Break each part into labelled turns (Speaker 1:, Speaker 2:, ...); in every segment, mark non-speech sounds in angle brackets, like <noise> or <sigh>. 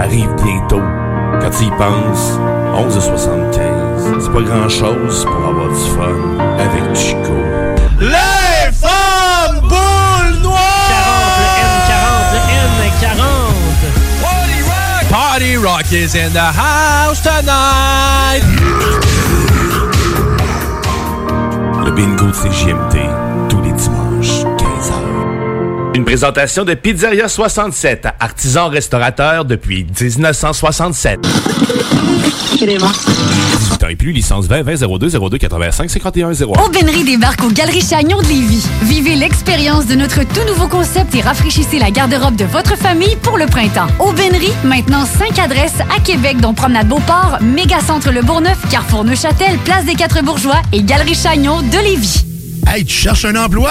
Speaker 1: Arrive bientôt. Quand tu y penses, 11h75, c'est pas grand-chose pour avoir du fun avec Chico.
Speaker 2: Les femmes boules noires!
Speaker 3: 40, le N40, le N40.
Speaker 2: Party Rock is in the house tonight!
Speaker 1: Le bingo de CGMT,
Speaker 4: Une présentation de Pizzeria 67, artisan restaurateur depuis 1967.
Speaker 1: 18 ans et plus, licence 20 20 02 02 85 51 0.
Speaker 5: Aubainerie débarque aux Galeries Chagnon de Lévis. Vivez l'expérience de notre tout nouveau concept et rafraîchissez la garde-robe de votre famille pour le printemps. Aubainerie, maintenant 5 adresses à Québec, dont Promenade Beauport, Mégacentre Le Bourgneuf, Carrefour Neuchâtel, Place des Quatre Bourgeois et Galerie Chagnon de Lévis.
Speaker 6: Hey, tu cherches un emploi?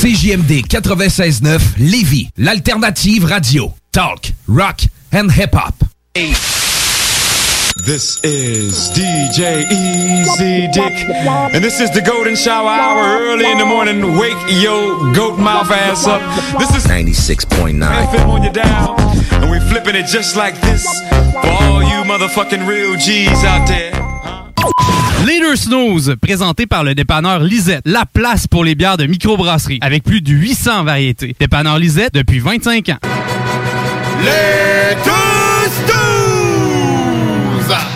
Speaker 7: CJMD 96.9 Lévis, l'alternative radio. Talk, rock and hip-hop.
Speaker 8: This is DJ Easy Dick, and this is the Golden Shower Hour early in the morning. Wake your goat mouth ass up. This is
Speaker 9: 96.9
Speaker 8: FM on your dial, and we flipping it just like this for all you motherfucking real G's out there.
Speaker 10: Leader Snooze, présenté par le dépanneur Lisette, la place pour les bières de microbrasserie, avec plus de 800 variétés. Dépanneur Lisette depuis 25 ans.
Speaker 2: Les deux stools!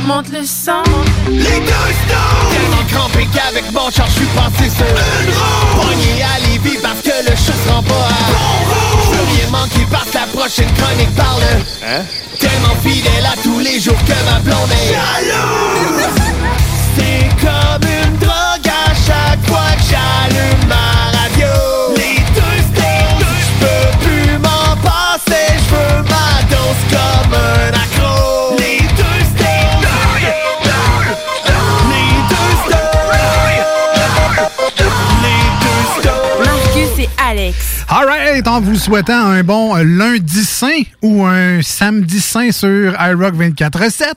Speaker 11: Monte le sang.
Speaker 2: Les deux stools! Tellement crampé qu'avec mon char, je suis passé sur une roue. Pogné à Lévis parce que le chat se rend pas à bon Je veux rien manquer parce que la prochaine chronique parle. Hein? Tellement fidèle à tous les jours que ma blonde est jalouse. C'est comme une drogue à chaque fois que j'allume ma radio. Les je peux plus m'en passer, je veux ma dose comme un accro. Les les les
Speaker 11: Alex.
Speaker 12: Alright, en vous souhaitant un bon lundi saint ou un samedi saint sur iRock 24-7.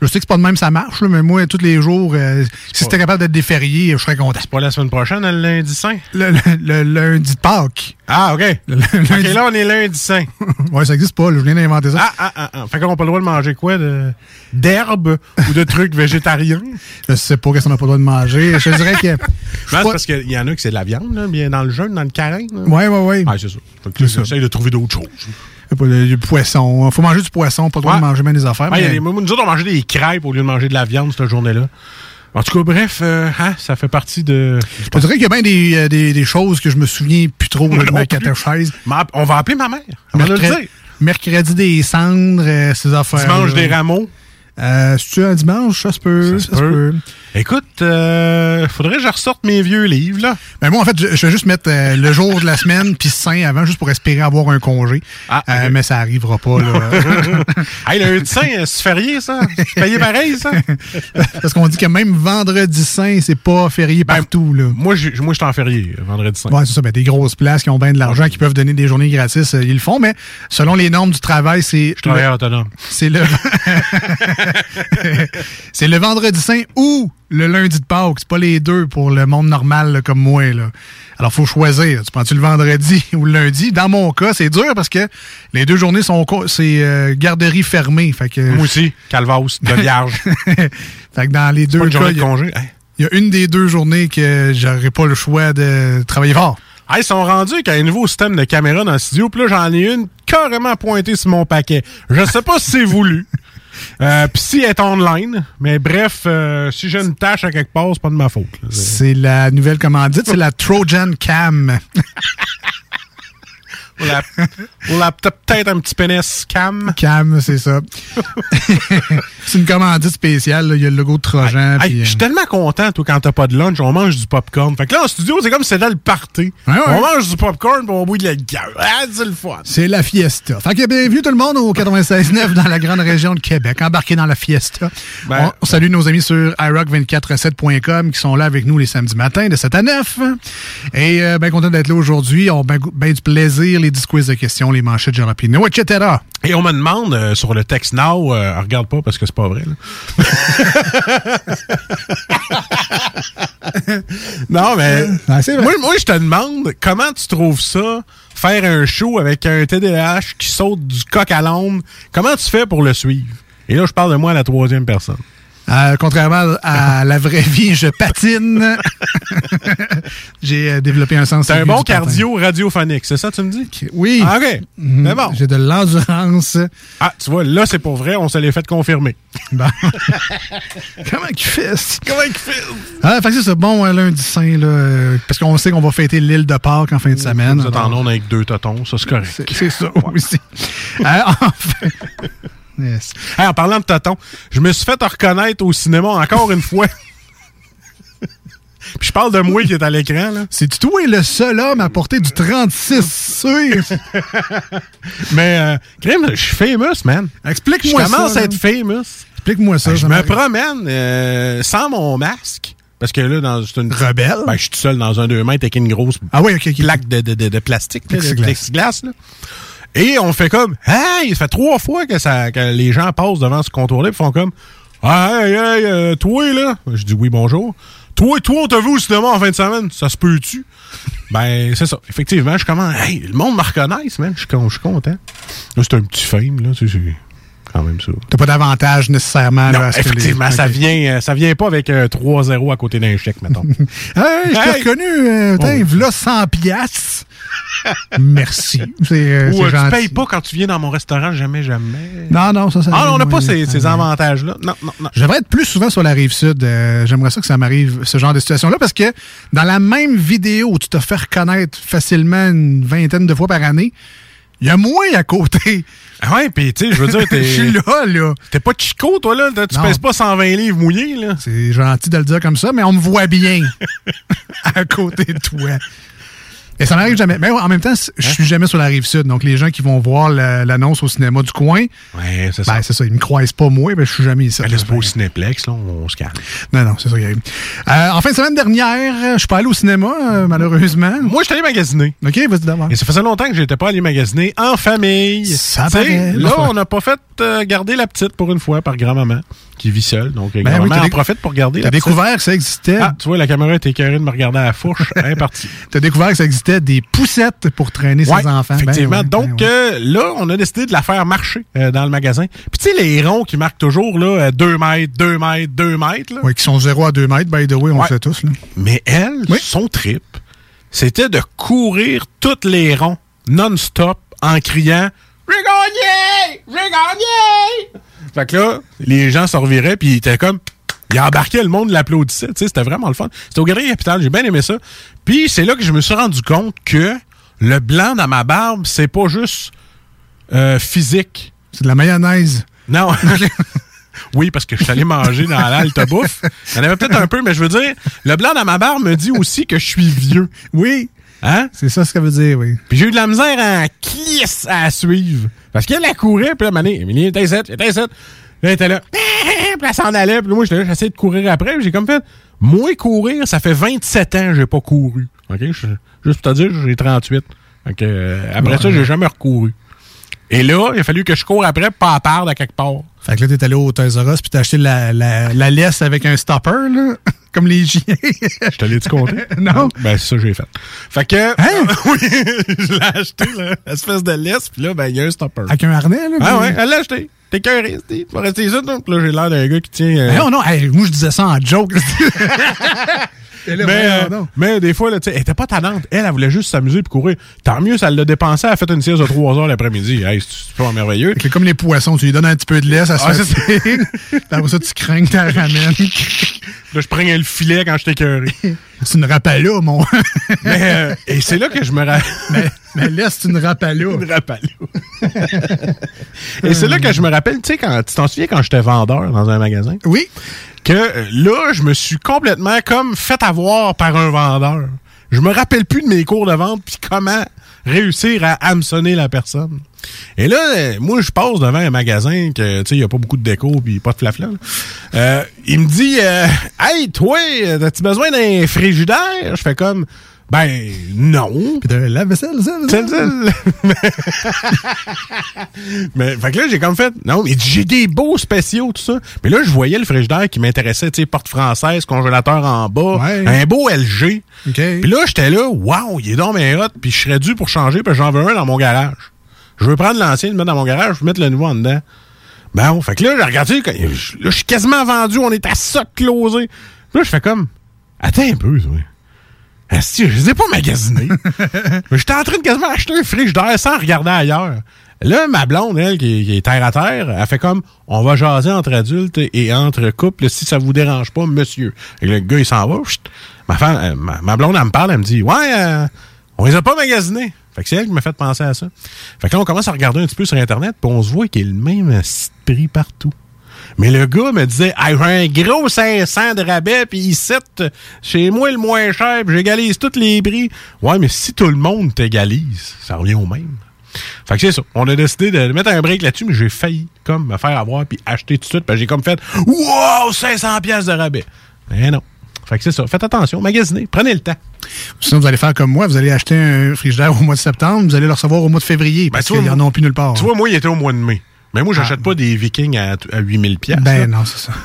Speaker 12: Je sais que c'est pas de même ça marche, là, mais moi, tous les jours, euh, si c'était capable d'être déférié, je serais content.
Speaker 13: C'est pas la semaine prochaine, le lundi saint?
Speaker 12: Le, le- le lundi de Pâques.
Speaker 13: Ah, OK.
Speaker 12: Le, le <laughs>
Speaker 13: OK, là, on est lundi saint. <laughs>
Speaker 12: ouais, ça existe pas, là, je viens d'inventer ça.
Speaker 13: Ah, ah, ah, ah. Fait qu'on n'a pas le droit de manger quoi? de D'herbe ou de trucs végétariens? <laughs>
Speaker 12: Je sais pas qu'est-ce qu'on n'a pas le droit de manger. Je dirais que...
Speaker 13: Non, c'est parce qu'il y en a qui c'est de la viande, là, bien dans le jeûne, dans le carême. là.
Speaker 12: Ouais, ouais, ouais.
Speaker 13: Ah, c'est ça. J'essaie de trouver d'autres choses.
Speaker 12: Pas le- Du poisson. Faut manger du poisson, pas le droit
Speaker 13: Ouais.
Speaker 12: de manger même des affaires.
Speaker 13: Ouais, y a des- nous autres, on mangeait des crêpes au lieu de manger de la viande cette journée-là. En tout cas, bref, euh, hein, ça fait partie de.
Speaker 12: Je te dirais qu'il y a bien des, euh, des, des choses que je me souviens plus trop de ma catéchèse.
Speaker 13: On va appeler ma mère. On va le
Speaker 12: Mercredi,
Speaker 13: dire.
Speaker 12: mercredi des cendres, euh, ces affaires.
Speaker 13: Dimanche des rameaux.
Speaker 12: Euh, C'est-tu un dimanche? Ça se peut. Ça, se peut.
Speaker 13: Écoute, euh, faudrait que je ressorte mes vieux livres, là.
Speaker 12: Ben moi, en fait, je, je vais juste mettre euh, le jour de la semaine puis saint avant, juste pour espérer avoir un congé.
Speaker 13: Ah,
Speaker 12: Euh, mais ça arrivera pas, là. <laughs>
Speaker 13: hey, le saint, euh, c'est férié, ça? C'est payé pareil, ça? <laughs>
Speaker 12: Parce qu'on dit que même vendredi saint, c'est pas férié partout, là.
Speaker 13: Ben, Moi, j'ai- moi, je suis en férié, vendredi saint.
Speaker 12: Ouais, c'est ça. Ben, des grosses places qui ont bien de l'argent, qui peuvent donner des journées gratis, euh, ils le font. Mais selon les normes du travail, c'est.
Speaker 13: Je travaille autonome.
Speaker 12: C'est le. <laughs> c'est le vendredi saint ou le lundi de Pâques. C'est pas les deux pour le monde normal là, comme moi. Là. Alors, faut choisir. Tu prends-tu le vendredi <laughs> ou le lundi? Dans mon cas, c'est dur parce que les deux journées sont c'est euh, garderie fermée. Fait que,
Speaker 13: Moi aussi, calvasse, de vierge. <laughs>
Speaker 12: fait que dans les deux
Speaker 13: pas une
Speaker 12: cas,
Speaker 13: journée de
Speaker 12: il y a-
Speaker 13: congé. Hey.
Speaker 12: il y a une des deux journées que j'aurais pas le choix de travailler fort.
Speaker 13: Hey, ils sont rendus avec un nouveau système de caméra dans le studio, puis là, j'en ai une carrément pointée sur mon paquet. Je sais pas si c'est voulu. Euh, puis si elle est online, mais bref, euh, si j'ai une tâche à quelque part, c'est pas de ma faute.
Speaker 12: C'est la nouvelle commandite, c'est la Trojan Cam. <laughs>
Speaker 13: Ou la, ou la- peut-être un petit pénis cam.
Speaker 12: Cam, c'est ça. <laughs> c'est une commandite spéciale. là. Il y a le logo de Trojan.
Speaker 13: Hey,
Speaker 12: puis,
Speaker 13: je
Speaker 12: euh,
Speaker 13: suis tellement content, toi, quand t'as pas de lunch, on mange du popcorn. Fait que là, en studio, c'est comme si c'était le party.
Speaker 12: Ouais, ouais.
Speaker 13: On mange du popcorn pour on boit de la gueule. Ah, c'est le fun.
Speaker 12: c'est la fiesta. Fait que bienvenue tout le monde au 96.9 dans la grande région de Québec. Embarqué dans la fiesta.
Speaker 13: Ben,
Speaker 12: on, salue nos amis sur iRock247.com qui sont là avec nous les samedis matins de 7 à 9. Et euh, bien content d'être là aujourd'hui. On a bien ben du plaisir, les 10 quiz de questions, les manchettes Jalapino, etc.
Speaker 13: Et on me demande euh, sur le text now, euh, regarde pas parce que c'est pas vrai. là. <laughs> non, mais
Speaker 12: c'est vrai.
Speaker 13: moi, moi, je te demande comment tu trouves ça, faire un show avec un TDAH qui saute du coq à l'ombre. Comment tu fais pour le suivre? Et là, je parle de moi à la troisième personne.
Speaker 12: Euh, contrairement à <laughs> la vraie vie, je patine. <laughs> J'ai euh, développé un sens.
Speaker 13: C'est un bon cardio radiophonique, c'est ça que tu me dis?
Speaker 12: Oui.
Speaker 13: Ah, OK.
Speaker 12: Mhm.
Speaker 13: C'est bon.
Speaker 12: J'ai de l'endurance.
Speaker 13: Ah, tu vois, là, c'est pour vrai, on se l'est fait confirmer. <laughs>
Speaker 12: Bon. Comment qu'il fait?
Speaker 13: Comment il fait?
Speaker 12: Ah, fait que c'est. Bon, euh, lundi saint, là, parce qu'on sait qu'on va fêter l'île de Pâques en fin de semaine.
Speaker 13: Vous êtes en
Speaker 12: Alors,
Speaker 13: onde avec deux totons, ça, c'est correct.
Speaker 12: C'est ça aussi. Euh, enfin. Yes.
Speaker 13: Hey, en parlant de tonton, je me suis fait reconnaître au cinéma encore une fois. Puis je parle de moi qui est à l'écran, là.
Speaker 12: C'est toi le seul homme à porter du 36 sûr. <laughs>
Speaker 13: Mais, euh, crème, je suis famous, man. Je
Speaker 12: Explique-moi ça.
Speaker 13: commence à être famous.
Speaker 12: Explique-moi ça.
Speaker 13: Ben, je me promène euh, sans mon masque. Parce que là, dans c'est une.
Speaker 12: Rebelle?
Speaker 13: Ben, je suis tout seul dans un 2 mètres avec une grosse
Speaker 12: Ah oui, ok, ok.
Speaker 13: plaque de, de, de, de plastique, là, de
Speaker 12: plexiglas,
Speaker 13: là. Et on fait comme, hey, ça fait trois fois que, ça, que les gens passent devant ce contour-là et font comme, hey, hey, euh, toi, là. Je dis oui, bonjour. Toi, toi, on t'a vu au cinéma en fin de semaine. Ça se peut-tu? ben, c'est ça. Effectivement, je commence, hey, le monde me reconnaisse, man. Je suis content. Là, c'est un petit fame, là. tu sais, quand même ça.
Speaker 12: T'as pas d'avantage nécessairement.
Speaker 13: Non,
Speaker 12: là, à ce que les-
Speaker 13: effectivement, ça vient, euh, ça vient pas avec un 3-0 à côté d'un chèque, mettons. <laughs>
Speaker 12: Hey, je t'ai
Speaker 13: Hey!
Speaker 12: reconnu. Euh,
Speaker 13: Oh.
Speaker 12: V'là 100 piastres. Merci. Euh,
Speaker 13: Ou euh, tu payes pas quand tu viens dans mon restaurant, jamais, jamais.
Speaker 12: Non, non, ça, ça
Speaker 13: Ah, non, on n'a pas ces, avantages-là. Non, non, non.
Speaker 12: Je devrais être plus souvent sur la rive sud. Euh, J'aimerais ça que ça m'arrive, ce genre de situation-là, parce que dans la même vidéo où tu te fais reconnaître facilement une vingtaine de fois par année, il y a moins à côté.
Speaker 13: Ah ouais, puis tu sais, je veux dire, <laughs>
Speaker 12: Je suis
Speaker 13: t'es.
Speaker 12: là, là.
Speaker 13: T'es pas chico, toi, là? Tu pèses pas 120 livres mouillés, là?
Speaker 12: C'est gentil de le dire comme ça, mais on me voit bien <laughs> <laughs> à côté de toi. Et ça m'arrive jamais. Mais en même temps, je suis jamais sur la rive sud. Donc, les gens qui vont voir la- l'annonce au cinéma du coin,
Speaker 13: Ouais, c'est ça.
Speaker 12: ben, c'est ça. Ils me croisent pas moi, ben, je suis jamais ici.
Speaker 13: Ben, c'est pas au Cinéplex, là, on, on se calme.
Speaker 12: Non, non, c'est ça qui arrive. Euh, en fin de semaine dernière, je suis pas allé au cinéma, euh, malheureusement.
Speaker 13: Moi, je suis allé magasiner.
Speaker 12: OK, vas-y d'abord.
Speaker 13: Et ça faisait longtemps que j'étais pas allé magasiner en famille.
Speaker 12: Ça paraît.
Speaker 13: Là, on n'a pas fait euh, garder la petite pour une fois par grand-maman qui vit seule. Donc,
Speaker 12: Ben
Speaker 13: grand-maman
Speaker 12: oui,
Speaker 13: en profite pour garder la petite.
Speaker 12: découvert que ça existait.
Speaker 13: Ah, tu vois, la caméra était écœurée de me regarder à la fourche. <laughs>
Speaker 12: T'as découvert que ça existait des poussettes pour traîner
Speaker 13: Ouais,
Speaker 12: ses enfants. Ben
Speaker 13: Effectivement.
Speaker 12: ouais,
Speaker 13: Donc
Speaker 12: ben ouais.
Speaker 13: euh, là, on a décidé de la faire marcher euh, dans le magasin. Puis tu sais, les ronds qui marquent toujours là, 2 mètres, 2 mètres, 2 mètres.
Speaker 12: Ouais, qui sont 0 à 2 mètres, by the way, on le sait tous. Là.
Speaker 13: Mais elle, son trip, c'était de courir toutes les ronds non-stop en criant J'ai gagné! J'ai gagné! Fait que là, les gens se reviraient, puis ils étaient comme. Ils embarquaient, le monde l'applaudissait. C'était vraiment le fun. C'était au Galerie Capital, j'ai bien aimé ça. Puis c'est là que je me suis rendu compte que le blanc dans ma barbe, c'est pas juste euh, physique.
Speaker 12: C'est de la mayonnaise.
Speaker 13: Non. <laughs> Oui, parce que je suis allé manger dans <laughs> l'halte bouffe. Il y en avait peut-être un peu, mais je veux dire, le blanc dans ma barre me dit aussi que je suis vieux.
Speaker 12: Oui.
Speaker 13: Hein?
Speaker 12: C'est ça ce que ça veut dire, oui.
Speaker 13: Puis j'ai eu de la misère en clisse à suivre. Parce qu'elle a couru, puis là, mané, Émilie était ici, elle était ici. Là, elle était là. <laughs> Puis elle s'en allait. Puis moi, j'étais là, j'essayais de courir après. puis J'ai comme fait, moi, courir, ça fait 27 ans que j'ai pas couru. OK? Juste pour te dire, j'ai 38. Donc, euh, après ça, j'ai jamais recouru. Et là, il a fallu que je cours après, pas à part de quelque part.
Speaker 12: Fait que là, t'es allé au Toys R Us puis t'as acheté la, la, la laisse avec un stopper, là, <laughs> comme les chiens.
Speaker 13: Je te l'ai-tu compté? <laughs>
Speaker 12: Non.
Speaker 13: Ben, c'est ça que j'ai fait. Fait que, <laughs> oui, je l'ai acheté, là, espèce de laisse, puis là, ben, il y a un stopper.
Speaker 12: Avec un harnais, là.
Speaker 13: Ah ouais, elle l'a acheté. T'es cœuré, tu vas rester ici, toi. Puis là, j'ai l'air d'un gars qui tient... euh,
Speaker 12: Ben non, non, hey, moi, je disais ça en joke. Là,
Speaker 13: mais, euh, mais des fois, là, elle était pas tannante. Elle, elle voulait juste s'amuser et courir. Tant mieux, ça l'a dépensé. Elle a fait une sieste de 3 heures l'après-midi. Hey, c'est pas merveilleux.
Speaker 12: C'est comme les poissons, tu lui donnes un petit peu de laisse, ça se
Speaker 13: Ah,
Speaker 12: fait <laughs> après ça, tu crains que tu la ramènes.
Speaker 13: Là, je prenais le filet quand j'étais cœuré. <laughs>
Speaker 12: C'est une rapala, mon. <laughs>
Speaker 13: mais, euh, et c'est là que je me rappelle.
Speaker 12: mais, mais laisse, c'est une rapala.
Speaker 13: Une rapala. Et c'est là que je me rappelle, tu sais, quand tu t'en souviens quand j'étais vendeur dans un magasin?
Speaker 12: Oui.
Speaker 13: Que euh, là, je me suis complètement comme fait avoir par un vendeur. Je me rappelle plus de mes cours de vente puis comment réussir à hameçonner la personne. Et là, euh, moi, je passe devant un magasin que, tu sais, il n'y a pas beaucoup de déco puis pas de flafla. Euh, il me dit, euh, Hey, toi, as-tu besoin d'un frigidaire? Je fais comme, ben, non.
Speaker 12: Puis de la vaisselle, ça.
Speaker 13: Celle, celle. <laughs> mais fait que là, j'ai comme fait, non, mais j'ai des beaux spéciaux, tout ça. Mais là, je voyais le frigidaire qui m'intéressait, tu sais, porte française, congélateur en bas,
Speaker 12: Ouais.
Speaker 13: un beau LG.
Speaker 12: OK.
Speaker 13: Puis là, j'étais là, waouh, il est dans mes hot, puis je serais dû pour changer, puis j'en veux un dans mon garage. Je veux prendre l'ancien, le mettre dans mon garage, je veux mettre le nouveau en dedans. Bon, fait que là, j'ai regardé, là, je suis quasiment vendu, on est à ça closé. Là, je fais comme, attends un peu, toi. Asti, je les ai pas magasinés. <laughs> J'étais en train de quasiment acheter un frigidaire sans regarder ailleurs. Là, ma blonde, elle, qui, qui est terre à terre, elle fait comme on va jaser entre adultes et entre couples si ça vous dérange pas, monsieur. Et le gars, il s'en va. chut. Ma, femme, ma, ma blonde, elle me parle, elle me dit Ouais, euh, on les a pas magasinés. Fait que c'est elle qui m'a fait penser à ça. Fait que là, on commence à regarder un petit peu sur Internet, puis on se voit qu'il y a le même prix partout. Mais le gars me disait, hey, j'ai un gros 500 de rabais, puis ici, chez moi, le moins cher, puis j'égalise tous les prix. Ouais, mais si tout le monde t'égalise, ça revient au même. Fait que c'est ça. On a décidé de mettre un break là-dessus, mais j'ai failli comme me faire avoir puis acheter tout de suite. Puis j'ai comme fait, wow, 500 pièces de rabais. Mais non. Fait que c'est ça. Faites attention, magasinez, prenez le temps.
Speaker 12: Sinon, vous allez faire comme moi, vous allez acheter un frigidaire au mois de septembre, vous allez le recevoir au mois de février, parce
Speaker 13: tu vois,
Speaker 12: qu'ils en ont plus nulle part.
Speaker 13: Tu vois, moi, il était au mois de mai. Mais moi, j'achète pas des vikings à, à 8000 pièces.
Speaker 12: Ben non, c'est ça. <laughs>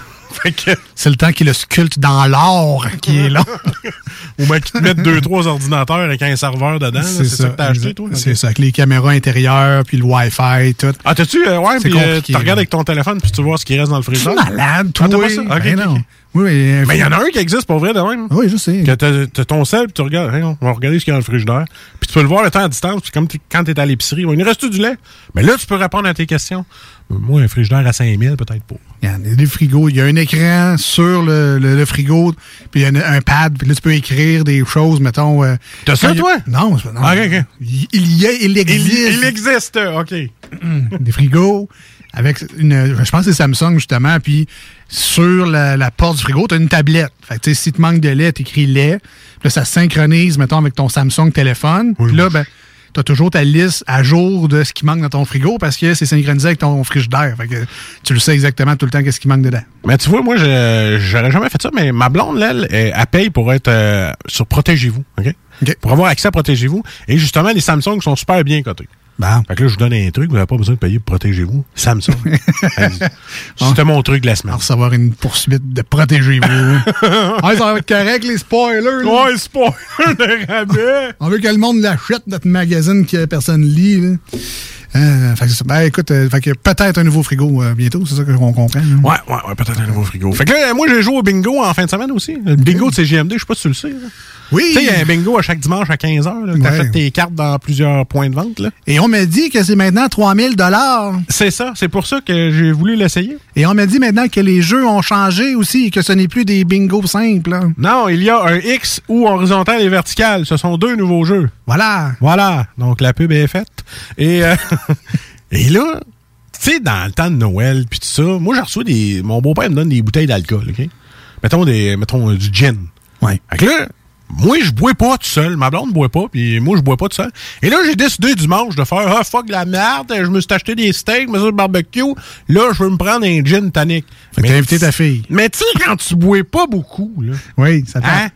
Speaker 12: C'est le temps qu'il le sculpte dans l'or qui est là. <laughs>
Speaker 13: Ou bien qu'ils te mettent deux, trois ordinateurs avec un serveur dedans. C'est ça, que t'as acheté, toi?
Speaker 12: C'est ça, avec les caméras intérieures, puis le Wi-Fi, tout.
Speaker 13: Ah, t'as-tu, euh, ouais, puis euh, tu regardes avec ton téléphone puis tu vois ce qui reste dans le?
Speaker 12: C'est malade,
Speaker 13: Ah,
Speaker 12: toi.
Speaker 13: t'as pas ça? Ok,
Speaker 12: Ben
Speaker 13: ok,
Speaker 12: non.
Speaker 13: ok.
Speaker 12: Oui, mais
Speaker 13: Mais il y en a un qui existe pour vrai de même.
Speaker 12: Oui, je sais.
Speaker 13: Que t'as ton sel, puis tu regardes, Hey, on va regarder ce qu'il y a dans le frigidaire. Puis tu peux le voir le temps à distance, puis comme quand t'es à l'épicerie, il reste du lait? Mais là, tu peux répondre à tes questions. Moi, un frigidaire à 5000, peut-être pas.
Speaker 12: Il y a des frigos. Il y a un écran sur le, le- le frigo, puis il y a un, un pad, puis là, tu peux écrire des choses, mettons. euh,
Speaker 13: T'as ça, toi?
Speaker 12: Non, c'est- non.
Speaker 13: Ah, ok, ok.
Speaker 12: Il, il y a, il existe.
Speaker 13: Il, il existe, OK. <clears throat>
Speaker 12: des frigos avec une. Je pense que c'est Samsung, justement. Puis sur la, la porte du frigo, tu as une tablette. Fait que, si tu manques de lait, tu écris lait. Puis là, ça synchronise, mettons, avec ton Samsung téléphone. Puis là, ben. Tu as toujours ta liste à jour de ce qui manque dans ton frigo parce que c'est synchronisé avec ton frigidaire. Fait que tu le sais exactement tout le temps qu'est-ce qui manque dedans.
Speaker 13: Mais tu vois, moi, je- j'aurais jamais fait ça, mais ma blonde, là, elle, elle, elle paye pour être euh, sur Protégez-vous, OK? Pour avoir accès à Protégez-vous. Et justement, les Samsung sont super bien cotés.
Speaker 12: Bon.
Speaker 13: Fait que là, je vous donne un truc, vous n'avez pas besoin de payer pour Protégez-vous. Samsung. <laughs> <laughs> C'était mon truc de la semaine.
Speaker 12: À recevoir une poursuite de protégez-vous. <laughs> ah, ça va être correct, les spoilers. là.
Speaker 13: Ouais, spoiler de rabais.
Speaker 12: On veut que le monde l'achète, notre magazine que personne lit. Là. Euh, fait que. Ben, écoute, euh, fait que peut-être un nouveau frigo euh, bientôt, c'est ça qu'on comprend. là.
Speaker 13: Ouais, ouais, ouais, peut-être un nouveau frigo. Fait que là, moi, j'ai joué au bingo en fin de semaine aussi. Le bingo de CGMD, je sais pas si tu le sais. là.
Speaker 12: Oui.
Speaker 13: Tu sais, il y a un bingo à chaque dimanche à 15h. Tu
Speaker 12: Ouais.
Speaker 13: achètes tes cartes dans plusieurs points de vente. Là.
Speaker 12: Et on m'a dit que c'est maintenant 3000 dollars.
Speaker 13: C'est ça. C'est pour ça que j'ai voulu l'essayer.
Speaker 12: Et on m'a dit maintenant que les jeux ont changé aussi et que ce n'est plus des bingos simples.
Speaker 13: Non, il y a un X ou horizontal et vertical. Ce sont deux nouveaux jeux.
Speaker 12: Voilà.
Speaker 13: Voilà. Donc, la pub est faite. Et, <laughs> <laughs> et là, tu sais, dans le temps de Noël, puis tout ça, moi, je reçois des. Mon beau-père me donne des bouteilles d'alcool, OK? Mettons, des, mettons euh, du gin.
Speaker 12: Ouais.
Speaker 13: Fait que là, moi, je bois pas tout seul. Ma blonde ne boit pas, puis moi, je bois pas tout seul. Et là, j'ai décidé dimanche de faire Ah, fuck la merde, je me suis acheté des steaks, mais ça, le barbecue. Là, je veux me prendre un gin tonic.
Speaker 12: Fait que t'as invité ta fille.
Speaker 13: Mais tu sais, quand tu bois pas beaucoup, là.
Speaker 12: Oui, ça tente.
Speaker 13: Hein?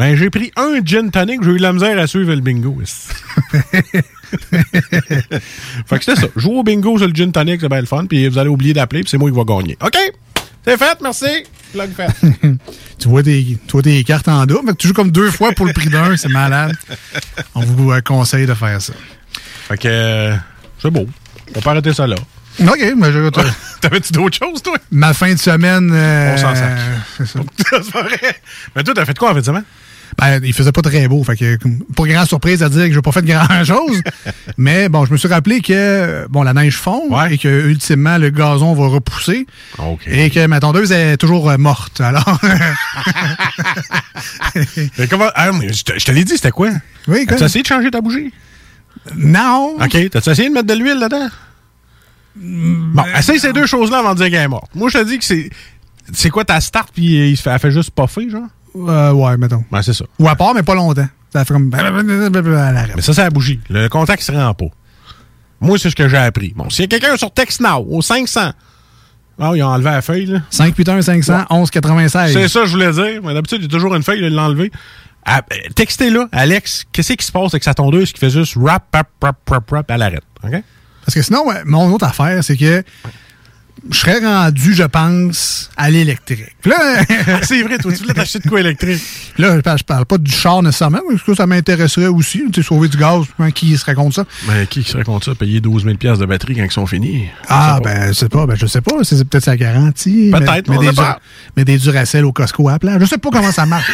Speaker 13: Ben, j'ai pris un gin tonic, j'ai eu de la misère à suivre le bingo. <laughs> fait que c'est ça. Jouer au bingo sur le gin tonic, c'est bien le fun, puis vous allez oublier d'appeler, puis c'est moi qui vais gagner. OK? C'est fait, merci. Plug fait. <laughs>
Speaker 12: tu, vois des cartes en double. Fait que tu joues comme deux fois pour le prix d'un, c'est malade. On vous euh, conseille de faire ça.
Speaker 13: Fait que euh, c'est beau. On peut arrêter ça là.
Speaker 12: OK, mais je <laughs>
Speaker 13: T'avais-tu d'autres choses, toi?
Speaker 12: Ma fin de semaine. euh,
Speaker 13: On s'en.
Speaker 12: C'est ça.
Speaker 13: c'est pas vrai. Mais toi, t'as fait quoi en fin de semaine?
Speaker 12: Ben, il faisait pas très beau. Fait que, pas grand surprise à dire que j'ai pas fait grand chose. <laughs> mais bon, je me suis rappelé que, bon, la neige fond et que, ultimement, le gazon va repousser. Et que ma tondeuse est toujours euh, morte. Alors. <laughs>
Speaker 13: Mais comment. Ah, mais je te, je te l'ai dit, c'était quoi?
Speaker 12: Oui, quoi?
Speaker 13: T'as essayé de changer ta bougie?
Speaker 12: Non.
Speaker 13: OK. T'as-tu essayé de mettre de l'huile là-dedans? Bon, essaye ces deux choses-là avant de dire qu'elle est morte. Moi, je te dis que c'est. C'est quoi ta start, puis il fait, elle fait juste puffer, genre?
Speaker 12: Euh, ouais, mettons.
Speaker 13: Ben, c'est ça.
Speaker 12: Ou à part, mais pas longtemps. Ça fait comme. Elle arrête.
Speaker 13: Mais ça, c'est la bougie. Le contact se rend pas. Moi, c'est ce que j'ai appris. Bon, s'il y a quelqu'un sur TextNow, au 500, ah, ils ont enlevé la feuille, là.
Speaker 12: 581 500 11 96.
Speaker 13: C'est ça, je voulais dire. Mais d'habitude, il y a toujours une feuille, il l'a enlevé. Ah, Textez-là, Alex, qu'est-ce qui se passe avec sa tondeuse qui fait juste rap, rap, rap, rap, rap, elle arrête. OK?
Speaker 12: Parce que sinon, mon autre affaire, c'est que je serais rendu, je pense, à l'électrique. Puis Là,
Speaker 13: Ah, c'est vrai, toi, tu voulais t'acheter de quoi électrique?
Speaker 12: là, je parle, pas du char nécessairement, mais parce que ça m'intéresserait aussi. Tu sais, sauver du gaz, hein, qui se raconte ça?
Speaker 13: Mais qui serait contre ça, payer 12 000 de batterie quand ils sont finis?
Speaker 12: Ah, ben, je sais pas, ben, je sais pas. C'est peut-être sa garantie.
Speaker 13: Peut-être,
Speaker 12: mais, mais, des,
Speaker 13: pas.
Speaker 12: Mais des Duracell au Costco à plat. Je sais pas comment ça marche.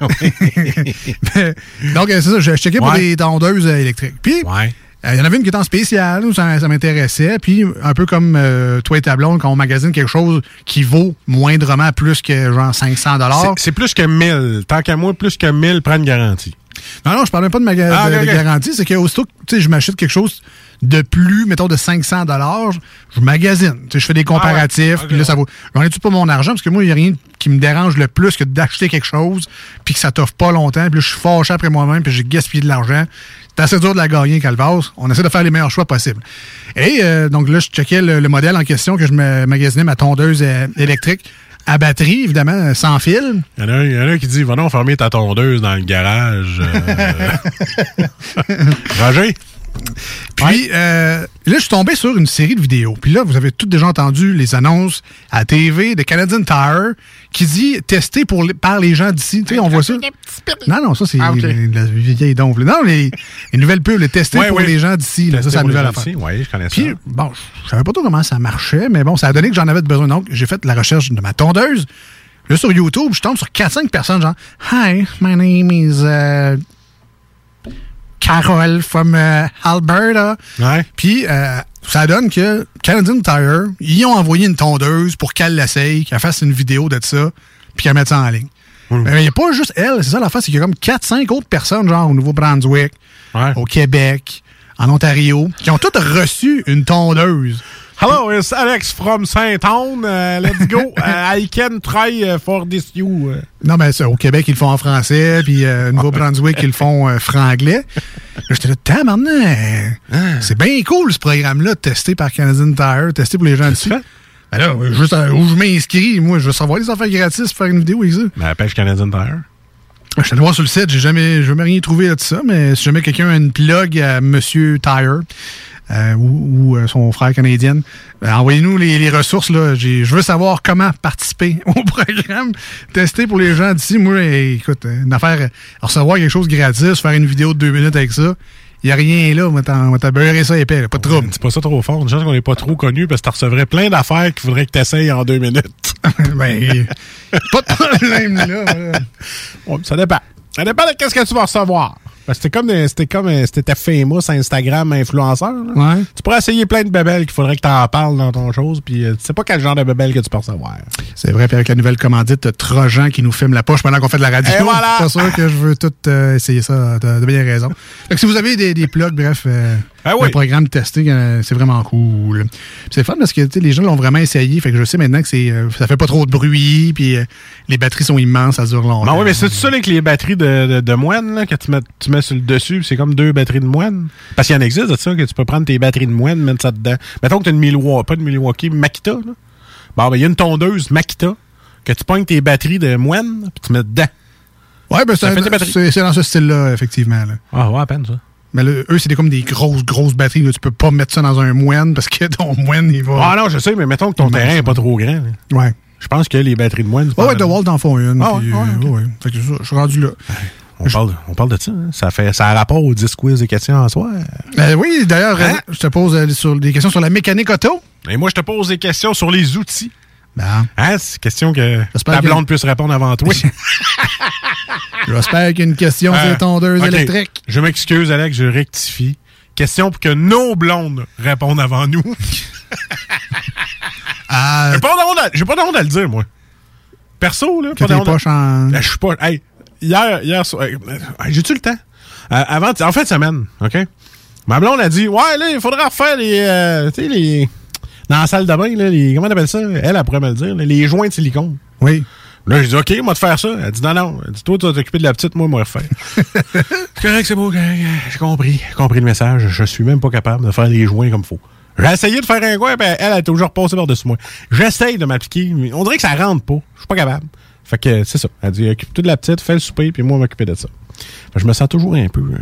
Speaker 12: mais- <laughs> <laughs> Donc, euh, c'est ça, je, checkais pour
Speaker 13: Ouais.
Speaker 12: des tondeuses euh, électriques. Puis, euh, il y en avait une qui était en spécial, où ça, ça m'intéressait. Puis, un peu comme euh, toi et ta blonde, quand on magasine quelque chose qui vaut moindrement plus que genre 500
Speaker 13: C'est- C'est plus que 1000. Tant qu'à moi, plus que 1000, prends une garantie.
Speaker 12: Non, non, je parle même pas de, maga-
Speaker 13: Ah,
Speaker 12: de- garantie. C'est qu'aussitôt que tu sais, je m'achète quelque chose de plus, mettons, de 500 je, je magasine. Tu sais, je fais des comparatifs.
Speaker 13: Ah ouais.
Speaker 12: Puis là, ça vaut. J'en ai-tu pas mon argent? Parce que moi, il n'y a rien qui me dérange le plus que d'acheter quelque chose puis que ça t'offre pas longtemps. Puis là, je suis fâché après moi-même puis j'ai gaspillé de l'argent. C'est assez dur de la gagner, Calvas. On essaie de faire les meilleurs choix possibles. Et euh, donc là, je checkais le, le modèle en question que je me magasinais, ma tondeuse euh, électrique à batterie, évidemment, euh, sans fil.
Speaker 13: Il y, en a un- il y en a un qui dit Va donc fermer ta tondeuse dans le garage. euh. <laughs> Roger?
Speaker 12: Puis euh, là, je suis tombé sur une série de vidéos. Puis là, vous avez toutes déjà entendu les annonces à la TV de Canadian Tire qui dit testé pour les- par les gens d'ici. Tu sais, on voit ça. Non, non, ça, c'est
Speaker 13: Ah,
Speaker 12: la vieille donfle. Non, les, les nouvelles pubs, les testés
Speaker 13: Ouais,
Speaker 12: pour
Speaker 13: ouais.
Speaker 12: les gens d'ici. là. Ça,
Speaker 13: Testé
Speaker 12: c'est la nouvelle affaire.
Speaker 13: Ouais, je connais ça.
Speaker 12: Puis, bon, je savais pas trop comment ça marchait, mais bon, ça a donné que j'en avais besoin. Donc, j'ai fait la recherche de ma tondeuse. Là, sur YouTube, je tombe sur 4-5 personnes, genre, Hi, my name is uh, Carol from uh, Alberta. Puis, euh, ça donne que Canadian Tire, ils ont envoyé une tondeuse pour qu'elle l'essaye, qu'elle fasse une vidéo de ça, puis qu'elle mette ça en ligne. Mais il n'y a pas juste elle, c'est ça la face, c'est qu'il y a comme 4-5 autres personnes, genre au Nouveau-Brunswick, au Québec, en Ontario, qui ont toutes reçu une tondeuse.
Speaker 13: Hello, it's Alex from Saint-Anne. Uh, let's go. <laughs> Uh, I can try uh, for this you.
Speaker 12: Non, mais ça, au Québec, ils le font en français, puis euh, Nouveau-Brunswick, ils le font euh, franglais. J'étais là, Tain, maintenant, euh, c'est bien cool, ce programme-là, testé par Canadian Tire, testé pour les gens d'ici. <laughs> Ben là, juste euh, où je m'inscris, moi, je veux savoir les affaires gratis pour faire une vidéo avec ça.
Speaker 13: Ben, la pêche Canadian Tire.
Speaker 12: Je suis allé voir sur le site, j'ai jamais, jamais rien trouvé de ça, mais si jamais quelqu'un a une plug à Monsieur Tire euh, ou, ou, euh, son frère canadien, ben, envoyez-nous les, les ressources. Là. Je veux savoir comment participer <laughs> au programme. Tester pour les gens d'ici. Moi, écoute, euh, une affaire, euh, recevoir quelque chose gratis, faire une vidéo de deux minutes avec ça. Il n'y a rien là, on va t'en beurrer ça épais, là, pas de trouble.
Speaker 13: C'est pas ça trop fort. Une chance qu'on n'est pas trop connu parce que tu recevrais plein d'affaires qu'il faudrait que tu essayes en deux minutes. <laughs>
Speaker 12: ben, pas de problème là. voilà.
Speaker 13: Ouais, ça dépend. Ça dépend de qu'est-ce que tu vas recevoir. C'était comme, c'était comme, euh, c'était famous Instagram influenceur. là.
Speaker 12: Ouais.
Speaker 13: Tu pourrais essayer plein de bébelles qu'il faudrait que tu en parles dans ton chose, puis euh, tu sais pas quel genre de bébelles que tu peux recevoir.
Speaker 12: C'est vrai, puis avec la nouvelle commandite de Trojan qui nous filme la poche pendant qu'on fait de la radio.
Speaker 13: Et voilà! <laughs>
Speaker 12: C'est sûr que je veux tout euh, essayer ça, de, de bien raison. Fait que si vous avez des, des plugs, bref, euh,
Speaker 13: Ah oui.
Speaker 12: le programme testé, euh, c'est vraiment cool. C'est fun parce que les gens l'ont vraiment essayé. Fait que je sais maintenant que c'est, euh, ça fait pas trop de bruit. Puis euh, les batteries sont immenses, ça dure longtemps.
Speaker 13: Non, oui, mais c'est ça avec les batteries de, de, de moine, là, que tu mets, tu mets sur le dessus, c'est comme deux batteries de moine. Parce qu'il y en existe de ça, que tu peux prendre tes batteries de moine, mettre ça dedans. Mettons que tu as une Milwaukee, pas de Milwaukee, Makita, là. Bon, ben, il y a une tondeuse Makita, que tu pognes tes batteries de moine, puis tu mets dedans.
Speaker 12: Ouais, ben c'est, dans ce style-là, effectivement. là.
Speaker 13: Ah, ouais, à peine, ça.
Speaker 12: Mais là, eux, c'est comme des grosses, grosses batteries. Là. Tu peux pas mettre ça dans un moine parce que ton moine, il va.
Speaker 13: Ah non, je sais, mais mettons que ton terrain est pas trop grand. là.
Speaker 12: Ouais.
Speaker 13: Je pense que les batteries de moine. c'est
Speaker 12: Ouais. The Wall t'en font une.
Speaker 13: Ah,
Speaker 12: puis,
Speaker 13: ouais,
Speaker 12: euh, ouais. Fait que ça, je suis rendu là.
Speaker 13: On parle, on parle de ça. hein. Ça, fait, ça a rapport aux 10 quiz et questions en soi.
Speaker 12: Ben oui, d'ailleurs,
Speaker 13: Hein?
Speaker 12: je te pose euh, sur, des questions sur la mécanique auto.
Speaker 13: Et moi, je te pose des questions sur les outils.
Speaker 12: Ben,
Speaker 13: Hein? C'est question que ta blonde puisse répondre avant toi. <laughs>
Speaker 12: j'espère qu'il y a une question
Speaker 13: Euh, ok.
Speaker 12: électriques.
Speaker 13: Je m'excuse, Alex, je rectifie. Question pour que nos blondes répondent avant nous.
Speaker 12: Ah, <laughs>
Speaker 13: J'ai pas de honte à- à le dire, moi. Perso, là,
Speaker 12: que
Speaker 13: pas de
Speaker 12: tes
Speaker 13: honte à-
Speaker 12: poches en...
Speaker 13: Je suis pas. Hey, hier, hier soir- euh, J'ai-tu le temps? Euh, avant, en fin de semaine, OK? Ma blonde a dit Ouais, là, il faudra refaire les. euh, tu sais, les. Dans la salle de bain, là, les. Comment on appelle ça? Elle, elle pourrait me le dire, là, les joints de silicone.
Speaker 12: Oui.
Speaker 13: Là, j'ai dit, OK, moi, te faire ça. Elle dit, non, non. Elle dit, toi, tu vas t'occuper de la petite, moi, moi, refaire. c'est <laughs> correct, c'est beau. J'ai compris. J'ai compris le message. Je suis même pas capable de faire les joints comme faut. J'ai essayé de faire un coin, puis elle, elle a toujours passé par-dessus moi. J'essaye de m'appliquer, mais on dirait que ça rentre pas. Je suis pas capable. Fait que c'est ça. Elle dit, occupe-toi de la petite, fais le souper, puis moi, m'occuper de ça. Fait que je me sens toujours un peu. euh,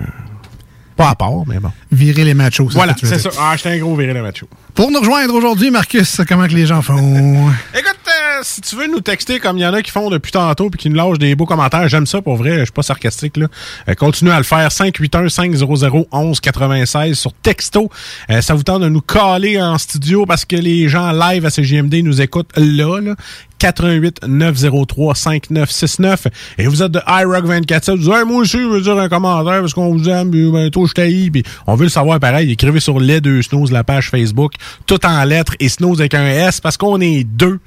Speaker 13: pas à part, mais bon.
Speaker 12: Virer les machos. c'est
Speaker 13: Voilà, c'est ça. Ah, j'étais un gros viré le macho.
Speaker 12: Pour nous rejoindre aujourd'hui, Marcus, comment que les gens font? <laughs>
Speaker 13: Écoute, euh, si tu veux nous texter comme il y en a qui font depuis tantôt puis qui nous lâchent des beaux commentaires, j'aime ça pour vrai, je suis pas sarcastique là. Euh, continue à le faire 581 500 1196 sur texto. Euh, ça vous tente de nous caler en studio parce que les gens live à CGMD nous écoutent là là. 88 903 5969 et vous êtes de iRock 24 vous dites moi aussi je veux dire un commentaire parce qu'on vous aime puis bientôt je t'haïs puis on veut le savoir pareil. Écrivez sur les deux snooze la page Facebook tout en lettres et snooze avec un S parce qu'on est deux.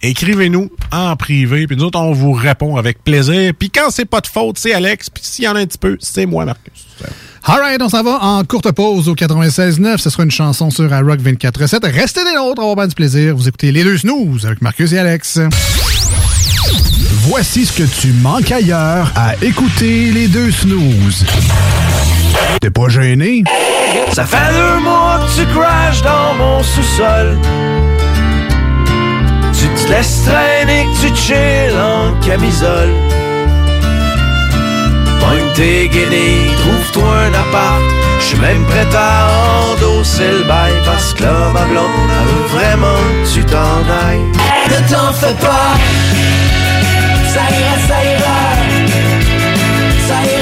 Speaker 13: Écrivez-nous en privé puis nous autres on vous répond avec plaisir. Puis quand c'est pas de faute c'est Alex puis s'il y en a un petit peu c'est moi Marcus
Speaker 12: Alright, on s'en va en courte pause au 96.9. Ce sera une chanson sur iRock 24.7. Restez des nôtres, on va avoir du plaisir. Vous écoutez Les Deux Snooze avec Marcus et Alex.
Speaker 9: Voici ce que tu manques ailleurs à écouter les deux snooze. T'es pas gêné?
Speaker 2: Ça fait deux mois que tu crashes dans mon sous-sol. Tu te laisses traîner, que tu chill en camisole. Pogne tes guenilles, trouve-toi un appart. Je suis même prêt à endosser le bail parce que là, ma blonde, veut vraiment que tu t'en ailles. Ne t'en fais pas, ça ira. Ça ira, ça ira.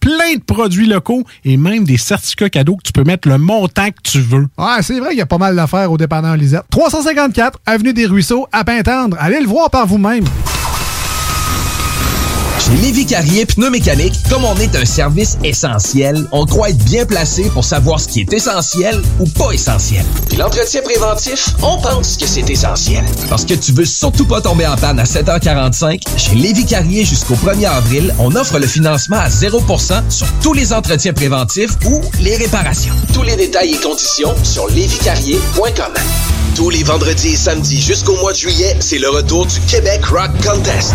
Speaker 13: plein de produits locaux et même des certificats cadeaux que tu peux mettre le montant que tu veux.
Speaker 12: Ouais, c'est vrai qu'il y a pas mal d'affaires au dépanneur Lisette. 354 Avenue des Ruisseaux, à Pintendre. Allez le voir par vous-même.
Speaker 14: Chez Lévi Carrier Pneumécanique, comme on est un service essentiel, on croit être bien placé pour savoir ce qui est essentiel ou pas essentiel. Puis l'entretien préventif, on pense que c'est essentiel. Parce que tu veux surtout pas tomber en panne à 7h45, chez Lévi Carrier jusqu'au 1er avril, on offre le financement à 0% sur tous les entretiens préventifs ou les réparations. Tous les détails et conditions sur lévicarrier.com. Tous les vendredis et samedis jusqu'au mois de juillet, c'est le retour du Québec Rock Contest.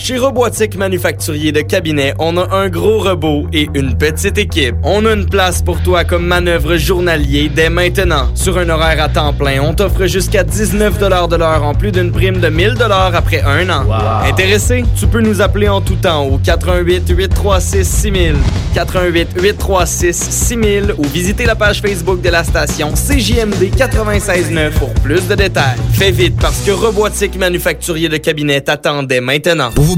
Speaker 15: Chez Robotique Manufacturier de Cabinet, on a un gros robot et une petite équipe. On a une place pour toi comme manœuvre journalier dès maintenant. Sur un horaire à temps plein, on t'offre jusqu'à 19 de l'heure en plus d'une prime de 1000 après un an. Intéressé? Tu peux nous appeler en tout temps au 88 836 6000, 88 836 6000 ou visiter la page Facebook de la station CJMD 969 pour plus de détails. Fais vite parce que Robotique Manufacturier de Cabinet t'attendait maintenant.
Speaker 16: Pour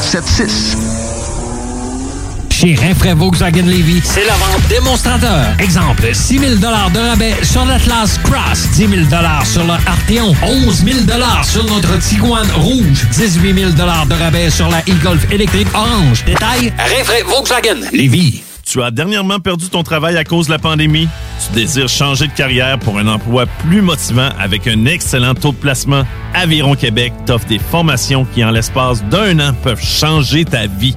Speaker 16: 681 4476.
Speaker 17: Chez Rinfraie Volkswagen Levy, c'est la vente démonstrateur. Exemple, 6 000 de rabais sur l'Atlas Cross, 10 000 sur le Arteon, 11 000 sur notre Tiguan Rouge, 18 000 de rabais sur la e-Golf électrique orange. Détail, Rinfraie Volkswagen Levy.
Speaker 18: Tu as dernièrement perdu ton travail à cause de la pandémie? Tu désires changer de carrière pour un emploi plus motivant avec un excellent taux de placement? Aviron Québec t'offre des formations qui, en l'espace d'un an, peuvent changer ta vie.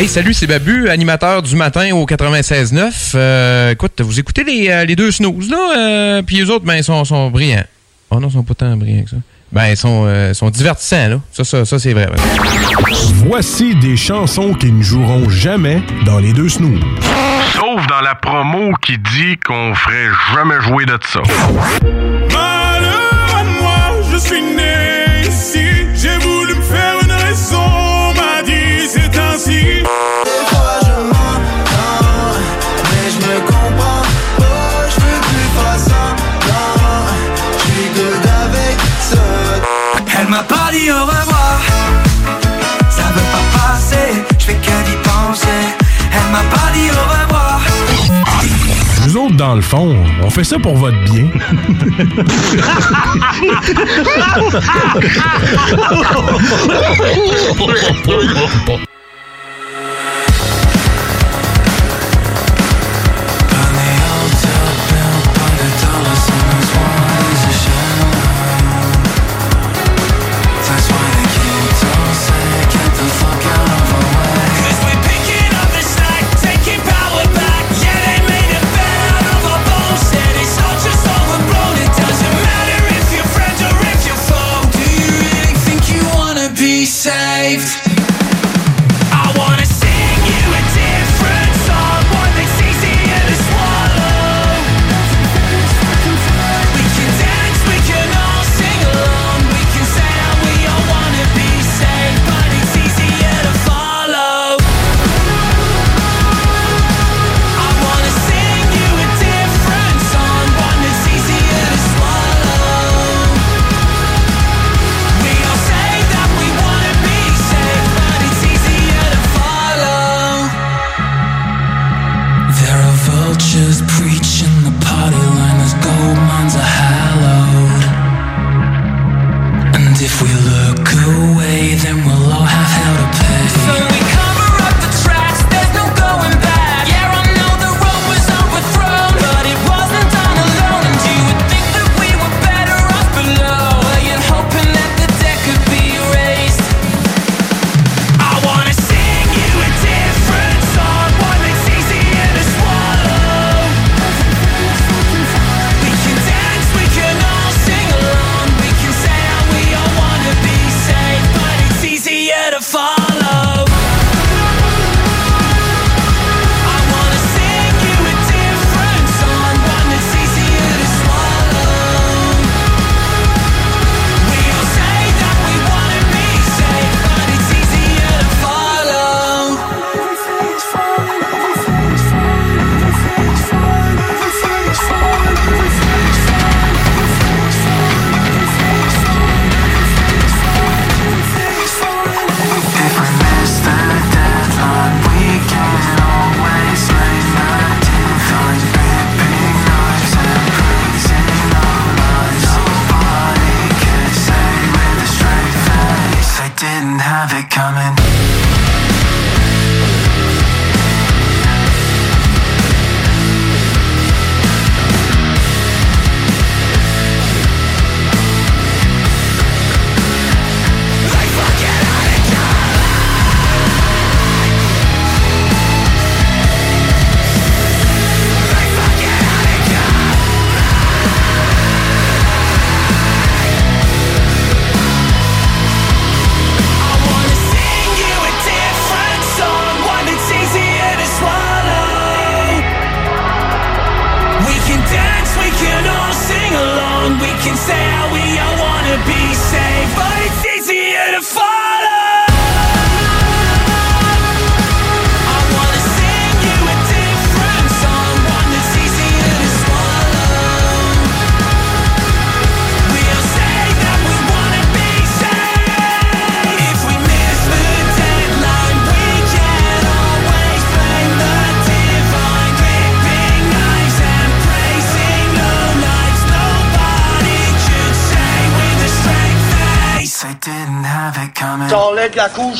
Speaker 10: Hey, salut, c'est Babu, animateur du matin au 96.9. Euh, écoute, vous écoutez les, euh, les deux snooze, là, euh, puis les autres, ben, ils sont, sont brillants. Oh non, ils sont pas tant brillants que ça. Ben, ils sont, euh, sont divertissants, là. Ça, ça, ça c'est vrai. ouais.
Speaker 19: Voici des chansons qui ne joueront jamais dans les deux snooze.
Speaker 13: Sauf dans la promo qui dit qu'on ferait jamais jouer de ça.
Speaker 2: Malheur à moi, je suis pas dit au revoir. Ça veut pas passer, je fais que d'y penser. Elle m'a pas dit au revoir.
Speaker 19: Nous autres, dans le fond, on fait ça pour votre bien. <laughs>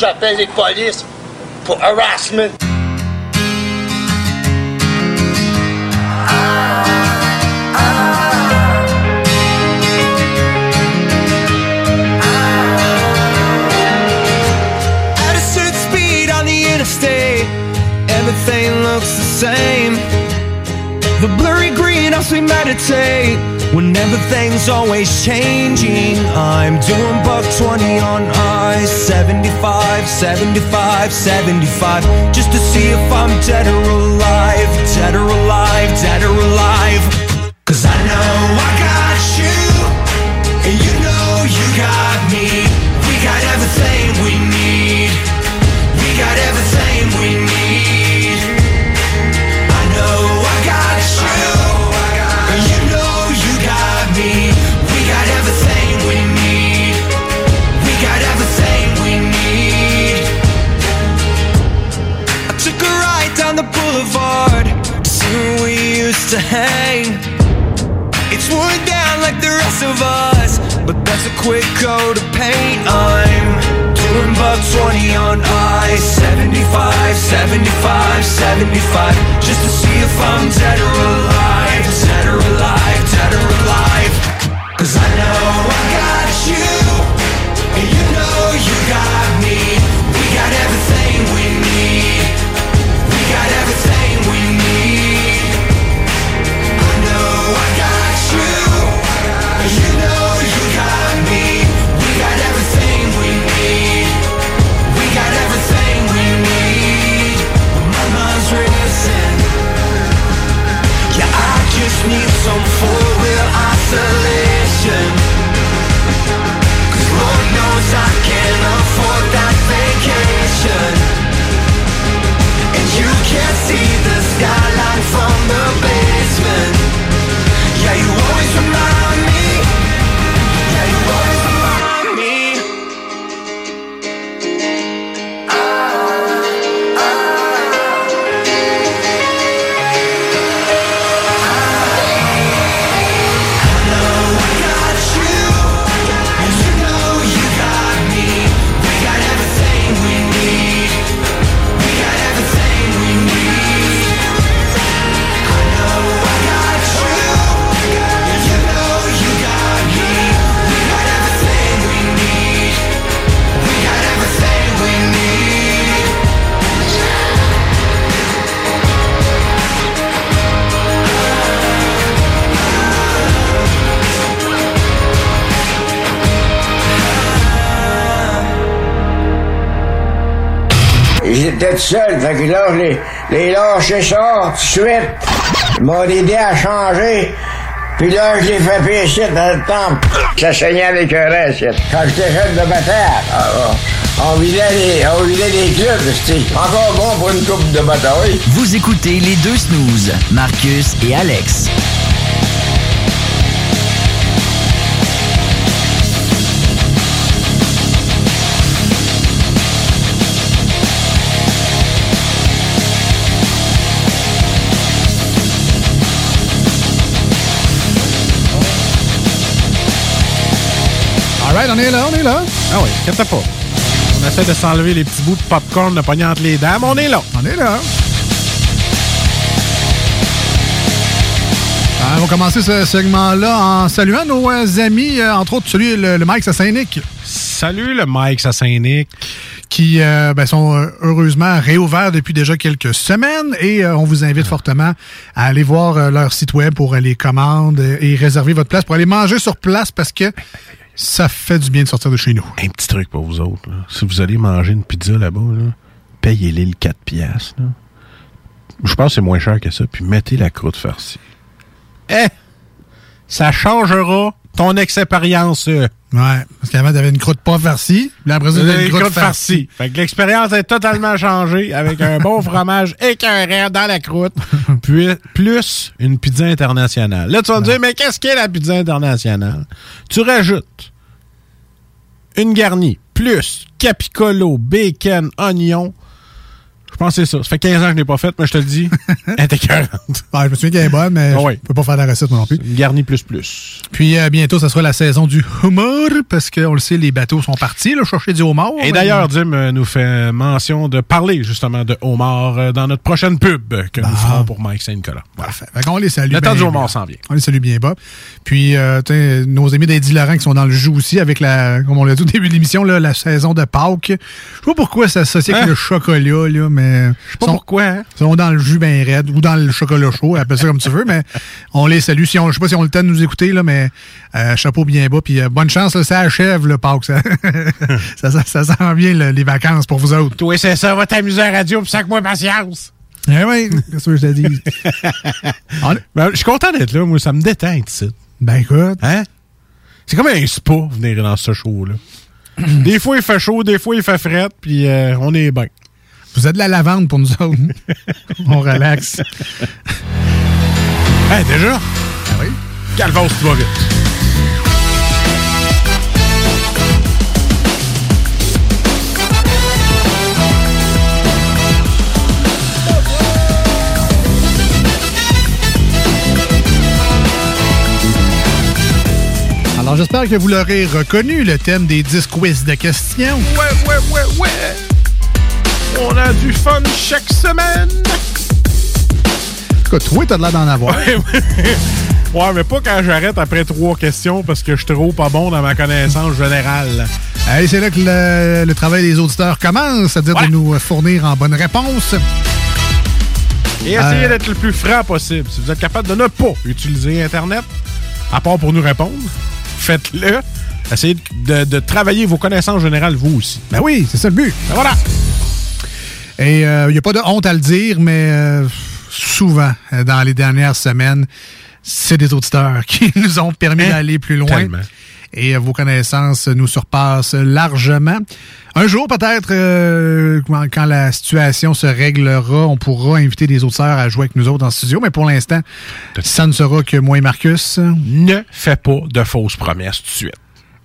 Speaker 20: j'appelle les polices pour harassment.
Speaker 2: Everything looks the same. The blurry green helps me meditate everything's always changing. I'm doing buck 20 on I 75, 75, 75, just to see if I'm dead or alive, dead or alive, dead or alive. On 75, 75, 75, just to see if I'm dead or alive, dead or alive, skyline from
Speaker 21: J'étais tout seul, fait que là, les, les lâché ça tout de suite. Ils m'ont aidé à changer. Puis là, je l'ai fait pécher dans le temple. Ça saignait un reste. Quand j'étais jeune de bataille, ah, on vidait les, on clubs, c'était encore bon pour une coupe de bataille.
Speaker 22: Vous écoutez les deux snooze, Marcus et Alex.
Speaker 12: Alright, on est là, on est là.
Speaker 13: Ah oui, inquiète pas. On essaie de s'enlever les petits bouts de popcorn de pognon entre les dents, mais on est là.
Speaker 12: On est là. Ah, on va commencer ce segment-là en saluant nos euh, amis, euh, entre autres celui, le, le Mike Saint-Nic.
Speaker 13: Salut le Mike Saint-Nic.
Speaker 12: Qui euh, ben, sont heureusement réouverts depuis déjà quelques semaines et euh, on vous invite fortement à aller voir leur site web pour les commandes et réserver votre place pour aller manger sur place parce que ça fait du bien de sortir de chez nous.
Speaker 13: Un petit truc pour vous autres. là. Si vous allez manger une pizza là-bas, là, payez-les le 4 piastres. là. Je pense que c'est moins cher que ça. Puis mettez la croûte farcie. Eh! Ça changera ton expérience. euh.
Speaker 12: Ouais, parce qu'avant, t'avais une croûte pas farcie. Puis après t'avais une croûte, farcie.
Speaker 13: Fait que l'expérience est totalement changée avec un bon <laughs> fromage écœurant dans la croûte, <laughs> puis plus une pizza internationale. Là, tu vas me dire, mais qu'est-ce qu'est la pizza internationale? Tu rajoutes une garnie, plus capicolo, bacon, oignon. Je pense que c'est ça. Ça fait 15 ans que je l'ai pas faite, mais je te le dis, <laughs> elle était 40.
Speaker 12: Ouais, je me souviens qu'elle est bonne, mais
Speaker 13: Ah ouais.
Speaker 12: je peux pas faire la recette moi non plus.
Speaker 13: Garni plus plus.
Speaker 12: Puis euh, bientôt, ça sera la saison du homard, parce qu'on le sait, les bateaux sont partis, là, chercher du homard.
Speaker 13: Et d'ailleurs, Dim euh, nous fait mention de parler justement de homard euh, dans notre prochaine pub que nous ferons pour Mike Saint-Nicolas.
Speaker 12: Parfait. Fait qu'on les salue.
Speaker 13: Le temps du homard s'en vient.
Speaker 12: On les salue bien bas. Puis, euh, nos amis d'Eddie Laurent qui sont dans le jeu aussi avec la, comme on l'a dit au début de l'émission, la saison de Pâques. Je sais pas pourquoi ça s'associe avec
Speaker 13: Hein?
Speaker 12: le chocolat, là, mais. Je sais
Speaker 13: pas pourquoi, hein?
Speaker 12: Ils sont dans le jus bien raide ou dans le chocolat chaud, appelle ça comme tu veux, mais on les salue. Si on, je sais pas si on a le temps de nous écouter, là, mais euh, chapeau bien bas. Puis euh, bonne chance, là, ça achève le Pâques. Ça, <laughs> ça, ça, ça sent bien là, les vacances pour vous autres.
Speaker 13: Toi, c'est ça, va t'amuser à la radio, puis sac-moi patience.
Speaker 12: Eh oui, qu'est-ce que je te dis? <laughs>
Speaker 13: Ben, je suis content d'être là, moi, ça me détend, ici.
Speaker 12: Ben écoute.
Speaker 13: Hein? C'est comme un spa, venir dans ce show-là. des fois, il fait chaud, des fois, il fait fret, puis euh, on est bien.
Speaker 12: Vous êtes de la lavande pour nous autres. <laughs> on relaxe. <laughs>
Speaker 13: Hey, déjà?
Speaker 12: Ah oui?
Speaker 13: Calvos, tu vas vite.
Speaker 12: Alors, j'espère que vous l'aurez reconnu, le thème des 10 quiz de questions.
Speaker 13: Ouais, ouais, ouais, ouais. On a du fun chaque semaine.
Speaker 12: En tout cas, toi, t'as de l'air d'en avoir. <laughs>
Speaker 13: Ouais, mais pas quand j'arrête après trois questions parce que je suis trop pas bon dans ma connaissance générale.
Speaker 12: Hey, c'est là que le, le travail des auditeurs commence, c'est-à-dire de nous fournir en bonne réponse.
Speaker 13: Et essayez
Speaker 12: Euh,
Speaker 13: d'être le plus franc possible. Si vous êtes capable de ne pas utiliser Internet, à part pour nous répondre, faites-le. Essayez de, de travailler vos connaissances générales, vous aussi.
Speaker 12: Ben oui, c'est ça le but.
Speaker 13: Ben voilà.
Speaker 12: Et il n'y a pas de honte à le dire, mais euh, souvent, euh, dans les dernières semaines, c'est des auditeurs <laughs> qui nous ont permis d'aller plus loin.
Speaker 13: Tellement.
Speaker 12: Et euh, vos connaissances nous surpassent largement. Un jour, peut-être, euh, quand, quand la situation se réglera, on pourra inviter des auditeurs à jouer avec nous autres en studio. Mais pour l'instant, ça ne sera que moi et Marcus.
Speaker 13: Ne fais pas de fausses promesses tout de suite.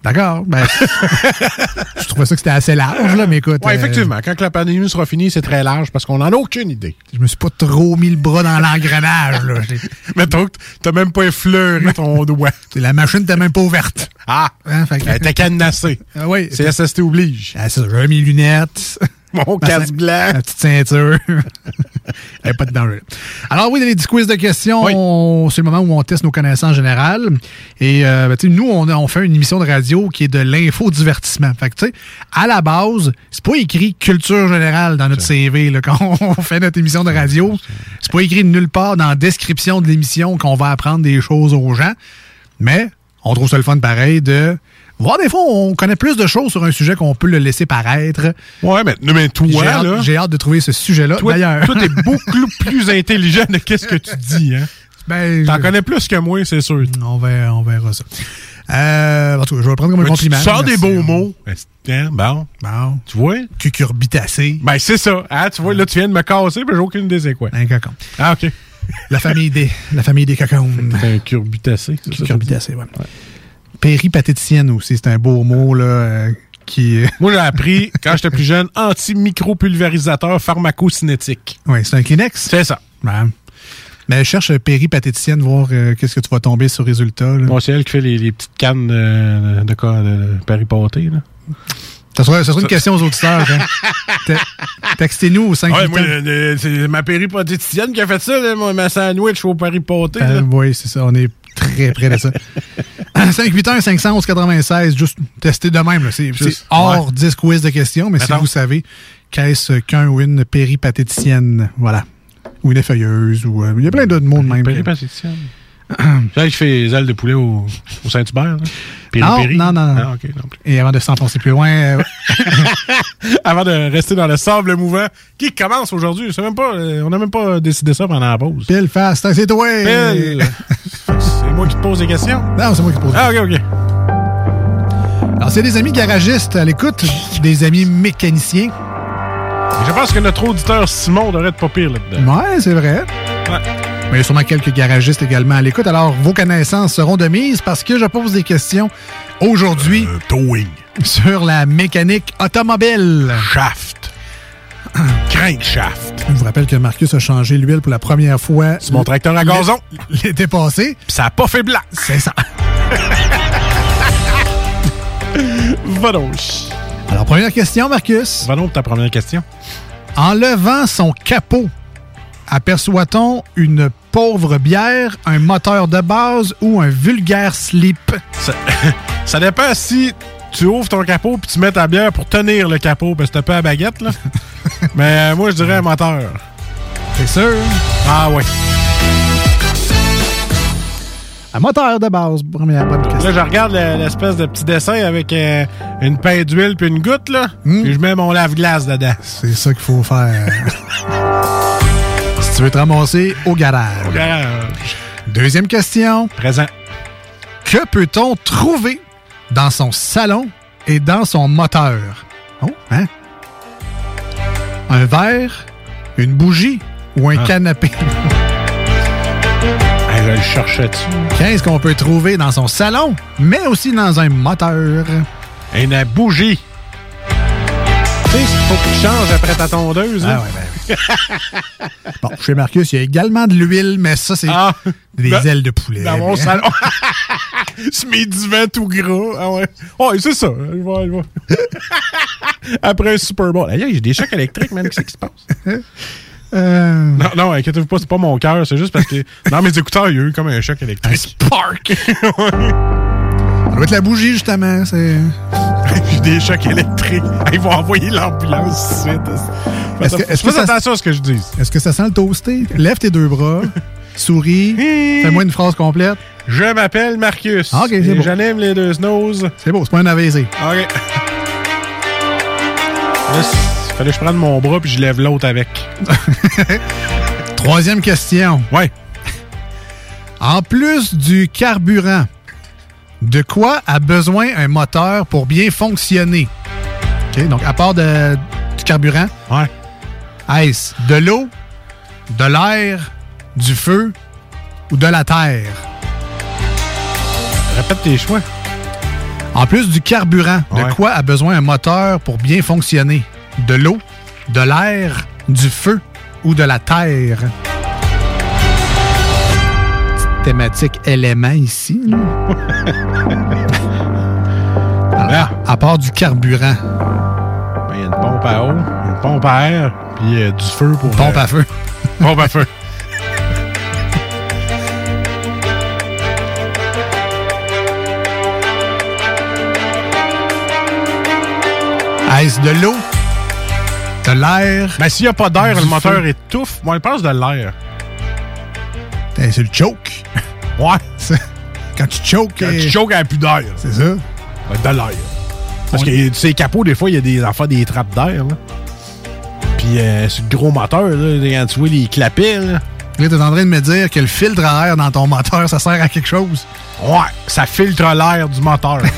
Speaker 12: D'accord. Ben, <laughs> je trouvais ça que c'était assez large, là, mais écoute.
Speaker 13: Oui,
Speaker 12: euh,
Speaker 13: effectivement. Quand la pandémie sera finie, c'est très large parce qu'on n'en a aucune idée.
Speaker 12: je me suis pas trop mis le bras dans l'engrenage, là. <laughs> J'ai-
Speaker 13: que t'as même pas effleuré ton <laughs> doigt.
Speaker 12: La machine n'était même pas ouverte.
Speaker 13: Ah!
Speaker 12: Hein, fait que-
Speaker 13: Elle était cadenassée.
Speaker 12: Ah oui.
Speaker 13: C'est SST oblige.
Speaker 12: Ah, ça, j'avais mes lunettes.
Speaker 13: Mon
Speaker 12: Ma
Speaker 13: casque blanc.
Speaker 12: Ma petite ceinture. Il n'y a pas de danger. Alors oui, dans les 10 quiz de questions, on- c'est le moment où on teste nos connaissances générales. Et euh, ben, nous, on fait une émission de radio qui est de l'infodivertissement. Fait que tu sais, à la base, c'est pas écrit culture générale dans notre CV là, quand <laughs> on fait notre émission de radio. C'est pas écrit nulle part dans la description de l'émission qu'on va apprendre des choses aux gens. Mais on trouve ça le fun pareil de voir des fois on connaît plus de choses sur un sujet qu'on peut le laisser paraître.
Speaker 13: Ouais, mais, mais toi,
Speaker 12: J'ai hâte,
Speaker 13: là.
Speaker 12: j'ai hâte de trouver ce sujet-là.
Speaker 13: Toi,
Speaker 12: D'ailleurs,
Speaker 13: toi, t'es <laughs> beaucoup plus intelligent de qu'est-ce que tu dis, hein?
Speaker 12: Ben,
Speaker 13: T'en
Speaker 12: je-
Speaker 13: connais plus que moi, c'est sûr.
Speaker 12: on verra, on verra ça. Euh, en tout cas, je vais le prendre comme un
Speaker 13: Mais tu
Speaker 12: compliment.
Speaker 13: sors des beaux mots. Ben, bon.
Speaker 12: Bon.
Speaker 13: Tu vois?
Speaker 12: Cucurbitacé.
Speaker 13: Ben, c'est ça. Hein, tu vois, là, tu viens de me casser, mais j'ai aucune idée c'est quoi.
Speaker 12: Un cocon.
Speaker 13: Ah, OK.
Speaker 12: La famille des, la famille des cocons.
Speaker 13: C'est un
Speaker 12: Cucurbitacé, ouais. Péripatéticienne aussi, c'est un beau mot, là, euh, qui...
Speaker 13: Moi, j'ai appris, <laughs> quand j'étais plus jeune, antimicropulvérisateur pharmacocinétique.
Speaker 12: Oui, c'est un Kleenex?
Speaker 13: C'est ça.
Speaker 12: Ouais. Mais cherche péripatéticienne, voir euh, qu'est-ce que tu vas tomber sur résultat. là.
Speaker 13: Bon, c'est elle qui fait les, les petites cannes de, de, quoi, de, péripaté, là.
Speaker 12: Ça sera, ça sera une question aux auditeurs. hein. <laughs> Te- Textez-nous au 5
Speaker 13: Ouais, moi, le- c'est ma péripatéticienne qui a fait ça, là, ma sandwich au péripaté. là.
Speaker 12: Euh, oui, c'est ça. On est très près de ça. 581 511 96 juste tester de même. là. C'est hors 10 quiz de questions, mais si
Speaker 13: Mettons.
Speaker 12: vous savez qu'est-ce qu'un ou une péripatéticienne, voilà. Ou une effeuilleuse, ou... euh, Il y a plein d'autres mots de même.
Speaker 13: Péripatéticienne. Elle qui fait les ailes de poulet au, au Saint-Hubert, là?
Speaker 12: Non, non, non, non.
Speaker 13: Ah, non plus.
Speaker 12: Et avant de s'enfoncer plus loin, euh, <laughs>
Speaker 13: Avant de rester dans le sable mouvant, qui commence aujourd'hui? Euh, on n'a même pas décidé ça pendant la pause.
Speaker 12: pile fast, c'est toi!
Speaker 13: Pile. <laughs> c'est moi qui te pose des questions?
Speaker 12: Non, c'est moi qui pose.
Speaker 13: Ah, ok, ok.
Speaker 12: Alors, c'est des amis garagistes à l'écoute, des amis mécaniciens.
Speaker 13: Je pense que notre auditeur Simon devrait être pas pire là-dedans.
Speaker 12: Ouais, c'est vrai.
Speaker 13: Ouais.
Speaker 12: Mais il y a sûrement quelques garagistes également à l'écoute. Alors, vos connaissances seront de mise parce que je pose des questions aujourd'hui
Speaker 13: towing.
Speaker 12: sur la mécanique automobile.
Speaker 13: Shaft. <clears throat> Crankshaft.
Speaker 12: Je vous rappelle que Marcus a changé l'huile pour la première fois.
Speaker 13: C'est mon tracteur à gazon.
Speaker 12: L'été passé.
Speaker 13: Puis ça a pas fait blanc.
Speaker 12: C'est ça. <laughs>
Speaker 13: Va donc.
Speaker 12: Alors, première question, Marcus.
Speaker 13: Va donc ta première question.
Speaker 12: En levant son capot, aperçoit-on une pauvre bière, un moteur de base ou un vulgaire slip?
Speaker 13: Ça, <laughs> ça dépend si tu ouvres ton capot puis tu mets ta bière pour tenir le capot parce que t'as pas la baguette, là. <laughs> Mais euh, moi, je dirais un moteur.
Speaker 12: C'est sûr?
Speaker 13: Ah ouais.
Speaker 12: Un moteur de base, première bonne question.
Speaker 13: Là, je regarde le- l'espèce de petit dessin avec euh, une paille d'huile puis une goutte, là. Puis je mets mon lave-glace dedans.
Speaker 12: C'est ça qu'il faut faire. <laughs> si tu veux te ramasser au garage.
Speaker 13: Au garage.
Speaker 12: Deuxième question.
Speaker 13: Présent.
Speaker 12: Que peut-on trouver dans son salon et dans son moteur? Oh, hein? Un verre, une bougie ou un
Speaker 13: Ah.
Speaker 12: canapé? <laughs>
Speaker 13: je le cherchais dessus.
Speaker 12: Qu'est-ce qu'on peut trouver dans son salon, mais aussi dans un moteur?
Speaker 13: Une bougie. Sais, il faut que tu changes après ta tondeuse.
Speaker 12: Ah
Speaker 13: là.
Speaker 12: ouais, ben Bon, chez Marcus, il y a également de l'huile, mais ça, c'est des
Speaker 13: Ben,
Speaker 12: ailes de poulet.
Speaker 13: Dans mon
Speaker 12: Mais-
Speaker 13: salon. <laughs> C'est mes divans tout gras. Ah ouais. Oh, c'est ça. Je vais, je vais. <laughs> Après un Super Bowl. Aïe, j'ai des chocs électriques, man. Qu'est-ce qui se passe? <laughs>
Speaker 12: Euh,
Speaker 13: Non, non, inquiétez-vous pas, c'est pas mon cœur. C'est juste parce que dans mes écouteurs, il y a eu comme un choc électrique.
Speaker 12: Spark! Ça doit être la bougie, justement. C'est... <laughs>
Speaker 13: Des chocs électriques. Ils vont envoyer l'ambulance tout de suite.
Speaker 12: Est-ce que- est-ce que ça-
Speaker 13: attention à ce que je dis.
Speaker 12: Est-ce que ça sent le toasté? Lève tes deux bras, <laughs> souris, fais-moi une phrase complète.
Speaker 13: Je m'appelle Marcus.
Speaker 12: Ah, ok, c'est
Speaker 13: et. J'anime les deux snows.
Speaker 12: C'est beau, c'est pas un AVC.
Speaker 13: OK. Il fallait que je prenne mon bras puis je lève l'autre avec. <laughs>
Speaker 12: Troisième question.
Speaker 13: Ouais.
Speaker 12: En plus du carburant, de quoi a besoin un moteur pour bien fonctionner? OK, donc à part de- du carburant,
Speaker 13: ouais.
Speaker 12: est-ce de l'eau, de l'air, du feu? Ou de la terre?
Speaker 13: Répète tes choix.
Speaker 12: En plus du carburant, de quoi a besoin un moteur pour bien fonctionner? De l'eau, de l'air, du feu? Ou de la terre? Thématique élément ici. là. <laughs> Alors, à part du carburant.
Speaker 13: Ben, Il y a une pompe à eau, une pompe à air, puis euh, du feu pour.
Speaker 12: Pompe à feu.
Speaker 13: Pompe à feu.
Speaker 12: Est-ce de l'eau? De l'air?
Speaker 13: Ben, s'il n'y a pas d'air, le moteur
Speaker 12: feu.
Speaker 13: étouffe. Moi, je pense de l'air.
Speaker 12: C'est le choke. <laughs>
Speaker 13: Ouais.
Speaker 12: Quand tu choke.
Speaker 13: Quand
Speaker 12: euh,
Speaker 13: tu choques, il n'y a plus d'air.
Speaker 12: C'est ça.
Speaker 13: Ouais, de l'air. Parce
Speaker 12: On-
Speaker 13: que ces capots, des fois, il y a des enfants des trappes d'air. là. Puis euh, c'est le gros moteur, là, quand tu vois les clapets. Là.
Speaker 12: Là, t'es en train de me dire que le filtre à air dans ton moteur, ça sert à quelque chose?
Speaker 13: Ouais, ça filtre l'air du moteur. <laughs>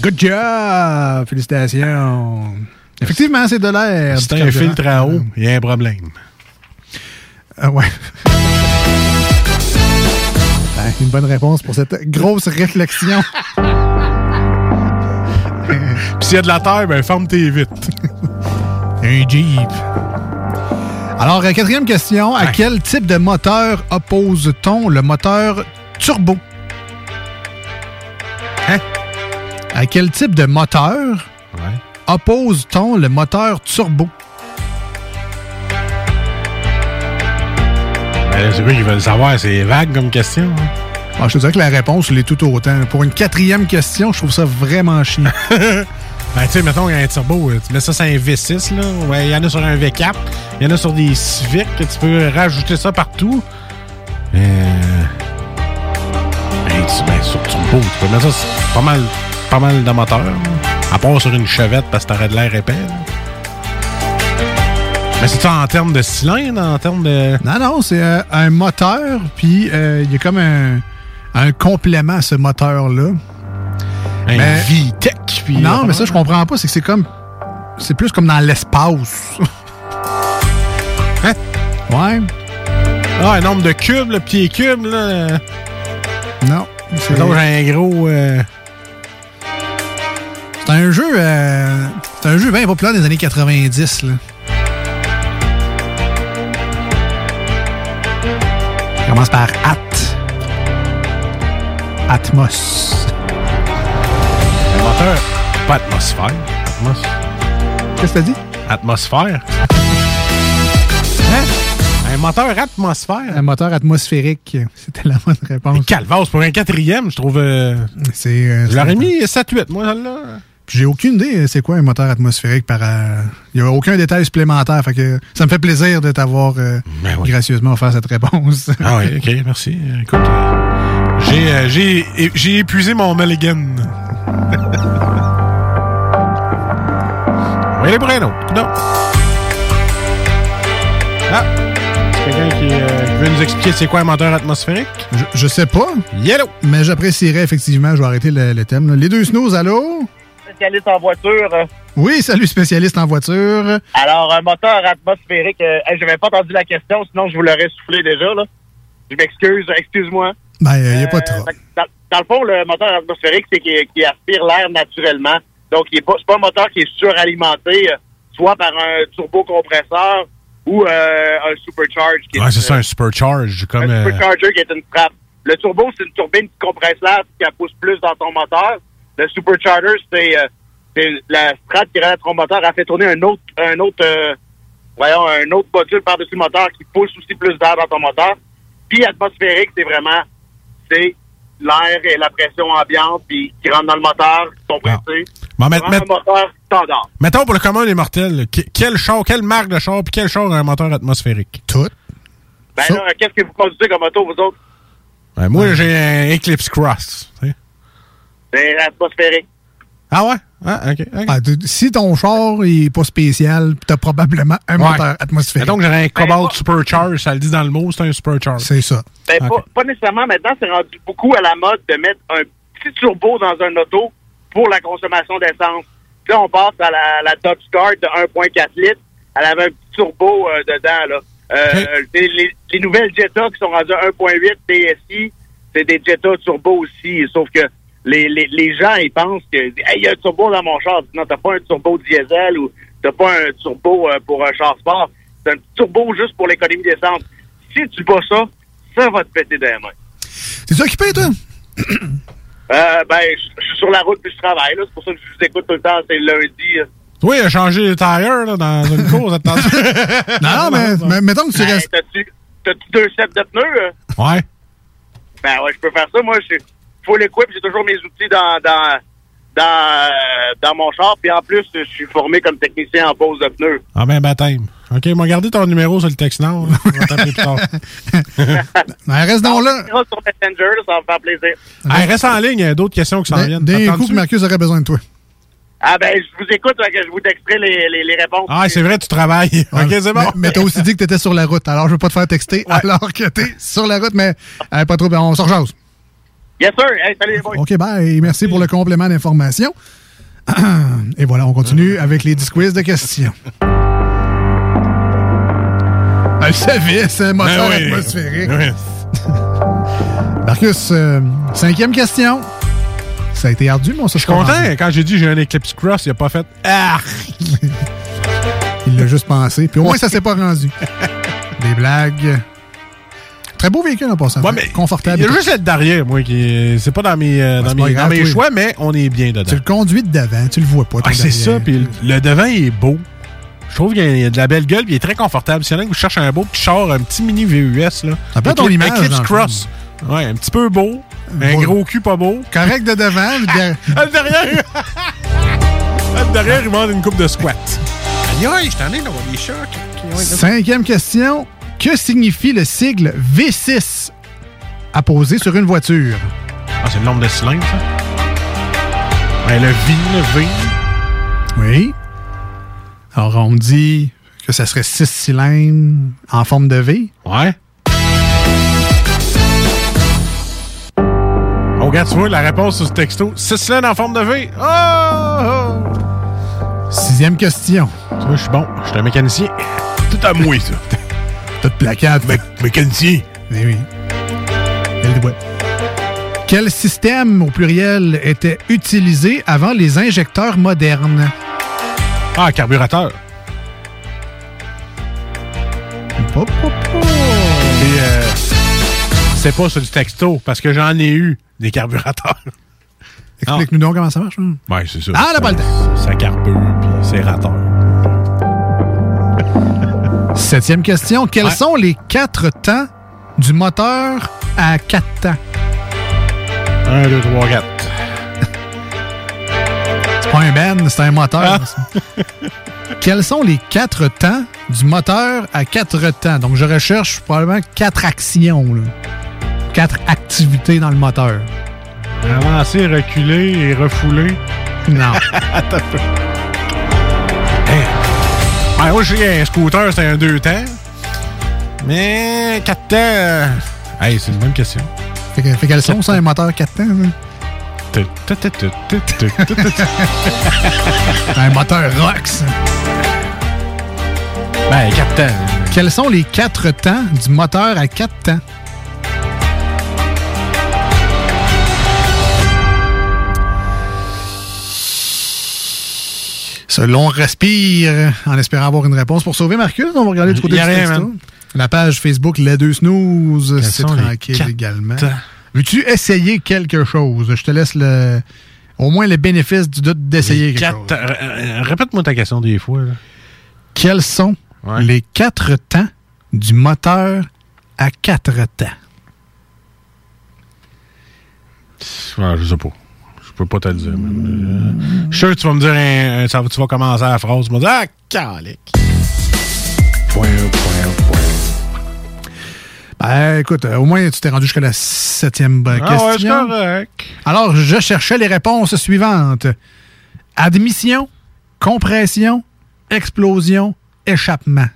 Speaker 12: Good job! Félicitations! Effectivement, c'est de l'air.
Speaker 13: T'as un filtre à eau, il y a un problème.
Speaker 12: Ah ouais. Ben, une bonne réponse pour cette grosse réflexion.
Speaker 13: Puis s'il y a de la terre, ben ferme tes vitres.
Speaker 12: Un Jeep. Alors, euh, quatrième question. À quel type de moteur oppose-t-on le moteur turbo?
Speaker 13: Hein?
Speaker 12: À quel type de moteur oppose-t-on le moteur turbo?
Speaker 13: C'est quoi qu'ils veulent savoir? C'est vague comme question. hein.
Speaker 12: Ah, je te dirais que la réponse, elle est tout autant. Pour une quatrième question, je trouve ça vraiment chiant. <laughs>
Speaker 13: Ben, tu sais, mettons, il y a un turbo, euh, tu mets ça sur un V6, là. Ouais, il y en a sur un V4. Il y en a sur des Civic, que tu peux rajouter ça partout. Euh... Ben, tu- ben, sur turbo, tu peux mettre ça sur pas mal, pas mal de moteurs. À part sur une chevette parce que t'aurais de l'air épais. là. Mais c'est en termes de cylindre, en termes de.
Speaker 12: Non, non, c'est euh, un moteur, puis euh, il y a comme un, un complément à ce moteur-là.
Speaker 13: Un
Speaker 12: Mais-
Speaker 13: VTEC. Puis
Speaker 12: non, mais ça, je comprends pas. C'est que c'est comme. C'est plus comme dans l'espace.
Speaker 13: Hein?
Speaker 12: Ouais.
Speaker 13: Ah, un nombre de cubes, le pied cube, là. euh,
Speaker 12: Non. C'est
Speaker 13: Donc, j'ai un gros. euh,
Speaker 12: c'est un jeu. euh, C'est un jeu bien populaire des années 90. Là. Commence par At. Atmos.
Speaker 13: Un moteur, pas atmosphère. Atmos...
Speaker 12: Qu'est-ce que t'as dit?
Speaker 13: Atmosphère. Hein? Un moteur atmosphère.
Speaker 12: Un moteur atmosphérique. C'était la bonne réponse.
Speaker 13: Calvas, pour un quatrième, je trouve. euh,
Speaker 12: C'est. euh,
Speaker 13: je l'aurais mis 7-8, moi, celle-là.
Speaker 12: J'ai aucune idée euh, c'est quoi un moteur atmosphérique par. euh, Il n'y a aucun détail supplémentaire. Fait que ça me fait plaisir de t'avoir euh, gracieusement offert cette réponse.
Speaker 13: Ben Ah oui, <laughs> ok, merci. Écoute, euh, j'ai, euh, j'ai, é- j'ai épuisé mon mulligan. On va aller pour un autre. Non. Ah! Quelqu'un qui, euh, qui veut nous expliquer c'est quoi un moteur atmosphérique?
Speaker 12: Je, je sais pas.
Speaker 13: Yellow!
Speaker 12: Mais j'apprécierais effectivement, je vais arrêter le, le thème. là. Les deux snooze, allô?
Speaker 23: Spécialiste en voiture. euh,
Speaker 12: Oui, salut spécialiste en voiture.
Speaker 23: Alors, un moteur atmosphérique, euh, hey, j'avais pas entendu la question, sinon je vous l'aurais soufflé déjà. Là. Je m'excuse, excuse-moi.
Speaker 12: Ben, il n'y a pas de
Speaker 23: Euh,
Speaker 12: trop.
Speaker 23: dans, dans le fond, le moteur atmosphérique, c'est qu'il aspire l'air naturellement. Donc, il est pas, c'est pas un moteur qui est suralimenté, euh, soit par un turbocompresseur ou euh, un supercharge. Qui est
Speaker 13: Ouais, c'est ça,
Speaker 23: euh,
Speaker 13: un supercharge. Comme,
Speaker 23: un
Speaker 13: euh,
Speaker 23: supercharger qui est une frappe. Le turbo, c'est une turbine qui compresse l'air qui la pousse plus dans ton moteur. Le supercharger, c'est euh, c'est la strate qui relève ton moteur a fait tourner un autre un autre euh, voyons un autre module par-dessus le moteur qui pousse aussi plus d'air dans ton moteur. Puis atmosphérique, c'est vraiment c'est l'air et la pression ambiante puis qui rentre dans le moteur, compressé.
Speaker 13: Bon, mais-
Speaker 23: C'est vraiment
Speaker 13: mais-
Speaker 23: un moteur standard.
Speaker 13: Mettons pour le commun des mortels, quel char, quelle marque de char, puis quel char a un moteur atmosphérique?
Speaker 12: Tout.
Speaker 23: Ben là, qu'est-ce que vous conduisez comme auto, vous autres?
Speaker 13: Ben, moi, j'ai un Eclipse Cross. tu sais.
Speaker 23: C'est atmosphérique.
Speaker 13: Ah ouais? Ah.
Speaker 12: Ah, tu- si ton char n'est pas spécial, tu as probablement un
Speaker 13: Ouais.
Speaker 12: moteur atmosphérique.
Speaker 13: Que j'aurais un Cobalt Supercharge, ça le dit dans le mot, c'est un Supercharge.
Speaker 12: C'est ça.
Speaker 23: Ben, pas, pas nécessairement. Maintenant, c'est rendu beaucoup à la mode de mettre un petit turbo dans un auto pour la consommation d'essence. Puis Là, on passe à la, la Dodge Dart de 1.4 litres. Elle avait un petit turbo euh, dedans. Là. Euh, les, les- les nouvelles Jetta qui sont rendues à 1.8 TSI, c'est des Jetta turbo aussi. Sauf que les, les, les gens, ils pensent que Hey, il y a un turbo dans mon char. Non, t'as pas un turbo diesel ou t'as pas un turbo euh, pour un char sport. C'est un turbo juste pour l'économie d'essence. Si tu bats ça, ça va te péter dans les mains.
Speaker 12: T'es occupé, toi?
Speaker 23: Euh, ben, je suis sur la route puis je travaille. là. C'est pour ça que je vous écoute tout le temps. C'est lundi. euh.
Speaker 13: Oui, il a changé les tires là, dans une <laughs> course.
Speaker 12: Non, non, mais, mais mettons que tu
Speaker 23: Ben,
Speaker 12: restes.
Speaker 23: T'as-tu deux sets de pneus? euh?
Speaker 13: Ouais.
Speaker 23: Ben ouais, je peux faire ça. Moi, je full équipe. J'ai toujours mes outils dans, dans, dans, euh, dans mon char. Puis en plus, je suis formé comme technicien en pose de pneus.
Speaker 13: Ah ben, baptême. OK, m'a gardé ton numéro sur le texte Nord. là. Vais t'appeler plus tard. <laughs>
Speaker 12: Ben, reste donc là.
Speaker 23: On sur Messenger, ça va me faire plaisir.
Speaker 13: Reste en ligne, il y a d'autres questions qui s'en viennent.
Speaker 12: D'un
Speaker 13: T'attends-tu?
Speaker 12: coup, que Marcus aurait besoin de toi.
Speaker 23: Ah ben, je vous écoute, que je vous texterai les, les, les réponses.
Speaker 13: Ah, c'est vrai, tu travailles. <laughs> OK, c'est bon.
Speaker 12: Mais, mais t'as aussi dit que t'étais sur la route, alors je veux pas te faire texter alors que t'es sur la route, mais euh, pas trop, ben, on se rejase.
Speaker 23: Yes, sir. Hey, salut les boys.
Speaker 12: OK, bye. Merci pour le complément d'information. <clears throat> Et voilà, on continue avec les 10 quiz de questions. Elle savait, c'est un moteur
Speaker 13: Ben oui.
Speaker 12: atmosphérique.
Speaker 13: Oui. <laughs>
Speaker 12: Marcus, euh, cinquième question. Ça a été ardu, mais on se
Speaker 13: Je suis content. Quand j'ai dit j'ai un Eclipse Cross, il a pas fait Ah! <laughs>
Speaker 12: Il l'a juste pensé. Puis au moins, ça s'est pas rendu. <laughs> Des blagues. Très beau véhicule en passant.
Speaker 13: Ouais, mais
Speaker 12: Confortable.
Speaker 13: Il y a juste être derrière, moi, qui c'est pas dans mes, euh, dans mes,
Speaker 12: grave,
Speaker 13: dans mes
Speaker 12: oui.
Speaker 13: choix, mais on est bien dedans.
Speaker 12: Tu le conduis de devant, tu le vois pas.
Speaker 13: Ah, c'est ça, puis le, le devant il est beau. Je trouve qu'il y a de la belle gueule, puis il est très confortable. Si y en a qui vous cherchent un beau petit char, un petit mini VUS, là.
Speaker 12: Ça peut être ton image,
Speaker 13: Eclipse
Speaker 12: le
Speaker 13: Cross. Ouais, un petit peu beau. Un gros cul pas beau.
Speaker 12: Correct de devant. <laughs> derrière-
Speaker 13: Ah, le derrière! <laughs> Le derrière, il demande une coupe de squat. Aïe, je t'en ai d'avoir des chocs.
Speaker 12: Cinquième question. Que signifie le sigle V6 apposé sur une voiture?
Speaker 13: Ah, c'est le nombre de cylindres, ça? Ouais, le V, le V.
Speaker 12: Oui. Alors, on me dit que ça serait six cylindres en forme de V.
Speaker 13: Ouais. Oh, regarde, tu vois la réponse sur ce texto. 6 cylindres en forme de V. Oh!
Speaker 12: Sixième question.
Speaker 13: Tu vois, je suis bon. Je suis un mécanicien. Tout à moi, ça. <laughs>
Speaker 12: T'as de placade.
Speaker 13: mécanicien.
Speaker 12: Eh oui. Elle doit. Quel système au pluriel était utilisé avant les injecteurs modernes?
Speaker 13: Ah, carburateur. Euh, c'est pas sur du texto, parce que j'en ai eu des carburateurs.
Speaker 12: Explique-nous donc comment ça marche. hein.
Speaker 13: Ouais, c'est ça.
Speaker 12: Ah, là, pas le temps.
Speaker 13: Ça carbure, puis c'est rateur.
Speaker 12: Septième question. Quels sont les quatre temps du moteur à quatre temps?
Speaker 13: 1, 2, 3, 4.
Speaker 12: C'est pas un ben, c'est un moteur. ça. <laughs> Quels sont les quatre temps du moteur à quatre temps? Donc, je recherche probablement quatre actions. là. Quatre activités dans le moteur.
Speaker 13: Avancer, reculer et refouler.
Speaker 12: Non. <laughs>
Speaker 13: Moi, je sais un scooter, c'est un deux temps. Mais quatre temps. euh, Hey, c'est une bonne question.
Speaker 12: Fait, que- fait quels sont, ça, un moteur quatre temps? hein? un moteur Rox.
Speaker 13: Ben, quatre temps.
Speaker 12: Quels sont les quatre temps du moteur à quatre temps? Selon on respire en espérant avoir une réponse. Pour sauver Marcus, on va regarder du côté du texto. La page Facebook Les Deux Snooze, c'est
Speaker 13: les
Speaker 12: tranquille également. Veux-tu essayer quelque chose? Je te laisse le au moins le bénéfice du doute d'essayer quelque
Speaker 13: Quatre
Speaker 12: chose.
Speaker 13: R- euh, Répète-moi ta question des fois. là.
Speaker 12: Quels sont les quatre temps du moteur à quatre temps?
Speaker 13: Ouais, je sais pas. Je peux pas te le dire. man. Je suis sûr que tu vas me dire, un- un- ça va- tu vas commencer la phrase, tu vas me dire, ah, calique. Point, point, point.
Speaker 12: Ben, écoute, euh, au moins, tu t'es rendu jusqu'à la septième euh,
Speaker 13: Ah ouais,
Speaker 12: question.
Speaker 13: correct.
Speaker 12: Alors, je cherchais les réponses suivantes. Admission, compression, explosion, échappement.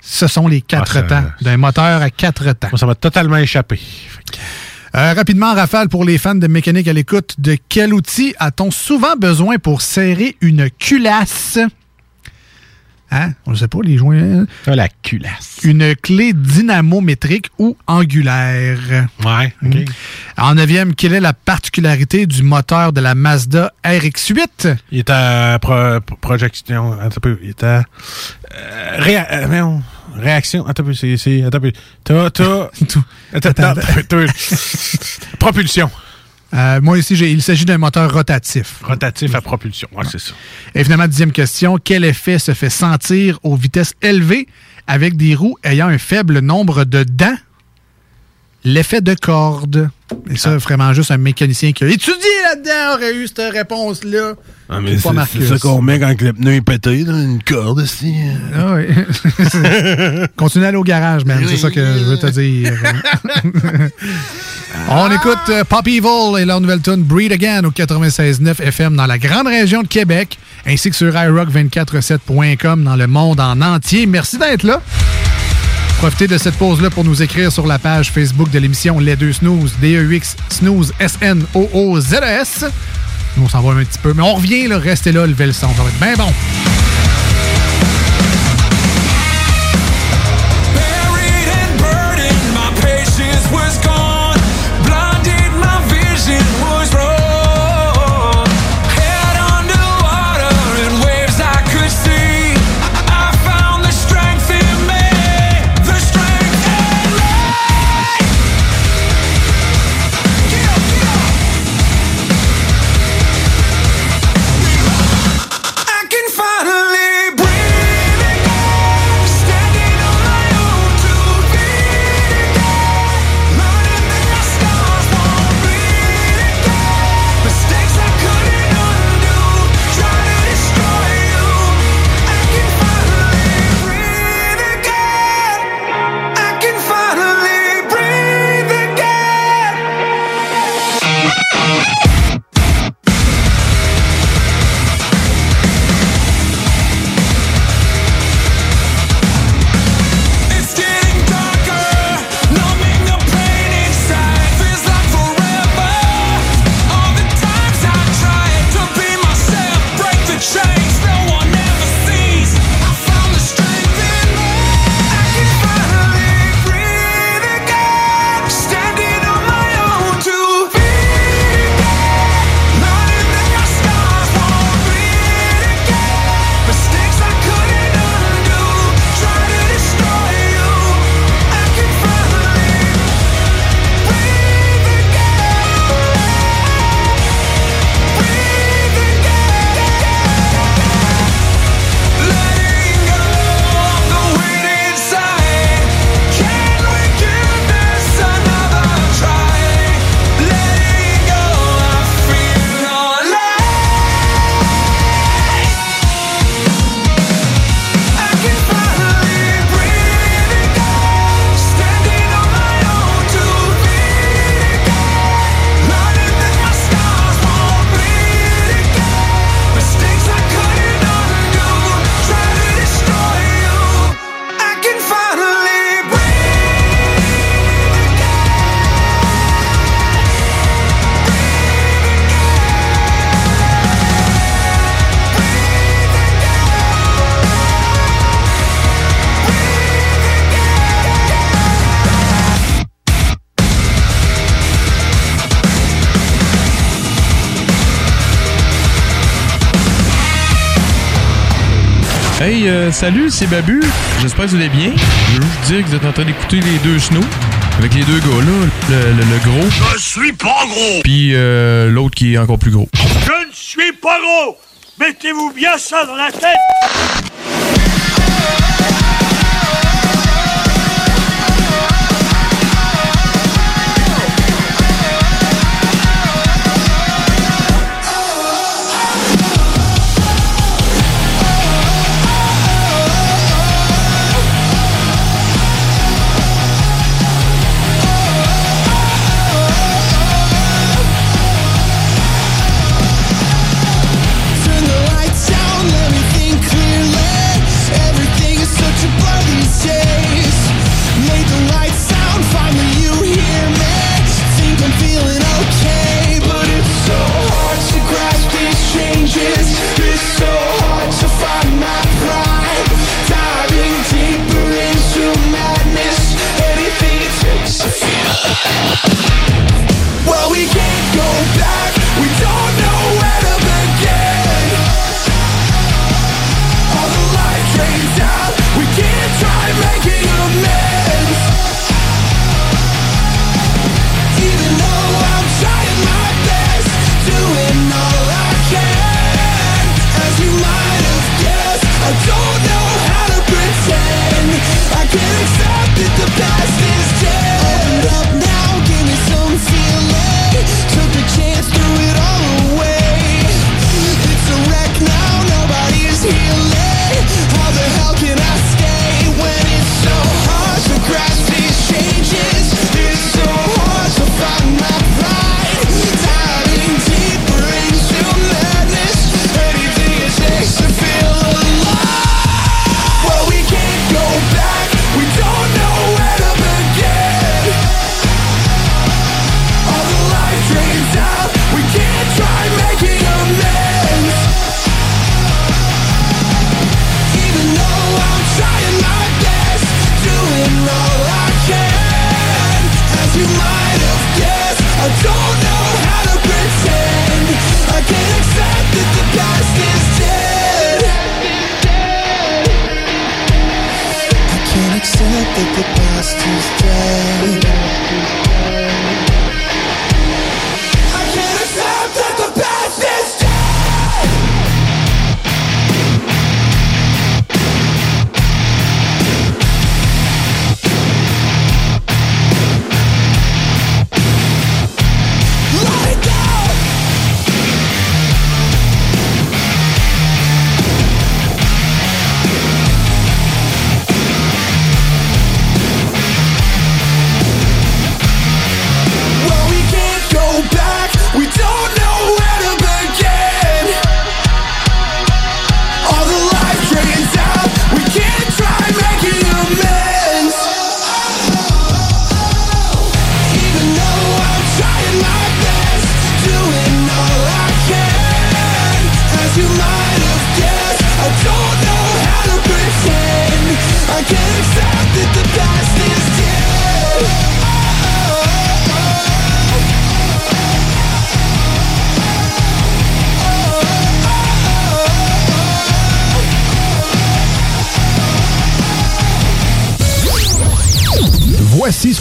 Speaker 12: Ce sont les quatre
Speaker 13: Ah,
Speaker 12: temps d'un moteur à quatre temps.
Speaker 13: Moi, ça m'a totalement échappé.
Speaker 12: Euh, rapidement, Rafale, pour les fans de mécanique à l'écoute, de quel outil a-t-on souvent besoin pour serrer une culasse? Hein? On ne sait pas, les joints.
Speaker 13: la culasse.
Speaker 12: Une clé dynamométrique ou angulaire.
Speaker 13: Ouais, OK.
Speaker 12: Mm. En neuvième, quelle est la particularité du moteur de la Mazda RX-8?
Speaker 13: Il est à pro- pro- projection. Un peu. Il est à. euh, euh, réaction. Attends. C'est. c'est- Attends. T'as. T'as. Propulsion.
Speaker 12: Euh, moi ici, il s'agit d'un moteur rotatif.
Speaker 13: Rotatif à propulsion. Ouais, c'est ça.
Speaker 12: Et finalement, dixième question, quel effet se fait sentir aux vitesses élevées avec des roues ayant un faible nombre de dents? L'effet de corde. Et ça, vraiment juste un mécanicien qui a étudié là-dedans aurait eu cette réponse-là.
Speaker 13: Ah, c'est ça qu'on met quand le pneu est pété, là, une corde ici.
Speaker 12: Ah oui. <laughs> Continue à aller au garage, man. C'est ça que je veux te dire. <laughs> On écoute euh, Pop Evil et leur nouvelle tune Breed Again au 96.9 FM dans la grande région de Québec, ainsi que sur iRock247.com dans le monde en entier. Merci d'être là. Profitez de cette pause-là pour nous écrire sur la page Facebook de l'émission Les Deux Snooze, D-E-U-X, Snooze, S-N-O-O-Z-E-S. Nous, on s'en va un petit peu, mais on revient, là, restez là, levez le son, ça va être bien bon.
Speaker 24: Euh, salut, c'est Babu. J'espère que vous allez bien. Je veux juste dire que vous êtes en train d'écouter les deux snows. Avec les deux gars là, le, le, le gros.
Speaker 19: Je suis pas gros!
Speaker 24: Puis euh, l'autre qui est encore plus gros.
Speaker 19: Je ne suis pas gros! Mettez-vous bien ça dans la tête!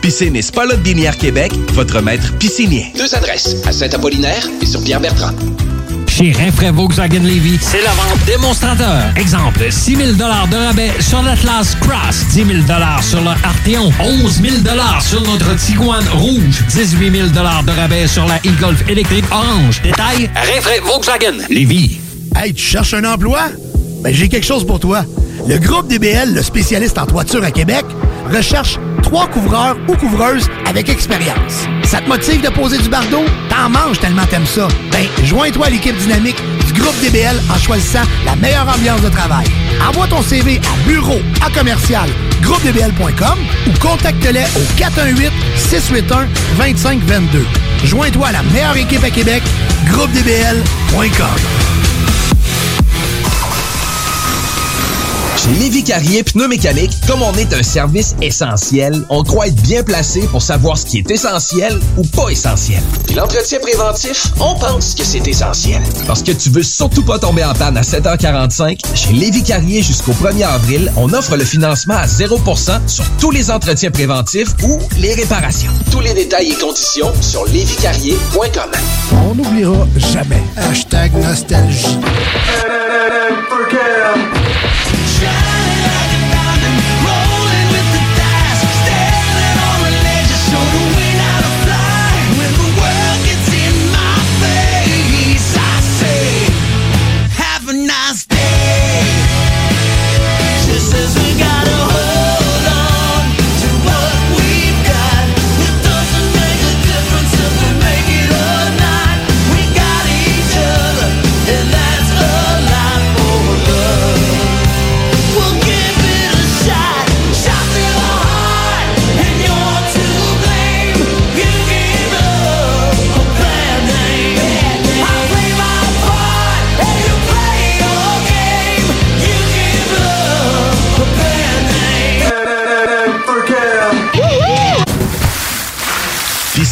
Speaker 14: Piscine et Spa Lodge Binière Québec, votre maître piscinier.
Speaker 25: Deux adresses, à Saint-Apollinaire et sur Pierre-Bertrand.
Speaker 26: Chez Rinfraie Volkswagen Levy, c'est la vente démonstrateur. Exemple, 6 000 de rabais sur l'Atlas Cross, 10 000 sur le Arteon, 11 000 sur notre Tiguan Rouge, 18 000 de rabais sur la e-Golf électrique orange. Détail, Rinfraie Volkswagen Levy.
Speaker 6: Hey, tu cherches un emploi? Ben, j'ai quelque chose pour toi. Le groupe DBL, le spécialiste en toiture à Québec, recherche trois couvreurs ou couvreuses avec expérience. Ça te motive de poser du bardeau? T'en manges tellement t'aimes ça. Ben, joins-toi à l'équipe dynamique du groupe DBL en choisissant la meilleure ambiance de travail. Envoie ton CV à bureau à commercial groupedbl.com ou contacte-les au 418 681 2522. Joins-toi à la meilleure équipe à Québec, groupedbl.com.
Speaker 14: Chez Lévi Carrier Pneumécanique, comme on est un service essentiel, on croit être bien placé pour savoir ce qui est essentiel ou pas essentiel. Puis l'entretien préventif, on pense que c'est essentiel. Parce que tu veux surtout pas tomber en panne à 7h45, chez Lévi Carrier jusqu'au 1er avril, on offre le financement à 0% sur tous les entretiens préventifs ou les réparations. Tous les détails et conditions sur lévicarrier.com.
Speaker 6: On n'oubliera jamais. Hashtag nostalgie.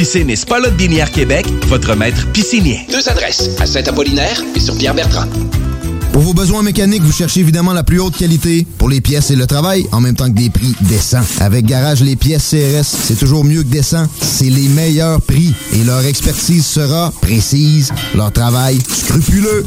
Speaker 14: Piscine et Spa Lot Binière Québec, votre maître piscinier.
Speaker 25: Deux adresses, à Saint-Apollinaire et sur Pierre-Bertrand.
Speaker 16: Pour vos besoins mécaniques, vous cherchez évidemment la plus haute qualité pour les pièces et le travail, en même temps que des prix décents. Avec Garage Les Pièces CRS, c'est toujours mieux que décent. C'est les meilleurs prix et leur expertise sera précise, leur travail scrupuleux.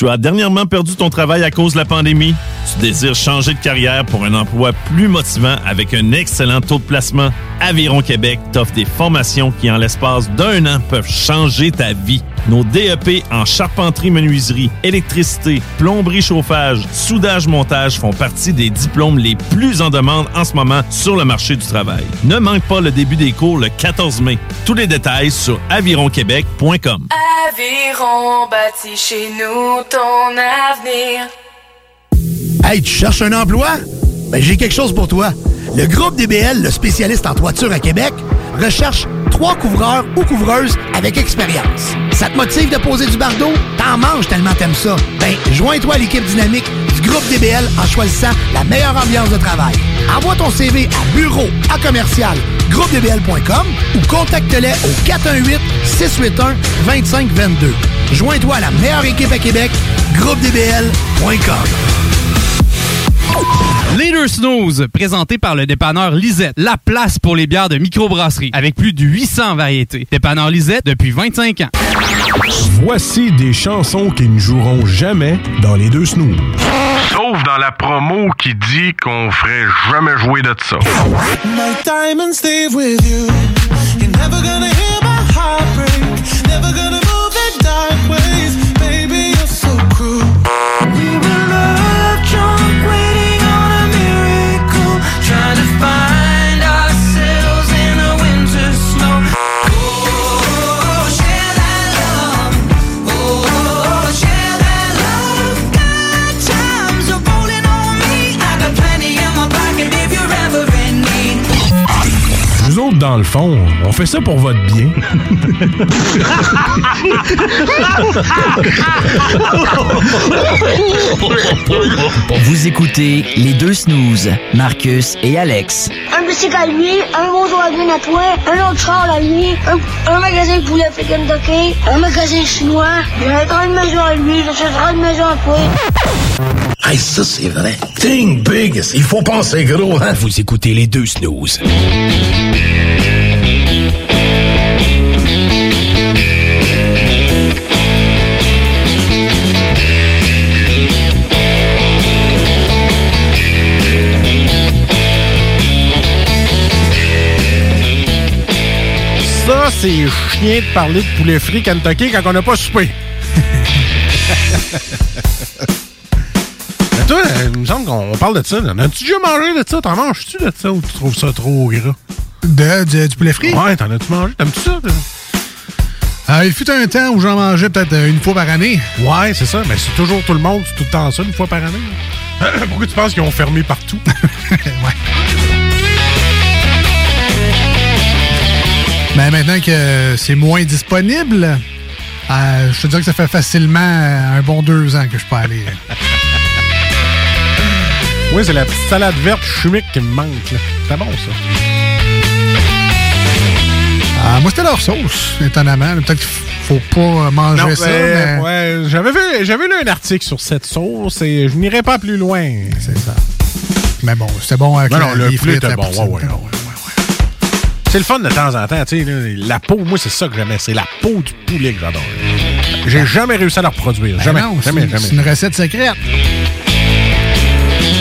Speaker 16: 681 4476.
Speaker 18: Tu as dernièrement perdu ton travail à cause de la pandémie? Tu désires changer de carrière pour un emploi plus motivant avec un excellent taux de placement? Aviron Québec t'offre des formations qui, en l'espace d'un an, peuvent changer ta vie. Nos DEP en charpenterie, menuiserie, électricité, plomberie, chauffage, soudage, montage font partie des diplômes les plus en demande en ce moment sur le marché du travail. Ne manque pas le début des cours le 14 mai. Tous les détails sur avironquebec.com.
Speaker 11: Aviron bâti chez nous ton avenir.
Speaker 6: Hey, tu cherches un emploi? Ben, j'ai quelque chose pour toi. Le groupe DBL, le spécialiste en toiture à Québec, recherche trois couvreurs ou couvreuses avec expérience. Ça te motive de poser du bardeau? T'en manges tellement t'aimes ça. Ben, joins-toi à l'équipe dynamique du groupe DBL en choisissant la meilleure ambiance de travail. Envoie ton CV à bureau à commercial groupedbl.com ou contacte-les au 418 681 2522. Joins-toi à la meilleure équipe à Québec, groupedbl.com.
Speaker 10: Leader Snooze, présenté par le dépanneur Lisette. La place pour les bières de microbrasserie, avec plus de 800 variétés. Dépanneur Lisette depuis 25 ans.
Speaker 9: Voici des chansons qui ne joueront jamais dans les deux snooze.
Speaker 27: Sauf dans la promo qui dit qu'on ferait jamais jouer de ça.
Speaker 19: My diamonds stay with you. You're never gonna hear my heart break. Never gonna
Speaker 13: le fond, on fait ça pour votre bien.
Speaker 22: Vous écoutez les deux snooze, Marcus et Alex.
Speaker 28: Un bicycle à lui, un Volkswagen à toi, un autre char à lui, un, un magasin de poulet fait Kentucky, un magasin chinois, a une maison à lui, j'achèterai une maison à toi.
Speaker 29: Hey, ça, c'est vrai. Think big. Il faut penser gros, hein?
Speaker 30: Vous écoutez les deux snooze.
Speaker 13: Ça, c'est chien de parler de poulet frit Kentucky quand on n'a pas soupé. <laughs> Toi, euh, il me semble qu'on parle de ça. As-tu déjà mangé de ça? T'en manges-tu de ça ou tu trouves ça trop gras?
Speaker 12: De, du- du poulet frit?
Speaker 13: Ouais, t'en as-tu mangé? T'aimes-tu ça?
Speaker 12: Euh, il fut un temps où j'en mangeais peut-être euh, une fois par année.
Speaker 13: Ouais, c'est ça. Mais c'est toujours tout le monde, c'est tout le temps ça, une fois par année. <coughs> Pourquoi tu penses qu'ils ont fermé partout? <laughs>
Speaker 12: Mais maintenant que c'est moins disponible, euh, je te dirais que ça fait facilement un bon deux ans que je peux aller.
Speaker 13: Oui, c'est la petite salade verte chimique qui me manque. C'est bon, ça.
Speaker 12: Ah, moi, c'était leur sauce, étonnamment. Peut-être qu'il faut pas manger
Speaker 13: Non,
Speaker 12: ça. mais-
Speaker 13: ouais, j'avais vu, j'avais lu un article sur cette sauce et je n'irai pas plus loin.
Speaker 12: C'est ça. Mais bon, c'était bon avec
Speaker 13: Non,
Speaker 12: la-
Speaker 13: non, le poulet était bon. Ouais, ouais, ouais, ouais, ouais. C'est le fun de temps en temps, tu sais. La peau, moi, c'est ça que j'aimais. C'est la peau du poulet que j'adore. J'ai jamais réussi à la reproduire.
Speaker 12: Ben
Speaker 13: Jamais, jamais, jamais.
Speaker 12: C'est une recette secrète.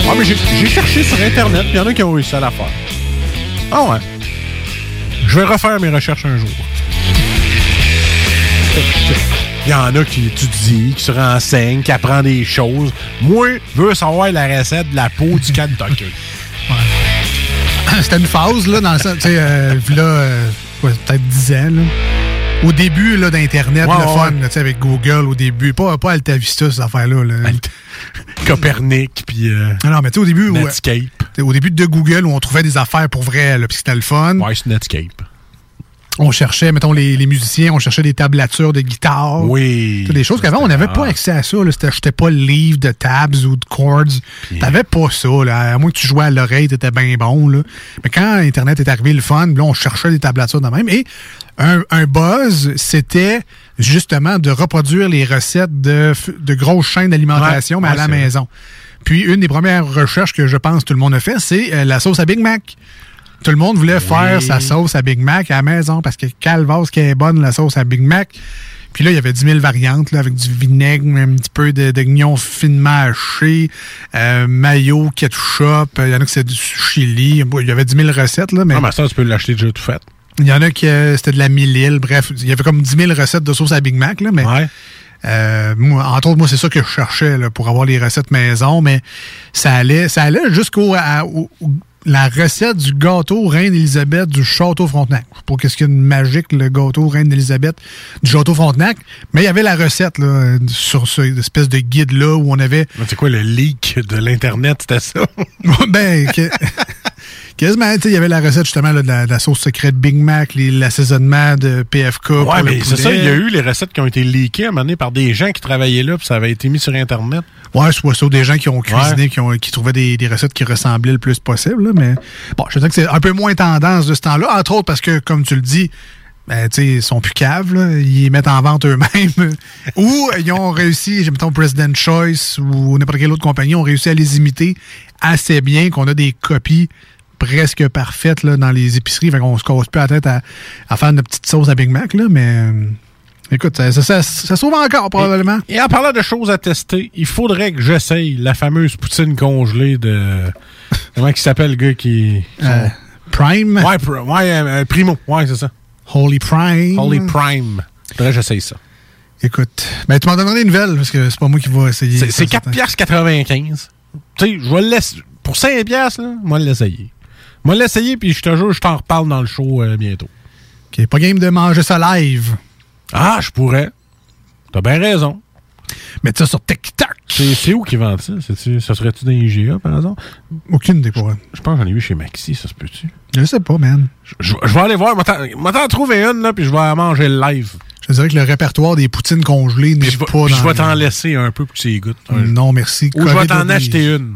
Speaker 13: Ah, mais j'ai cherché sur Internet, il y en a qui ont réussi à la faire. Ah ouais. Je vais refaire mes recherches un jour. Il y en a qui étudient, qui se renseignent, qui apprennent des choses. Moi, je veux savoir la recette de la peau du Kentucky. <laughs>
Speaker 12: C'était une phase, là, dans le sens, tu sais, euh, là, euh, ouais, peut-être 10 ans, là. Au début, là, d'Internet,
Speaker 13: Ouais,
Speaker 12: le
Speaker 13: ouais,
Speaker 12: fun,
Speaker 13: ouais.
Speaker 12: là, tu sais, avec Google, au début. Pas, pas Alta Vista, ces affaires-là, là. <laughs>
Speaker 13: Copernic, puis... euh,
Speaker 12: Ah non, mais tu sais, au début...
Speaker 13: Netscape.
Speaker 12: au début de Google, où on trouvait des affaires pour vrai, là, puis c'était le fun.
Speaker 13: Ouais, c'est Netscape.
Speaker 12: On cherchait, mettons, les, les musiciens, on cherchait des tablatures de guitare.
Speaker 13: Oui.
Speaker 12: Des choses qu'avant, on n'avait pas accès à ça. Là. C'était, pas le livre de tabs ou de chords. T'avais pas ça. Là. À moins que tu jouais à l'oreille, t'étais bien bon. Là. Mais quand Internet est arrivé, le fun, là, on cherchait des tablatures de même. Et un, un buzz, c'était justement de reproduire les recettes de, de grosses chaînes d'alimentation,
Speaker 13: Ouais,
Speaker 12: mais à
Speaker 13: ouais,
Speaker 12: la
Speaker 13: vrai.
Speaker 12: maison. Puis une des premières recherches que je pense tout le monde a fait, c'est euh, la sauce à Big Mac. Tout le monde voulait faire sa sauce à Big Mac à la maison parce que calvasse qui est bonne la sauce à Big Mac. Puis là, il y avait 10 000 variantes là, avec du vinaigre, un petit peu de- d'oignon finement haché, euh, mayo, ketchup. Il y en a qui c'est du chili. Il y avait 10 000 recettes. Là, mais
Speaker 13: Ah, mais ça, tu peux l'acheter déjà tout fait.
Speaker 12: Il y en a qui euh, c'était de la mille Bref, il y avait comme 10 000 recettes de sauce à Big Mac. Là, mais euh, moi, entre autres, moi, c'est ça que je cherchais là, pour avoir les recettes maison. Mais ça allait, ça allait jusqu'au la recette du gâteau Reine-Élisabeth du Château Frontenac. Je sais pas qu'est-ce qu'il y a de magique, le gâteau Reine-Élisabeth du Château Frontenac. Mais il y avait la recette là, sur ce espèce de guide-là où on avait...
Speaker 13: C'est quoi le leak de l'Internet? C'était ça? <laughs>
Speaker 12: ben, que- quasiment, tu sais, il y avait la recette justement là, de, la, de la sauce secrète Big Mac, l'assaisonnement de PFK.
Speaker 13: Ouais, mais c'est ça, il y a eu les recettes qui ont été leakées à un moment donné par des gens qui travaillaient là, puis ça avait été mis sur Internet.
Speaker 12: Ouais, soit ça, des gens qui ont cuisiné, qui, ont, qui trouvaient des, des recettes qui ressemblaient le plus possible. là, mais bon, je dirais que c'est un peu moins tendance de ce temps-là, entre autres parce que, comme tu le dis, ben, tu sais, ils sont plus caves, là, ils mettent en vente eux-mêmes. <laughs> ou ils ont réussi, j'ai mettons President Choice ou n'importe quelle autre compagnie, ont réussi à les imiter assez bien qu'on a des copies presque parfaites là, dans les épiceries. Fait qu'on se casse plus la tête à, à faire une petite sauce à Big Mac, là, mais euh, écoute, ça, ça, ça, ça sauve encore probablement.
Speaker 13: Et en parlant de choses à tester, il faudrait que j'essaye la fameuse poutine congelée de. <laughs> Comment il s'appelle le gars qui.
Speaker 12: Euh, Prime?
Speaker 13: Ouais, pr- ouais euh, Primo. Ouais, c'est ça.
Speaker 12: Holy Prime.
Speaker 13: Holy Prime. Faudrait que j'essaye ça.
Speaker 12: Écoute, ben, tu m'en donneras des nouvelles parce que c'est pas moi qui vais essayer.
Speaker 13: C'est- C'est
Speaker 12: ça,
Speaker 13: 4 piastres 95. Tu sais, je vais le laisser. Pour 5 piastres, là, moi l'essayer. Moi l'essayer, puis je te jure, je t'en reparle dans le show euh, bientôt.
Speaker 12: Ok, pas game de manger ça live.
Speaker 13: Ah, je pourrais. T'as bien raison.
Speaker 12: Mets ça sur TikTok.
Speaker 13: C'est où qu'ils vendent ça? Ça serait-tu dans IGA, par exemple?
Speaker 12: Aucune idée pour
Speaker 13: Je pense que j'en ai vu chez Maxi, ça se peut-tu?
Speaker 12: Je sais pas, man.
Speaker 13: Je, vais aller voir. Je vais t'en trouver une, là, puis je vais la manger live.
Speaker 12: Je dirais que le répertoire des poutines congelées n'est pas
Speaker 13: Puis je vais t'en laisser un peu pour que tu y goûtes.
Speaker 12: Non, merci.
Speaker 13: Ou je vais t'en acheter une.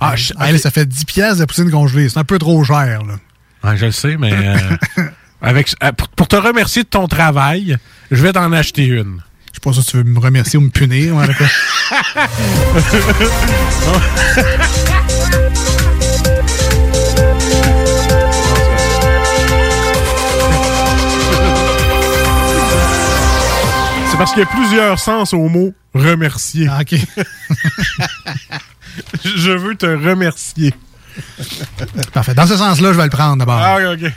Speaker 13: Ah, je-
Speaker 12: Ah, là, ça fait 10 pièces de poutine congelée. C'est un peu trop cher, là.
Speaker 13: Ah, je le sais, mais euh, <laughs> avec, euh, pour, te remercier de ton travail, je vais t'en acheter une.
Speaker 12: Je sais pas si tu veux me remercier ou me punir. <laughs> <laughs>
Speaker 13: C'est parce qu'il y a plusieurs sens au mot remercier.
Speaker 12: OK. <laughs>
Speaker 13: je veux te remercier.
Speaker 12: Parfait. Dans ce sens-là, je vais le prendre d'abord.
Speaker 13: Ah, ok, ok.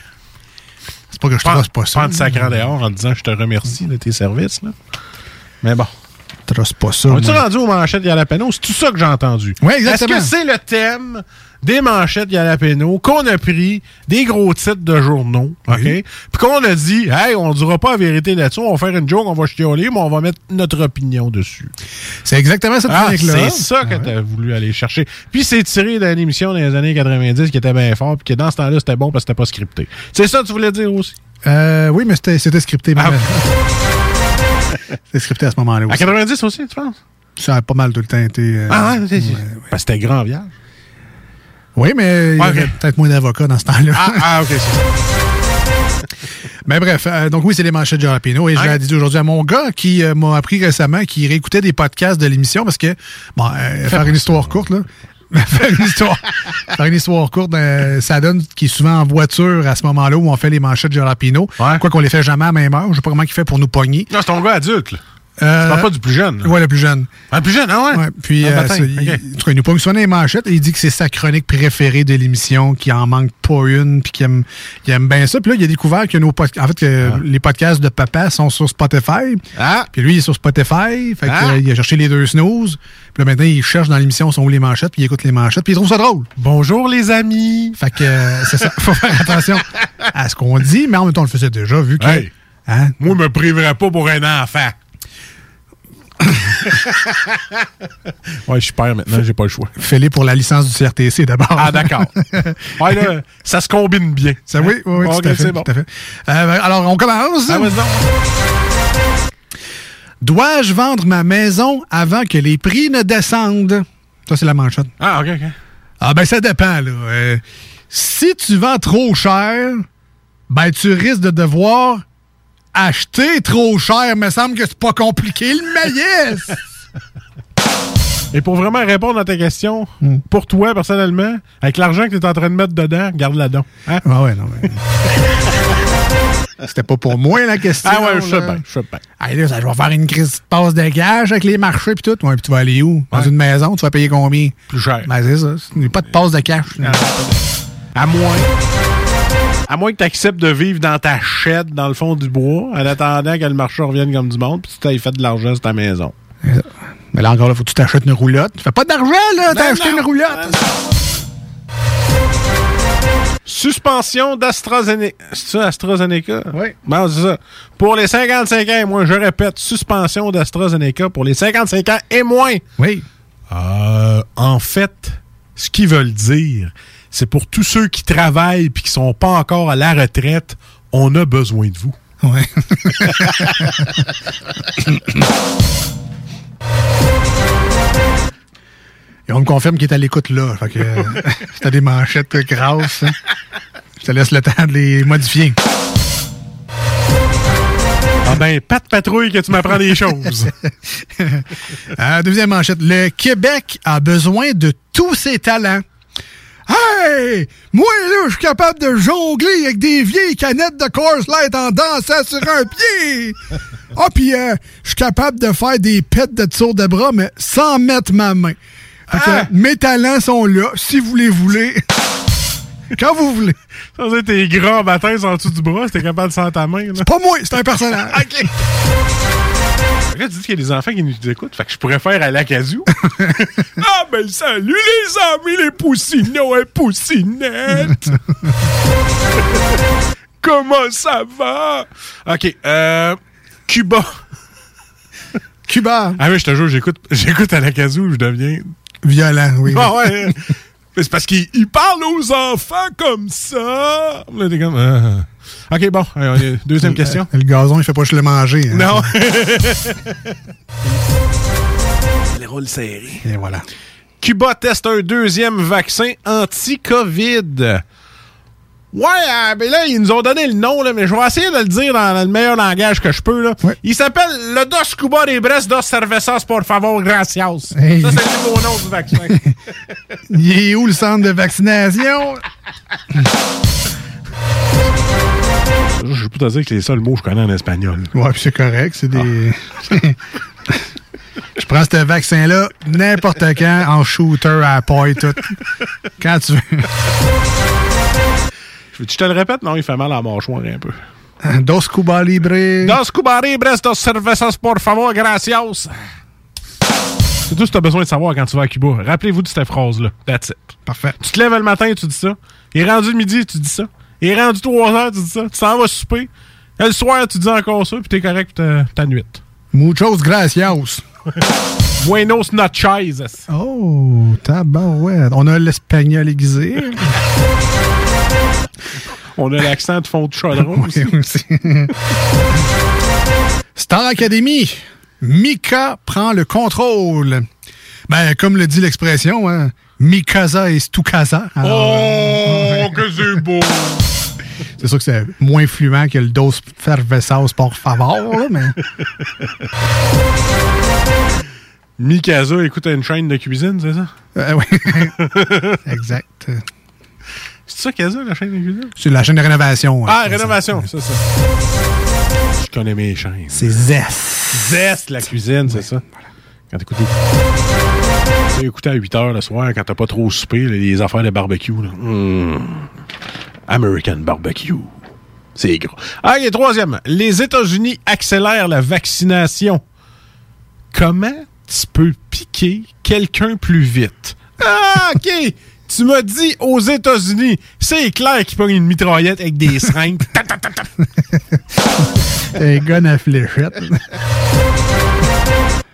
Speaker 12: C'est pas que je trosse pas ça.
Speaker 13: pas de sacrant dehors en disant je te remercie de tes services. Là. Mais bon.
Speaker 12: Pas ça.
Speaker 13: On est-tu rendu aux manchettes Yalapeno? C'est tout ça que j'ai entendu.
Speaker 12: Oui, exactement.
Speaker 13: Est-ce que c'est le thème des manchettes Yalapeno qu'on a pris des gros titres de journaux, OK? Puis qu'on a dit, hey, on dira pas la vérité là-dessus, on va faire une joke, on va chialer, mais on va mettre notre opinion dessus.
Speaker 12: C'est exactement cette
Speaker 13: Ah,
Speaker 12: chronique-là.
Speaker 13: c'est ça que tu as voulu aller chercher. Puis c'est tiré d'une émission dans les années 90 qui était bien fort, puis que dans ce temps-là, c'était bon parce que c'était pas scripté. C'est ça que tu voulais dire aussi?
Speaker 12: Euh, oui, mais c'était scripté.
Speaker 13: Ah, <laughs> <laughs>
Speaker 12: C'était scripté à ce moment-là
Speaker 13: À
Speaker 12: aussi.
Speaker 13: 90 aussi, tu penses?
Speaker 12: Ça a pas mal tout le temps été... euh,
Speaker 13: Ah ouais, c'est- Parce que c'était grand vierge.
Speaker 12: Oui, mais il y avait peut-être moins d'avocats dans ce temps-là.
Speaker 13: Ah, ah, ok, c'est ça. <laughs>
Speaker 12: Mais bref, euh, donc oui, c'est les manchettes de Jalapeno. Et je l'ai dit aujourd'hui à mon gars qui euh, m'a appris récemment qu'il réécoutait des podcasts de l'émission parce que, bon, euh, faire une histoire courte, là. <laughs> faire, une histoire, faire une histoire courte, euh, ça donne qu'il est souvent en voiture à ce moment-là où on fait les manchettes de Jalapeno. Quoi qu'on les fait jamais à la même heure. Je sais pas comment il fait pour nous pogner.
Speaker 13: Non, c'est ton gars adulte, là.
Speaker 12: Euh,
Speaker 13: Tu parles pas du plus jeune.
Speaker 12: Ouais, le plus jeune.
Speaker 13: Ah, le plus jeune, ah ouais?
Speaker 12: puis,
Speaker 13: Ah,
Speaker 12: euh, il, en tout cas, il nous pogne dans les manchettes et il dit que c'est sa chronique préférée de l'émission, qu'il en manque pas une, puis qu'il aime, il aime bien ça. Puis là, il a découvert que nos pod- en fait, que les podcasts de papa sont sur Spotify.
Speaker 13: Ah.
Speaker 12: Puis lui, il est sur Spotify. Fait que,
Speaker 13: Ah.
Speaker 12: euh, il a cherché les deux snooze. Puis là, maintenant, il cherche dans l'émission sont où les manchettes, puis il écoute les manchettes, puis il trouve ça drôle.
Speaker 13: Bonjour, les amis.
Speaker 12: Fait que, euh, c'est ça. Faut faire attention à ce qu'on dit, mais en même temps, on le faisait déjà, vu que.
Speaker 13: Hey.
Speaker 12: Hein?
Speaker 13: Moi, je me priverais pas pour un enfant. <laughs> ouais, je suis père maintenant, j'ai pas le choix.
Speaker 12: Fais-les pour la licence du CRTC d'abord.
Speaker 13: Ah, d'accord. <laughs> Ouais, là, ça se combine bien.
Speaker 12: Ça, oui, oui, oui,
Speaker 13: Ok,
Speaker 12: tout à fait.
Speaker 13: c'est bon.
Speaker 12: tout à fait. Euh, alors, on commence.
Speaker 13: Ah.
Speaker 12: Dois-je vendre ma maison avant que les prix ne descendent? Ça, c'est la manchette.
Speaker 13: Ah, ok, ok.
Speaker 12: Ah, ben, ça dépend, là. Euh, si tu vends trop cher, ben, tu risques de devoir acheter trop cher. Me semble que c'est pas compliqué, le maïs! <laughs>
Speaker 13: Et pour vraiment répondre à ta question,
Speaker 12: Hmm.
Speaker 13: pour toi, personnellement, avec l'argent que tu es en train de mettre dedans, garde-la donc. Hein?
Speaker 12: Ah ouais, non, mais... C'était pas pour moi, la question.
Speaker 13: Ah ouais, je sais bien, je sais bien.
Speaker 12: Hey, là, ça, je vais faire une crise de passe de gage avec les marchés puis tout. Ouais, puis tu vas aller où? Dans
Speaker 13: Ouais.
Speaker 12: une maison, tu vas payer combien?
Speaker 13: Plus cher.
Speaker 12: Ben, c'est ça. Il n'y a pas de passe de cash.
Speaker 13: À moins. À moins que tu acceptes de vivre dans ta chaîne dans le fond du bois, en attendant que le marché revienne comme du monde, puis tu t'aies fait de l'argent sur ta maison.
Speaker 12: Mais là, encore, là, faut que tu t'achètes une roulotte. Tu fais pas d'argent, là. T'as acheté une roulotte.
Speaker 13: Suspension d'AstraZeneca. C'est ça, AstraZeneca?
Speaker 12: Oui.
Speaker 13: Bon, c'est ça. Pour les 55 ans et moins, je répète, suspension d'AstraZeneca pour les 55 ans et moins.
Speaker 12: Oui.
Speaker 13: Euh, en fait, ce qu'ils veulent dire, c'est pour tous ceux qui travaillent puis qui sont pas encore à la retraite, on a besoin de vous.
Speaker 12: Ouais. <laughs> Et on me confirme qu'il est à l'écoute là. Fait que euh, <laughs> si t'as des manchettes grasses, hein, je te laisse le temps de les modifier.
Speaker 13: Ah ben, pas de patrouille que tu m'apprends des choses. <laughs>
Speaker 12: Euh, deuxième manchette. Le Québec a besoin de tous ses talents. Hey! Moi, là, je suis capable de jongler avec des vieilles canettes de Coors Light en dansant sur un <laughs> pied! Ah, puis euh, je suis capable de faire des pets de tour de bras, mais sans mettre ma main. Fait que,
Speaker 13: Ah!
Speaker 12: mes talents sont là, si vous les voulez. Quand vous voulez.
Speaker 13: Ça veut dire tes grands baptêmes en dessous du bras, si t'es capable de sentir ta main. Là.
Speaker 12: C'est pas moi, c'est un personnage. <laughs>
Speaker 13: OK. Tu dis qu'il y a des enfants qui nous écoutent, fait que je pourrais faire à l'Acadou. <laughs> ah, ben salut les amis, les poussinots et poussinettes! <laughs> Comment ça va? OK, euh, Cuba.
Speaker 12: Cuba.
Speaker 13: Ah oui, je te jure, j'écoute, j'écoute à la casou, je deviens.
Speaker 12: Violent, oui.
Speaker 13: Ah ouais. Mais c'est parce qu'il il parle aux enfants comme ça. Là, t'es comme. ah. Ok, bon. euh, deuxième question.
Speaker 12: Le gazon, il fait pas je le manger. hein.
Speaker 13: Non. <laughs> Les rôles serrés.
Speaker 12: Et voilà.
Speaker 13: Cuba teste un deuxième vaccin anti-COVID. Ouais, euh, ben là, ils nous ont donné le nom, là, mais je vais essayer de le dire dans, dans le meilleur langage que je peux. Là. Il s'appelle le Dos Cuba de Brest dos Cervezas por favor, gracias.
Speaker 12: Hey.
Speaker 13: Ça, c'est le nouveau nom du vaccin. <laughs>
Speaker 12: Il est où le centre de vaccination? <laughs>
Speaker 13: je peux te dire que c'est les seuls mots que je connais en espagnol.
Speaker 12: Ouais, puis c'est correct. C'est des. <laughs> Je prends ce vaccin-là n'importe quand en shooter à poil tout. Quand tu veux.
Speaker 13: Je te le répète, non, il fait mal à la mâchoire un peu.
Speaker 12: Dos Cuba Libre.
Speaker 13: Dos Cuba Libres dos cervezas por favor, gracias. C'est tout ce que tu as besoin de savoir quand tu vas à Cuba. Rappelez-vous de cette phrase-là. That's it.
Speaker 12: Parfait.
Speaker 13: Tu te lèves le matin et tu dis ça. Il est rendu le midi, tu dis ça. Il est rendu 3 heures, tu dis ça. Tu t'en vas souper. Et le soir, tu dis encore ça, puis t'es correct pour ta, nuit.
Speaker 12: Muchos gracias. <laughs>
Speaker 13: Buenos noches.
Speaker 12: Oh, tabarouette. On a l'espagnol aiguisé.
Speaker 13: On a l'accent de fond de chaudron aussi.
Speaker 12: Oui, aussi. Star Academy. Mika prend le contrôle. Ben, comme le dit l'expression, hein, Mikasa est tout casa.
Speaker 13: Oh, <laughs> que c'est beau!
Speaker 12: C'est sûr que c'est moins fluent que le dos fervesas por favor, là, mais. <laughs>
Speaker 13: Mikasa écoute une chaîne de cuisine, c'est ça?
Speaker 12: Euh, oui. <laughs> exact.
Speaker 13: C'est ça, Casa, la chaîne de cuisine?
Speaker 12: C'est la chaîne de rénovation.
Speaker 13: Ah,
Speaker 12: hein,
Speaker 13: rénovation, c'est ça. Je connais mes chaînes.
Speaker 12: C'est Zest.
Speaker 13: Zest, la cuisine, c'est ça. Quand t'écoutes sais, écouter à 8 h le soir, quand t'as pas trop soupé, les affaires de barbecue. Là. Mm. American barbecue. C'est gros. Ah, et troisième. Les États-Unis accélèrent la vaccination. Comment tu peux piquer quelqu'un plus vite? Ah, <laughs> OK! Tu m'as dit aux États-Unis. C'est clair qu'ils pognent une mitraillette avec des seringues. <laughs> <laughs>
Speaker 12: Un gun à fléchette.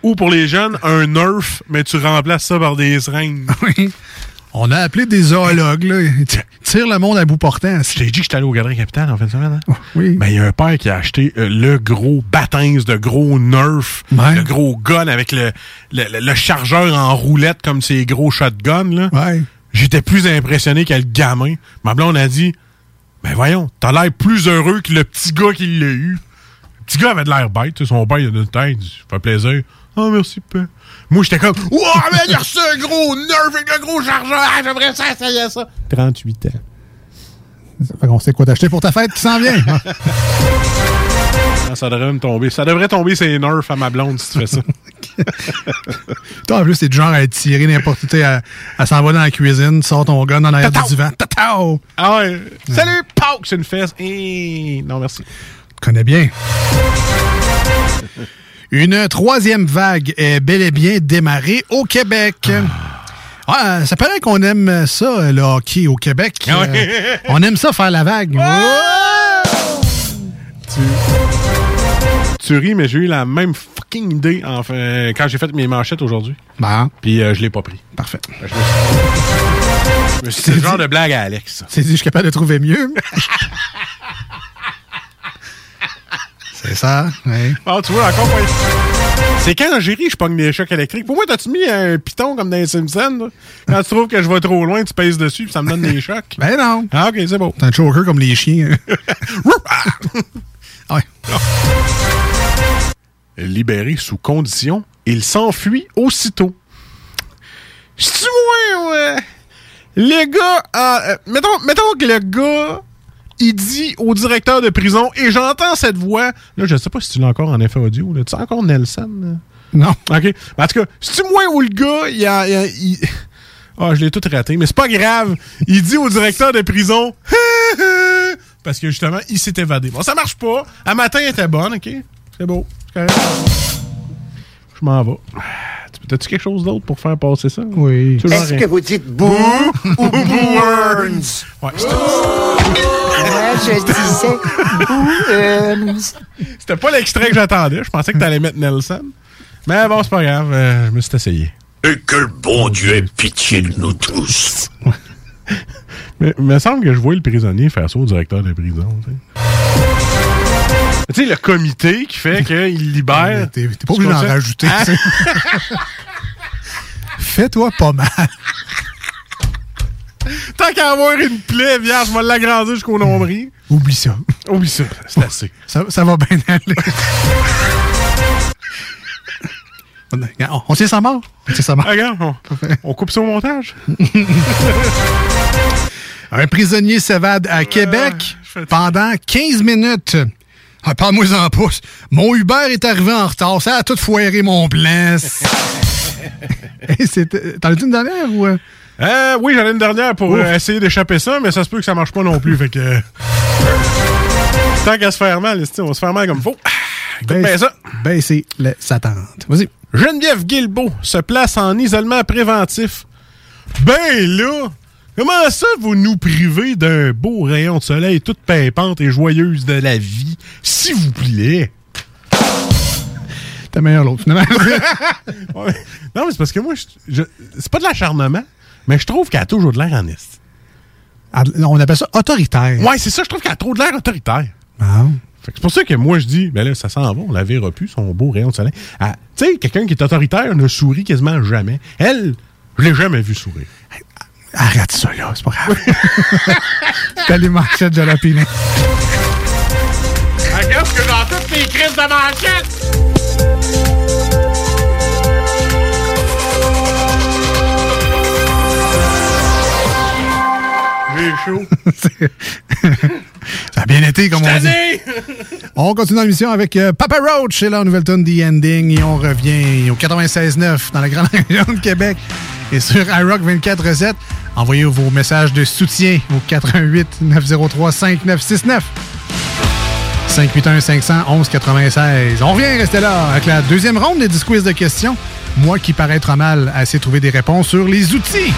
Speaker 13: Ou pour les jeunes, un Nerf, mais tu remplaces ça par des seringues.
Speaker 12: Oui. On a appelé des zoologues, là. Ils t- tirent le monde à bout portant.
Speaker 13: Je t'ai dit que j'étais allé au Galerie Capitale en fin de semaine. Hein?
Speaker 12: oui.
Speaker 13: Ben, il y a un père qui a acheté euh, le gros baptême de gros Nerf,
Speaker 12: Ouais.
Speaker 13: le gros gun avec le, le, le- le chargeur en roulette comme ces gros shotguns. Là.
Speaker 12: Ouais.
Speaker 13: J'étais plus impressionné que le gamin. Ma blonde a dit Ben voyons, t'as l'air plus heureux que le petit gars qui l'a eu. Le petit gars avait de l'air bête. tu sais, Son père, il a une tête. Ça fait plaisir. Oh, merci, père. Moi, j'étais comme Ouah, mais il a reçu un gros Nerf avec le gros chargeur. Ah, J'aimerais ça essayer ça. 38 ans.
Speaker 12: Fait qu'on sait quoi t'acheter pour ta fête qui s'en vient. <laughs>
Speaker 13: Ah, ça devrait me tomber. Ça devrait tomber ses nerfs à ma blonde si tu fais ça. <laughs>
Speaker 12: Toi, en plus, t'es du genre à être tiré n'importe où. À, à s'en va dans la cuisine, tu sors ton gun dans l'arrière du divan. Tatao!
Speaker 13: Ah ouais. Salut, Pauk, c'est une fesse. Non, merci.
Speaker 12: Tu connais bien. <laughs> Une troisième vague est bel et bien démarrée au Québec. Ah, ça paraît qu'on aime ça, le hockey au Québec.
Speaker 13: Ah.
Speaker 12: Euh, on aime ça faire la vague.
Speaker 13: Tu ris, mais j'ai eu la même fucking idée enfin, quand j'ai fait mes manchettes aujourd'hui.
Speaker 12: Bon,
Speaker 13: Puis euh, je l'ai pas pris.
Speaker 12: parfait.
Speaker 13: Ben, je me suis- C'est le genre de blague à Alex.
Speaker 12: C'est dit, je suis capable de trouver mieux. <laughs> C'est ça, oui.
Speaker 13: Ah, tu vois, encore. C'est quand j'ai ri, je pogne des chocs électriques. Pour moi, t'as-tu mis un piton comme dans les Simpsons? là? Quand tu trouves que je vais trop loin, tu pèses dessus puis ça me donne des chocs. <laughs>
Speaker 12: Ben non.
Speaker 13: Ah, ok, c'est beau.
Speaker 12: T'es un choker comme les chiens. <laughs> <laughs> ouais.
Speaker 13: Libéré sous condition, il s'enfuit aussitôt. C'est moi, ouais? Le gars, ah, euh, mettons, mettons que le gars, il dit au directeur de prison, et j'entends cette voix. Là, je sais pas si tu l'as encore en effet audio. Là. Tu sais encore Nelson? là?
Speaker 12: Non.
Speaker 13: OK. Ben, en tout cas, c'est-tu moi ou le gars, il a. il a- il- Ah, je l'ai tout raté, mais c'est pas grave. Il dit au directeur de prison. <laughs> Parce que justement, il s'est évadé. Bon, ça marche pas. À matin, elle était bonne, OK? C'est beau. C'est. Je m'en vais. Tu- T'as-tu quelque chose d'autre pour faire passer ça?
Speaker 12: Oui.
Speaker 2: Est-ce que vous dites boo ou Burns?
Speaker 13: Ouais,
Speaker 2: je disais Burns.
Speaker 13: C'était pas l'extrait que j'attendais. Je pensais que t'allais mettre Nelson. Mais bon, c'est pas grave, euh, je me suis essayé.
Speaker 31: Et que le bon Dieu ait pitié de nous tous. <laughs>
Speaker 13: Mais il me semble que je vois le prisonnier faire ça au directeur de prison. Tu sais. Le comité qui fait qu'il libère. <laughs>
Speaker 12: T'es pas obligé d'en rajouter. Tu sais. <laughs> Fais-toi pas mal. <laughs>
Speaker 13: Tant qu'à avoir une plaie, vierge, je vais l'agrandir jusqu'au nombril.
Speaker 12: Oublie ça.
Speaker 13: Oublie ça, c'est assez.
Speaker 12: Ça, ça va bien aller. On, on tient sa mort? On tient sa mort.
Speaker 13: Ah, regarde, on, on coupe ça au montage. <laughs>
Speaker 12: Un prisonnier s'évade à Québec pendant 15 minutes. Ah, Parle-moi en pouce. Mon Uber est arrivé en retard. Ça a tout foiré mon plan. <laughs> Hey, T'en as-tu une dernière ou... euh?
Speaker 13: Oui, j'en ai une dernière pour
Speaker 12: Ouf.
Speaker 13: euh, essayer d'échapper ça, mais ça se peut que ça marche pas non plus. Fait que. euh, Tant qu'à se faire mal, on va se faire mal comme faut. Ah, Écoute bien ça.
Speaker 12: Baisser le satante. Vas-y.
Speaker 13: Geneviève Guilbeault se place en isolement préventif. Ben là, comment ça vous nous privez d'un beau rayon de soleil toute pimpante et joyeuse de la vie, s'il vous plaît?
Speaker 12: T'es meilleur l'autre, finalement. <laughs>
Speaker 13: Non, mais c'est parce que moi, je, je- c'est pas de l'acharnement, mais je trouve qu'elle a toujours de l'air en est.
Speaker 12: Ah, On appelle ça autoritaire.
Speaker 13: Ouais, c'est ça, je trouve qu'elle a trop de l'air autoritaire.
Speaker 12: Ah.
Speaker 13: C'est pour ça que moi je dis, ben là, ça s'en va, on la verra plus, son beau rayon de soleil. Ah, tu sais, quelqu'un qui est autoritaire ne sourit quasiment jamais. Elle, je l'ai jamais vu sourire.
Speaker 12: Arrête ça, là. C'est pas grave. <laughs> T'as les manchettes de jalapino.
Speaker 13: Regarde que dans toutes les crises de manchette! Chaud. <laughs>
Speaker 12: Ça a bien été, comme on dit. <laughs> On continue l'émission avec euh, Papa Roach et la nouvelle tune The Ending et on revient au 96.9 dans la grande <laughs> région de Québec et sur iRock 24.7. Envoyez vos messages de soutien au 88 903 5969 581 511 96. On revient rester là avec la deuxième ronde des 10 quiz de questions. Moi qui paraît être mal à essayer de trouver des réponses sur les outils.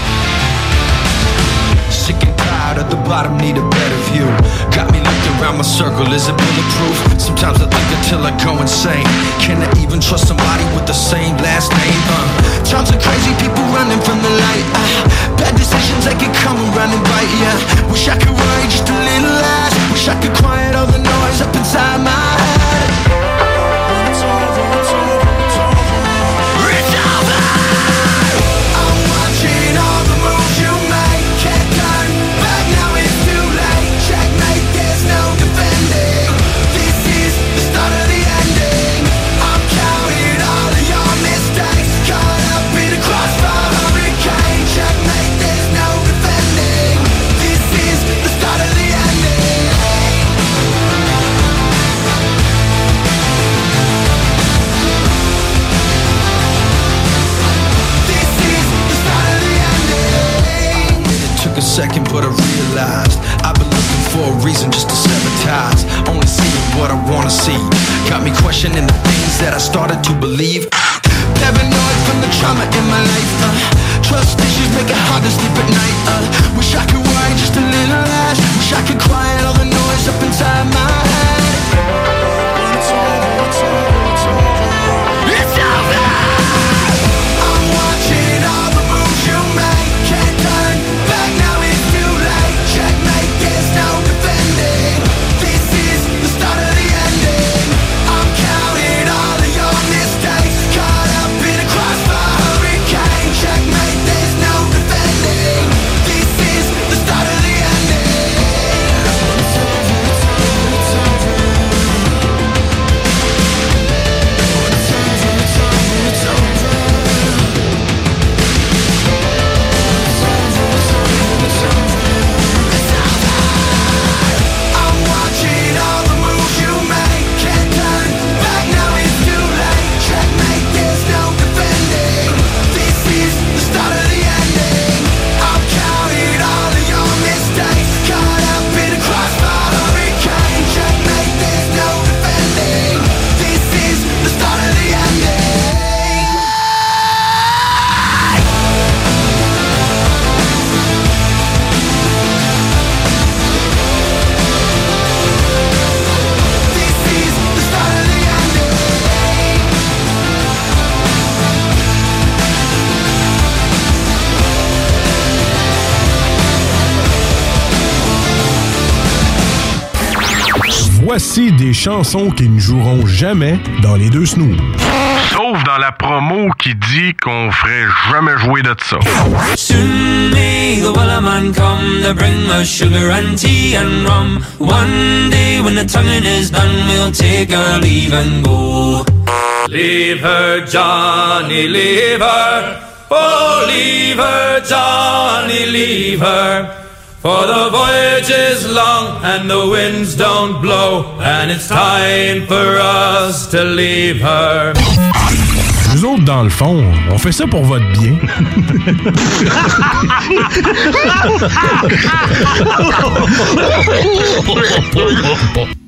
Speaker 19: And at the bottom, need a better view. Got me looking around my circle, is it bulletproof? Sometimes I think until I go insane. Can I even trust somebody with the same last name? Uh, times are crazy, people running from the light. Uh, bad decisions, they can come run and bite, yeah. Wish I could worry just a little less. Wish I could quiet all the noise up inside my a second, but I realized I've been looking for a reason just to sabotage. Only seeing what I wanna see. Got me questioning the things that I started to believe. Paranoid from the trauma in my life. Uh, trust issues make it hard to sleep at night. Uh, wish I could worry just a little less. Wish I could quiet all the noise up inside my
Speaker 13: Voici des chansons qui ne joueront jamais dans les deux snooze. Sauf dans la promo qui dit qu'on ferait jamais jouer de ça.
Speaker 32: Soon may the Wellerman come to bring us sugar and tea and rum. One day when the tonguing is done, we'll take our leave and go. Leave her, Johnny, leave her. Oh, leave her, Johnny, leave her. For the voyage is long and the winds don't blow, and it's time for us to leave her.
Speaker 13: Nous autres, dans le fond, on fait ça pour votre bien. <laughs>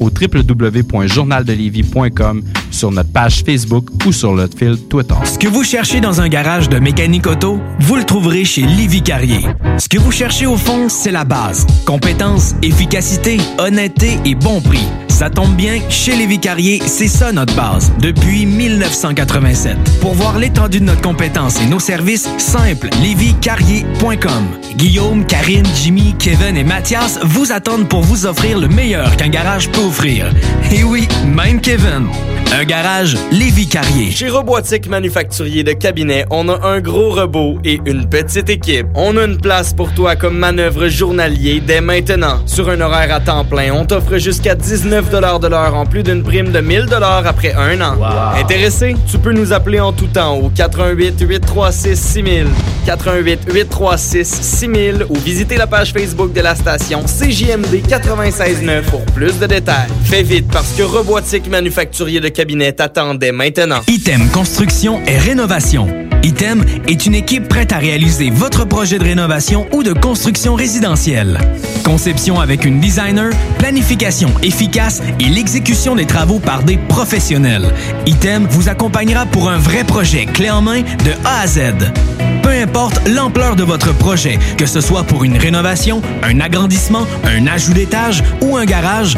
Speaker 10: au www.journaldelévis.com, sur notre page Facebook ou sur notre fil Twitter.
Speaker 14: Ce que vous cherchez dans un garage de mécanique auto, vous le trouverez chez Livy Carrier. Ce que vous cherchez au fond, c'est la base. Compétence, efficacité, honnêteté et bon prix. Ça tombe bien, chez Lévi Carrier, c'est ça notre base, depuis 1987. Pour voir l'étendue de notre compétence et nos services, simple, lévicarrier.com. Guillaume, Karine, Jimmy, Kevin et Mathias vous attendent pour vous offrir le meilleur qu'un garage peut offrir. Et oui, même Kevin. Un garage Lévi Carrier.
Speaker 15: Chez Robotique Manufacturier de Cabinet, on a un gros robot et une petite équipe. On a une place pour toi comme manœuvre journalier dès maintenant. Sur un horaire à temps plein, on t'offre jusqu'à 19 de l'heure en plus d'une prime de 1000 après un an. Intéressé? Tu peux nous appeler en tout temps au 88 836 6000, 88 836 6000 ou visiter la page Facebook de la station CJMD 96.9 pour plus de détails. Fais vite parce que Robotique Manufacturier de Cabinet t'attendait maintenant.
Speaker 14: Item Construction et Rénovation. Item est une équipe prête à réaliser votre projet de rénovation ou de construction résidentielle. Conception avec une designer, planification efficace et l'exécution des travaux par des professionnels. Item vous accompagnera pour un vrai projet clé en main de A à Z. Peu importe l'ampleur de votre projet, que ce soit pour une rénovation, un agrandissement, un ajout d'étage ou un garage,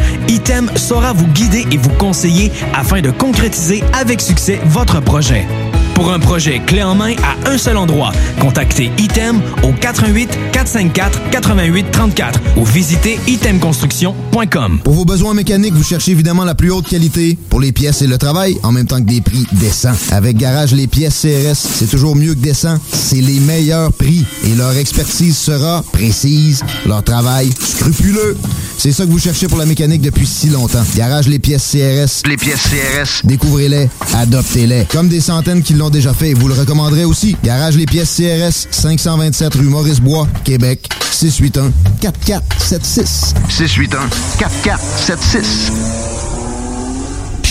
Speaker 14: saura vous guider et vous conseiller afin de concrétiser avec succès votre projet. Pour un projet clé en main à un seul endroit, contactez Item au 88 454 88 34 ou visitez itemconstruction.com.
Speaker 16: Pour vos besoins mécaniques, vous cherchez évidemment la plus haute qualité pour les pièces et le travail, en même temps que des prix décents. Avec Garage Les Pièces CRS, c'est toujours mieux que décent. C'est les meilleurs prix et leur expertise sera précise, leur travail scrupuleux. C'est ça que vous cherchez pour la mécanique depuis si longtemps. Garage Les Pièces CRS. Les pièces CRS. Découvrez-les, adoptez-les. Comme des centaines qui l'ont déjà fait, vous le recommanderez aussi. Garage Les Pièces CRS, 527 rue Maurice-Bois, Québec, 681 4476. 681 4476.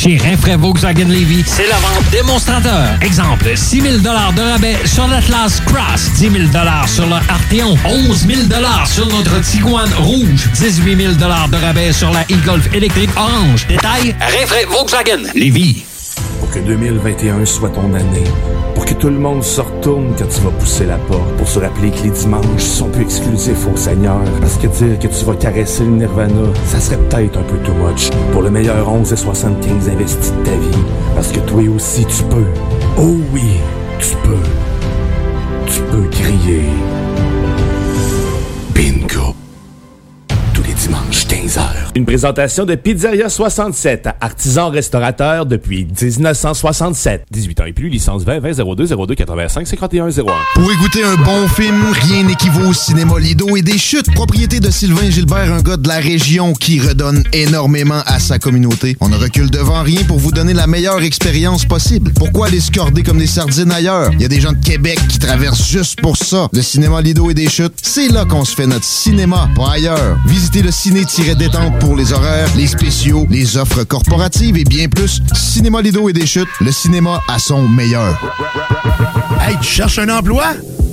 Speaker 33: Chez Rinfraie Volkswagen Levy, c'est la vente démonstrateur. Exemple, 6 000 de rabais sur l'Atlas Cross, 10 000 sur le Arteon, 11 000 sur notre Tiguan Rouge, 18 000 de rabais sur la e-Golf électrique orange. Détail, Rinfraie Volkswagen Levy.
Speaker 34: Que 2021 soit ton année. Pour que tout le monde se retourne quand tu vas pousser la porte. Pour se rappeler que les dimanches sont plus exclusifs au Seigneur. Parce que dire que tu vas caresser le Nirvana, ça serait peut-être un peu too much. Pour le meilleur 11 et 75 investis de ta vie. Parce que toi aussi tu peux. Oh oui, tu peux. Tu peux crier. Bingo. Tous les dimanches, 15h.
Speaker 35: Une présentation de Pizzeria 67, artisan restaurateur depuis 1967. 18 ans et plus, licence 20 20 02 02 85 51 01.
Speaker 16: Pour écouter un bon film, rien n'équivaut au cinéma Lido et des chutes, propriété de Sylvain Gilbert, un gars de la région qui redonne énormément à sa communauté. On ne recule devant rien pour vous donner la meilleure expérience possible. Pourquoi aller se corder comme des sardines ailleurs? Il y a des gens de Québec qui traversent juste pour ça. Le cinéma Lido et des chutes, c'est là qu'on se fait notre cinéma, pas ailleurs. Visitez le pour les horaires, les spéciaux, les offres corporatives et bien plus. Cinéma Lido et des chutes, le cinéma à son meilleur.
Speaker 6: Hey, tu cherches un emploi?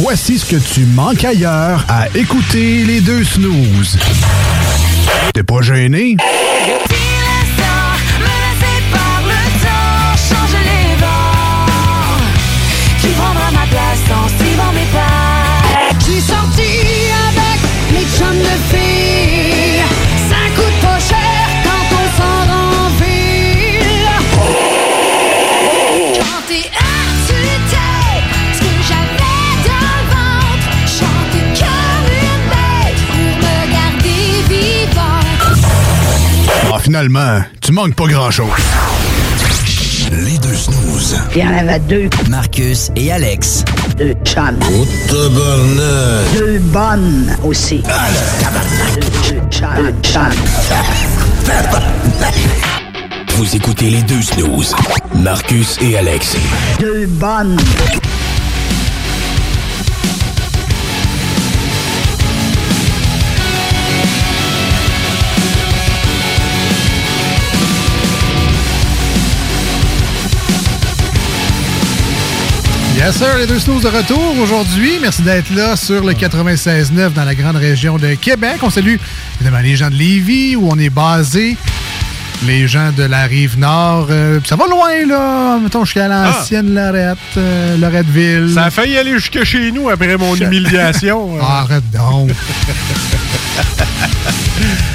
Speaker 9: Voici ce que tu manques ailleurs à écouter les deux snooze. T'es pas gêné? Finalement, tu manques pas grand-chose.
Speaker 22: Les deux snooze.
Speaker 36: Il y en avait deux.
Speaker 22: Marcus et Alex.
Speaker 36: Deux chums. Deux bonnes aussi. Deux chums. Deux chums.
Speaker 30: Vous écoutez les deux snooze. Marcus et Alex.
Speaker 36: Deux bonnes.
Speaker 12: Yes, sir, les deux snooze de retour aujourd'hui. Merci d'être là sur le 96.9 dans la grande région de Québec. On salue évidemment les gens de Lévis où on est basé. Les gens de la rive nord, euh, ça va loin, là. Mettons, jusqu'à l'ancienne Lorette, euh, Loretteville.
Speaker 13: Ça a failli aller jusque chez nous après mon humiliation.
Speaker 12: Ah, <laughs> arrête donc.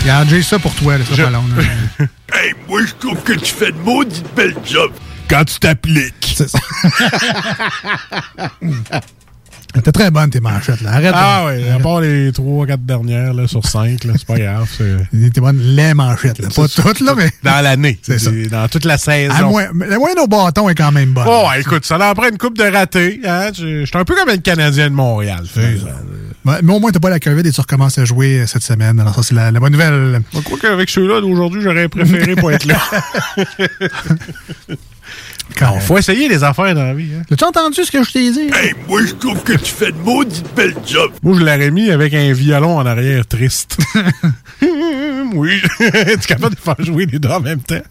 Speaker 12: Regarde, j'ai ça pour toi, là, ça
Speaker 13: Je-
Speaker 12: pas long. là. <laughs>
Speaker 29: Hey, moi, je trouve que tu fais de maudite belle job.
Speaker 13: Quand tu t'appliques.
Speaker 12: C'est ça. <laughs> T'es très bonne, tes manchettes, là. Arrête.
Speaker 13: Ah
Speaker 12: là.
Speaker 13: ouais, à part les 3-4 dernières là, sur 5, c'est pas grave.
Speaker 12: T'es bonne, les manchettes, là. Pas toutes, là, mais.
Speaker 13: Dans l'année. <laughs>
Speaker 12: C'est ça.
Speaker 13: Dans toute la saison.
Speaker 12: À moins, la moyenne au bâton est quand même bonne.
Speaker 13: Oh, écoute, ça en prend une coupe de ratés. Hein? Je suis un peu comme le Canadien de Montréal.
Speaker 12: Ouais, mais au moins, t'as pas la COVID et tu recommences à jouer euh, cette semaine. Alors, ça, c'est la, la bonne nouvelle.
Speaker 13: Je crois qu'avec ceux-là d'aujourd'hui, j'aurais préféré pas être là. <laughs>
Speaker 12: Quand
Speaker 13: faut essayer les affaires dans la vie. Hein?
Speaker 12: As-tu entendu ce que je t'ai dit?
Speaker 29: Hey, moi, je trouve que tu fais de maudite belle job.
Speaker 13: Moi, je l'aurais mis avec un violon en arrière triste. <laughs> <laughs> oui. <laughs> tu es capable de faire jouer les deux en même temps?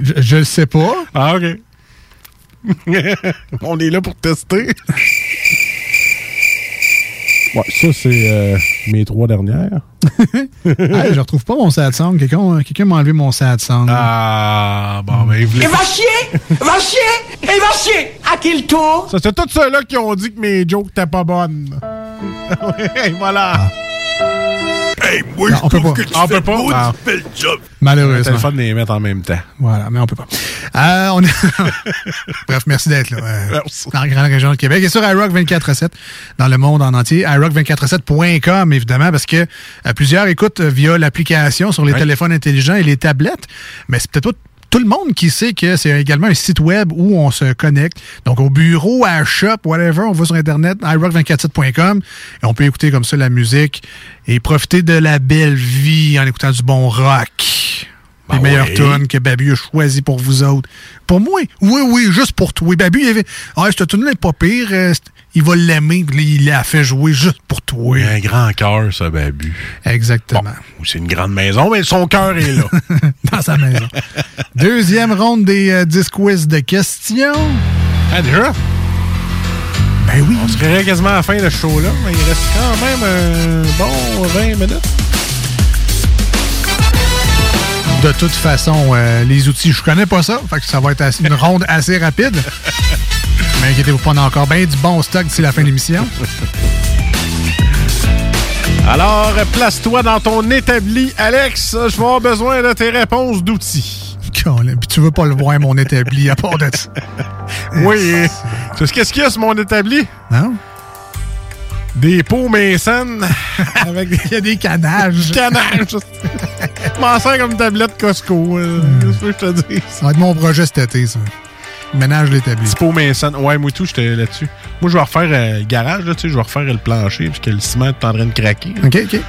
Speaker 12: Je, je le sais pas.
Speaker 13: Ah, OK. On est là pour tester. Ouais, ça, c'est euh, mes trois dernières. <laughs>
Speaker 12: Hey, je retrouve pas mon sad song. Quelqu'un quelqu'un m'a enlevé mon sad song.
Speaker 13: Ah, bon, ben,
Speaker 2: Et va chier! Va chier! Et va chier! À quel tour?
Speaker 13: Ça, c'est tous ceux-là qui ont dit que mes jokes étaient pas bonnes. <laughs> Voilà.
Speaker 29: Hey, moi,
Speaker 12: Non,
Speaker 29: je
Speaker 12: on peut
Speaker 29: trouve
Speaker 12: pas.
Speaker 29: que tu
Speaker 13: On
Speaker 29: fais
Speaker 13: peut
Speaker 29: de
Speaker 13: pas? Ah.
Speaker 29: belle job.
Speaker 12: Malheureusement.
Speaker 13: C'est le fun de les mettre en même temps.
Speaker 12: Voilà, mais on peut pas. Euh, on est... <laughs> Bref, merci d'être là. euh,
Speaker 13: Merci.
Speaker 12: dans la grande région de Québec. Et sur iRock 24-7, dans le monde en entier. iRock247.com, évidemment, parce que euh, plusieurs écoutent euh, via l'application sur les téléphones intelligents et les tablettes. Mais c'est peut-être pas tout le monde qui sait que c'est également un site web où on se connecte. Donc, au bureau, à la shop, whatever, on va sur Internet, iRock247.com, et on peut écouter comme ça la musique et profiter de la belle vie en écoutant du bon rock. Les
Speaker 13: Ben
Speaker 12: meilleures tunes que Babu a choisi pour vous autres. Pour moi, oui, oui, juste pour toi. Babu, il avait. Ah, cette tune là est pas pire. euh, Il va l'aimer. Il l'a fait jouer juste pour toi.
Speaker 13: Il a un grand cœur, ça, Babu.
Speaker 12: Exactement.
Speaker 13: C'est une grande maison, mais son cœur est là. <laughs>
Speaker 12: Dans sa maison. <laughs> Deuxième ronde des euh, 10 quiz de questions.
Speaker 13: ah, déjà?
Speaker 12: Ben oui.
Speaker 13: On se créerait quasiment à la fin de ce show-là, mais il reste quand même un bon 20 minutes.
Speaker 12: De toute façon, euh, les outils, je connais pas ça. Fait que ça va être assez- une ronde assez rapide. <laughs> Mais inquiétez-vous pas, on a encore bien du bon stock d'ici la fin de l'émission. <laughs>
Speaker 13: Alors, place-toi dans ton établi, Alex. Je vais avoir besoin de tes réponses d'outils.
Speaker 12: Puis tu veux pas le voir, mon établi, à part de ça.
Speaker 13: Oui. Tu sais qu'est-ce qu'il y a sur mon établi?
Speaker 12: Non?
Speaker 13: Des pots Mason avec des...
Speaker 12: Il y a des canages. <laughs>
Speaker 13: canages. Je m'en sers comme tablette Costco. euh, Qu'est-ce que je te dis?
Speaker 12: Ça va être mon projet cet été, ça. Ménage l'établi.
Speaker 13: Petit pot Mason. Ouais, moi tout, j'étais là-dessus. Moi, je vais refaire euh, le garage, là, tu sais, je vais refaire le plancher, parce que le ciment est en train de craquer.
Speaker 12: OK, OK.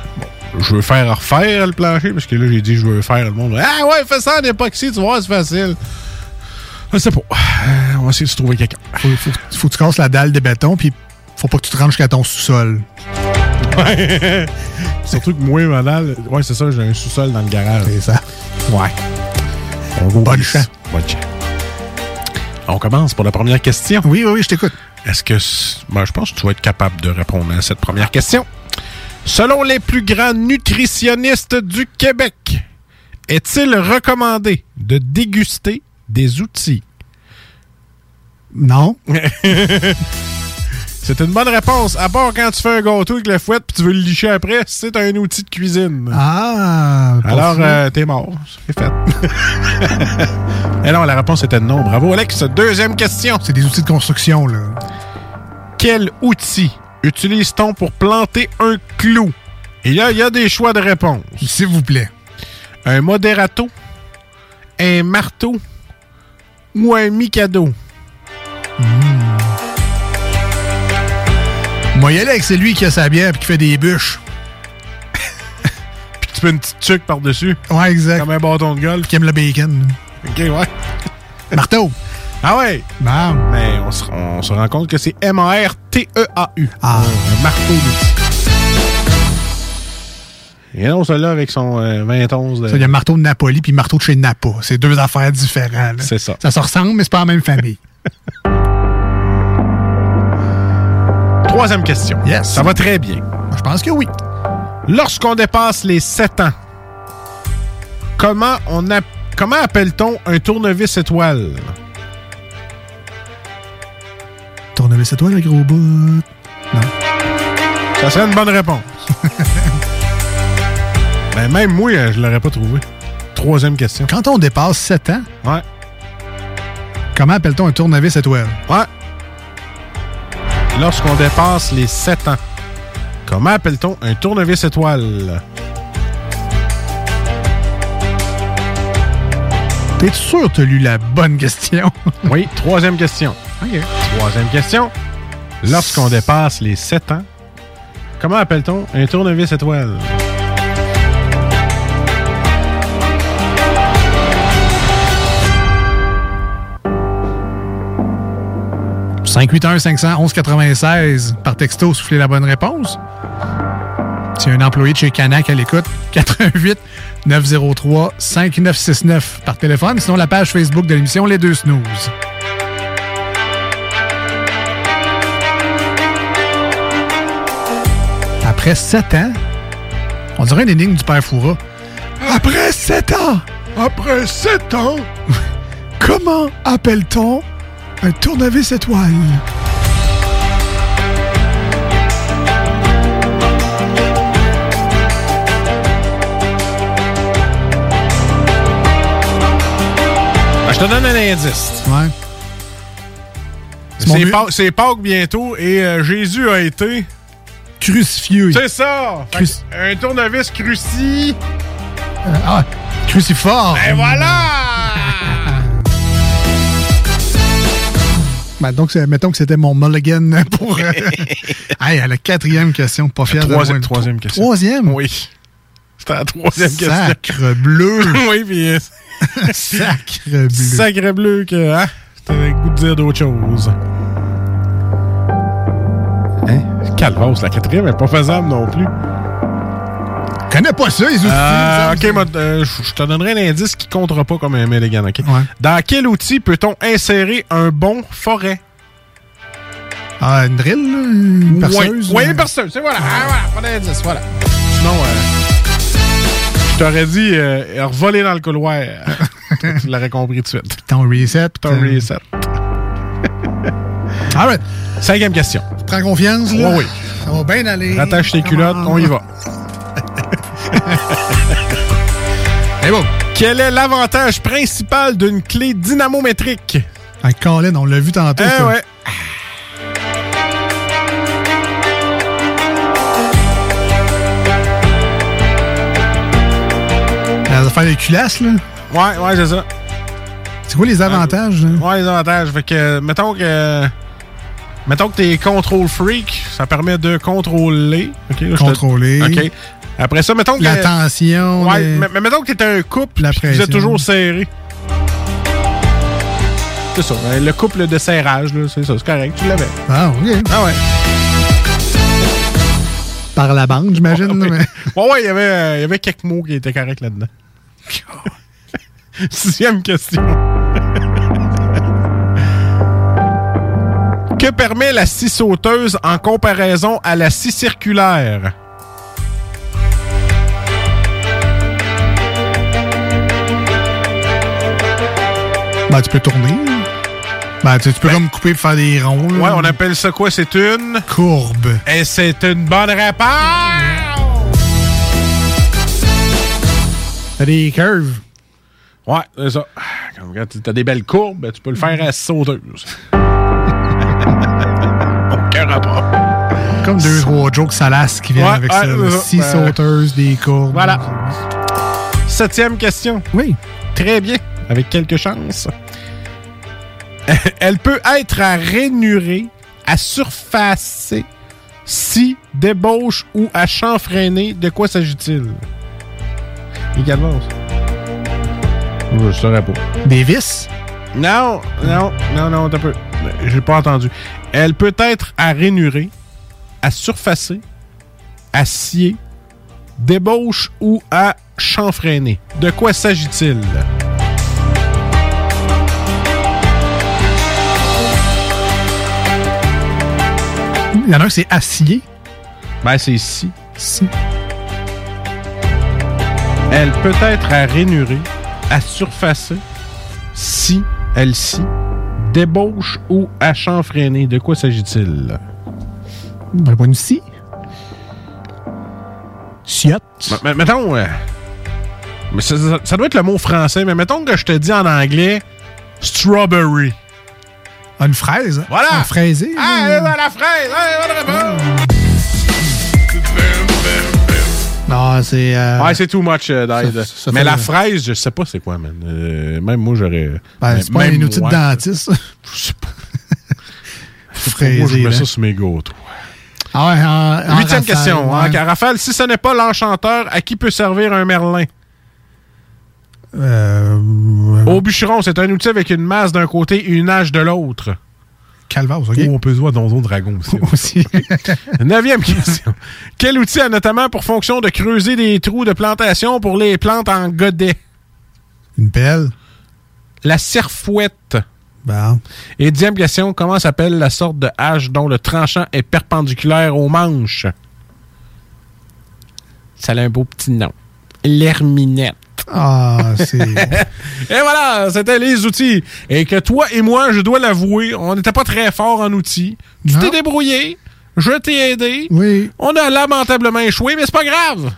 Speaker 13: Je veux faire refaire le plancher, parce que là, j'ai dit je veux faire le monde. Ah ouais, fais ça en époxy, tu vois, c'est facile. Je sais pas. Euh, on va essayer de se trouver quelqu'un.
Speaker 12: Faut, faut, faut que tu casses la dalle de béton, puis faut pas que tu te rendes jusqu'à ton sous-sol.
Speaker 13: Ouais. <laughs> Surtout que moi, ma dalle, ouais, c'est ça, j'ai un sous-sol dans le garage.
Speaker 12: C'est ça.
Speaker 13: Ouais. On
Speaker 12: Bonne chance.
Speaker 13: Bonne chance. On commence pour la première question.
Speaker 12: Oui, oui, oui, je t'écoute.
Speaker 13: Est-ce que. Ben, je pense que tu vas être capable de répondre à cette première question. Selon les plus grands nutritionnistes du Québec, est-il recommandé de déguster des outils?
Speaker 12: Non. <laughs>
Speaker 13: C'est une bonne réponse. À part quand tu fais un gâteau avec le fouet puis tu veux le licher après, c'est un outil de cuisine.
Speaker 12: Ah,
Speaker 13: Alors, euh, t'es mort. C'est fait. <laughs> Et non, la réponse était non. Bravo, Alex. Deuxième question.
Speaker 12: C'est des outils de construction, là.
Speaker 13: Quel outil utilise-t-on pour planter un clou? Et là, il y a des choix de réponse.
Speaker 12: S'il vous plaît.
Speaker 13: Un moderato, un marteau ou un mikado?
Speaker 12: Moi, y aller avec celui qui a sa bière et qui fait des bûches.
Speaker 13: Puis tu mets une petite tuque par-dessus.
Speaker 12: Ouais, exact.
Speaker 13: Comme un bâton de golf.
Speaker 12: Qui aime le bacon.
Speaker 13: OK, ouais.
Speaker 12: Marteau.
Speaker 13: Ah ouais? Mais on se, on se rend compte que c'est M-A-R-T-E-A-U.
Speaker 12: Ah.
Speaker 13: Un marteau d'outil. Et non, celui-là avec son euh, 21 de...
Speaker 12: Ça, il y a marteau de Napoli puis marteau de chez Napa. C'est deux affaires différentes.
Speaker 13: C'est ça.
Speaker 12: Ça se ressemble, mais c'est pas la même famille. <laughs>
Speaker 13: Troisième question.
Speaker 12: Yes.
Speaker 13: Ça va très bien.
Speaker 12: Je pense que oui.
Speaker 13: Lorsqu'on dépasse les 7 ans, comment on a, comment appelle-t-on un tournevis étoile?
Speaker 12: Tournevis étoile, le gros bout. Non.
Speaker 13: Ça serait une bonne réponse. <laughs> ben, même moi, euh, je l'aurais pas trouvé. Troisième question.
Speaker 12: Quand on dépasse 7 ans,
Speaker 13: Ouais.
Speaker 12: comment appelle-t-on un tournevis étoile?
Speaker 13: Ouais. Lorsqu'on dépasse les 7 ans, comment appelle-t-on un tournevis étoile?
Speaker 12: T'es sûr que t'as lu la bonne question? <laughs>
Speaker 13: Oui, troisième question.
Speaker 12: OK.
Speaker 13: Troisième question. Lorsqu'on dépasse les 7 ans, comment appelle-t-on un tournevis étoile?
Speaker 12: 581 511 96 par texto, soufflez la bonne réponse. Si un employé de chez Canac à l'écoute, 88 903 5969 par téléphone. Sinon, la page Facebook de l'émission Les Deux Snooze. Après 7 ans, on dirait une énigme du père Foura. Après 7 ans! Après 7 ans! <laughs> Comment appelle-t-on un tournevis étoile?
Speaker 13: Ben, je te donne un indice.
Speaker 12: Ouais. C'est
Speaker 13: Pâques, bientôt et euh, Jésus a été.
Speaker 12: Crucifié.
Speaker 13: C'est ça! Un tournevis cruci.
Speaker 12: Euh, ah, cruciforme.
Speaker 13: Et voilà!
Speaker 12: Ben, donc, mettons que c'était mon mulligan <laughs> pour. euh, <laughs> hey, à la quatrième question, pas fier de
Speaker 13: Troisième, troisième question.
Speaker 12: Troisième?
Speaker 13: Oui. C'était la troisième question.
Speaker 12: Sacre bleu. <laughs>
Speaker 13: oui, puis. euh,
Speaker 12: Sacre bleu.
Speaker 13: Sacre bleu que. Hein? T'avais le goût de dire d'autre chose. Hein? Calvos, la quatrième est pas faisable non plus.
Speaker 12: Je connais pas ça, les outils.
Speaker 13: Euh, ok, moi, euh, je te donnerai un indice qui comptera pas comme un mulligan, ok?
Speaker 12: Ouais.
Speaker 13: Dans quel outil peut-on insérer un bon forêt?
Speaker 12: Ah, une drill, là? Une perceuse?
Speaker 13: Oui,
Speaker 12: là?
Speaker 13: une perceuse, c'est voilà. Ah, voilà, pas d'indice, voilà. Sinon, euh, je t'aurais dit euh, revoler dans le couloir. <laughs> tu l'aurais compris tout de suite.
Speaker 12: Ton reset.
Speaker 13: Ton
Speaker 12: euh,
Speaker 13: reset.
Speaker 12: All right.
Speaker 13: Cinquième question.
Speaker 12: Prends confiance, là.
Speaker 13: Oui, oui.
Speaker 12: Ça va bien aller.
Speaker 13: Rattache tes culottes, on y va. <laughs>
Speaker 12: Bon.
Speaker 13: Quel est l'avantage principal d'une clé dynamométrique?
Speaker 12: Avec Colin, on l'a vu tantôt.
Speaker 13: Eh
Speaker 12: ça.
Speaker 13: ouais.
Speaker 12: Les affaires de culasse, là.
Speaker 13: Ouais, ouais, c'est ça.
Speaker 12: C'est quoi les avantages, là?
Speaker 13: Ouais, les avantages. Fait que, euh, mettons que. Mettons que t'es control freak, ça permet de contrôler. Là, te-
Speaker 12: Contrôler.
Speaker 13: OK. Après ça, mettons que.
Speaker 12: La tension.
Speaker 13: Ouais,
Speaker 12: les-
Speaker 13: mais, mettons que t'étais un couple,
Speaker 12: La
Speaker 13: vous êtes
Speaker 12: pression.
Speaker 13: toujours serré. C'est ça. euh, Le couple de serrage, là, c'est ça, c'est correct. Tu l'avais.
Speaker 12: Ah, OK.
Speaker 13: Ah ouais.
Speaker 12: Par la bande, j'imagine.
Speaker 13: Ouais,
Speaker 12: mais-
Speaker 13: ouais, ouais, il y avait, euh, il y avait quelques mots qui étaient corrects là-dedans. <laughs> Sixième question. que permet la scie sauteuse en comparaison à la scie circulaire?
Speaker 12: Ben, tu peux tourner. Ben, tu, tu peux comme couper pour faire des ronds. là.
Speaker 13: Ouais, on appelle ça quoi? C'est une...
Speaker 12: Courbe.
Speaker 13: Et c'est une bonne réponse!
Speaker 12: T'as des curves?
Speaker 13: Ouais, c'est ça. Comme Quand t'as des belles courbes, ben, tu peux le faire à sauteuse. <laughs> Aucun rapport.
Speaker 12: Comme deux, trois jokes salaces qui viennent
Speaker 13: Ouais,
Speaker 12: avec ça. Six
Speaker 13: Ben,
Speaker 12: sauteuses, des courbes.
Speaker 13: Voilà. Septième question.
Speaker 12: Oui.
Speaker 13: Très bien. Avec quelques chances. <laughs> Elle peut être à rainurée, à surfacer, si, débauche ou à chanfreiner. De quoi s'agit-il? Également. Je saurais pas.
Speaker 12: Des vis?
Speaker 13: Non, non, non, non, t'as peu. J'ai pas entendu. Elle peut être à rainurer, à surfacer, à scier, débauche ou à chanfreiner. De quoi s'agit-il?
Speaker 12: Il y en a un, c'est acier.
Speaker 13: Ben, c'est si.
Speaker 12: Si.
Speaker 13: Elle peut être à rainurer, à surfacer, si, elle scie, débauche ou à chanfreiner. De quoi s'agit-il?
Speaker 12: Ben, pas une
Speaker 13: mais mettons. euh, mais ça doit être le mot français, mais mettons que je te dis en anglais strawberry.
Speaker 12: Ah, Une fraise. hein?
Speaker 13: Voilà.
Speaker 12: Un fraisé.
Speaker 13: Ah, la fraise! Ah, bonne réponse!
Speaker 12: Non, c'est. euh,
Speaker 13: Ouais, c'est too much, euh, Dide.
Speaker 12: Ça- ça
Speaker 13: Mais la fraise, je sais pas c'est quoi, man. Euh, même moi, j'aurais.
Speaker 12: Ben, c'est pas
Speaker 13: même
Speaker 12: un outil de dentiste. <laughs>
Speaker 13: Je sais pas. <laughs>
Speaker 12: Fraisé,
Speaker 13: Moi, je mets
Speaker 12: là.
Speaker 13: ça sur mes gâteaux.
Speaker 12: Ah ouais, en, en
Speaker 13: Huitième question.
Speaker 12: ouais.
Speaker 13: hein, Raphaël, si ce n'est pas l'enchanteur, à qui peut servir un merlin?
Speaker 12: Euh,
Speaker 13: Au bûcheron, c'est un outil avec une masse d'un côté et une hache de l'autre.
Speaker 12: Calvas, OK.
Speaker 13: Ou on peut Donjon Dragon aussi. <laughs>
Speaker 12: Aussi. <laughs>
Speaker 13: Neuvième question. Quel outil a notamment pour fonction de creuser des trous de plantation pour les plantes en godet?
Speaker 12: Une pelle.
Speaker 13: La serfouette.
Speaker 12: Bon.
Speaker 13: Et dixième question, comment s'appelle la sorte de hache dont le tranchant est perpendiculaire aux manches? Ça a un beau petit nom. L'herminette.
Speaker 12: Ah, c'est. <laughs>
Speaker 13: Et voilà, c'était les outils. Et que toi et moi, je dois l'avouer, on n'était pas très forts en outils. Tu t'es débrouillé, je t'ai aidé.
Speaker 12: Oui.
Speaker 13: On a lamentablement échoué, mais c'est pas grave.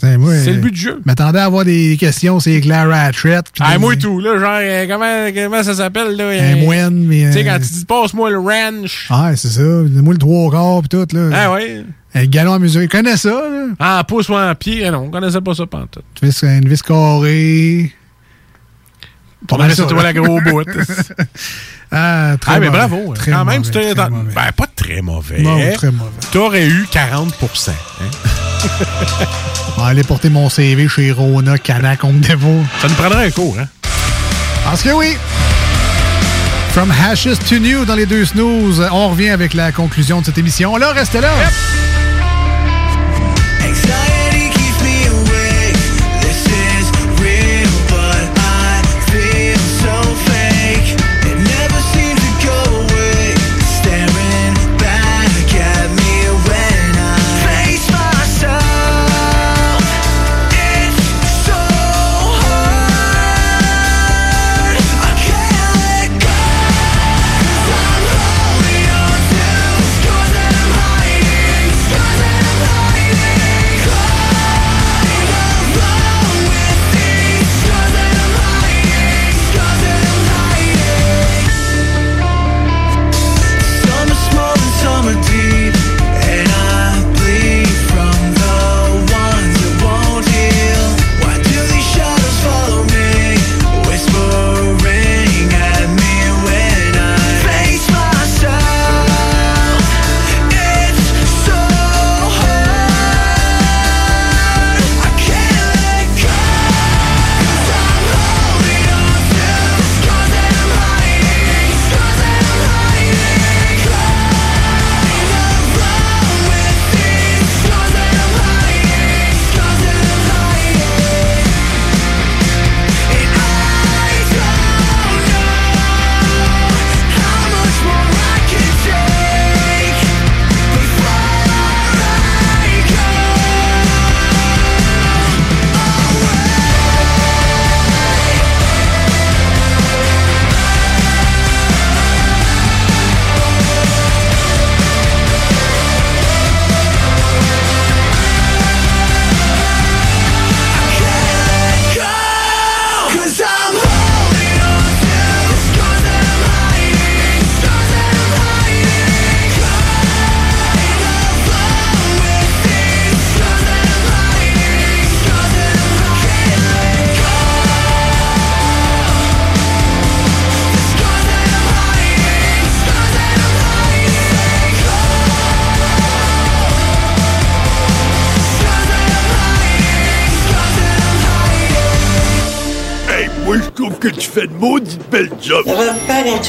Speaker 12: C'est
Speaker 13: C'est
Speaker 12: euh,
Speaker 13: le but du jeu.
Speaker 12: M'attendais à avoir des questions, c'est Claire Ratchet. puis
Speaker 13: Ah, moi et tout, là, genre, euh, comment, comment ça s'appelle, là?
Speaker 12: Un
Speaker 13: euh,
Speaker 12: moine, mais.
Speaker 13: Tu sais, quand tu dis, passe-moi le ranch.
Speaker 12: Ah, c'est ça. Moi, le trois quarts, puis tout, là.
Speaker 13: Ah, ouais.
Speaker 12: Un galon à mesurer. Connais ça, là?
Speaker 13: Ah, pouce ou en pied, eh non, on connaissait pas ça pantoute.
Speaker 12: Tu vis une vis carrée. Ça,
Speaker 13: sur toi la gros bout. <laughs>
Speaker 12: ah, très
Speaker 13: Ah, mais
Speaker 12: mauvais.
Speaker 13: bravo. hein.
Speaker 12: Très
Speaker 13: Quand même, tu
Speaker 12: mauvais.
Speaker 13: Ben, pas très mauvais.
Speaker 12: Non, très mauvais.
Speaker 13: T'aurais eu 40 hein? <laughs>
Speaker 12: On va aller porter mon CV chez Rona, Canac, on me dévaut.
Speaker 13: Ça nous prendrait un cours, hein?
Speaker 12: Parce que oui. From Hashes to New dans les deux snooze, on revient avec la conclusion de cette émission. Là, restez là.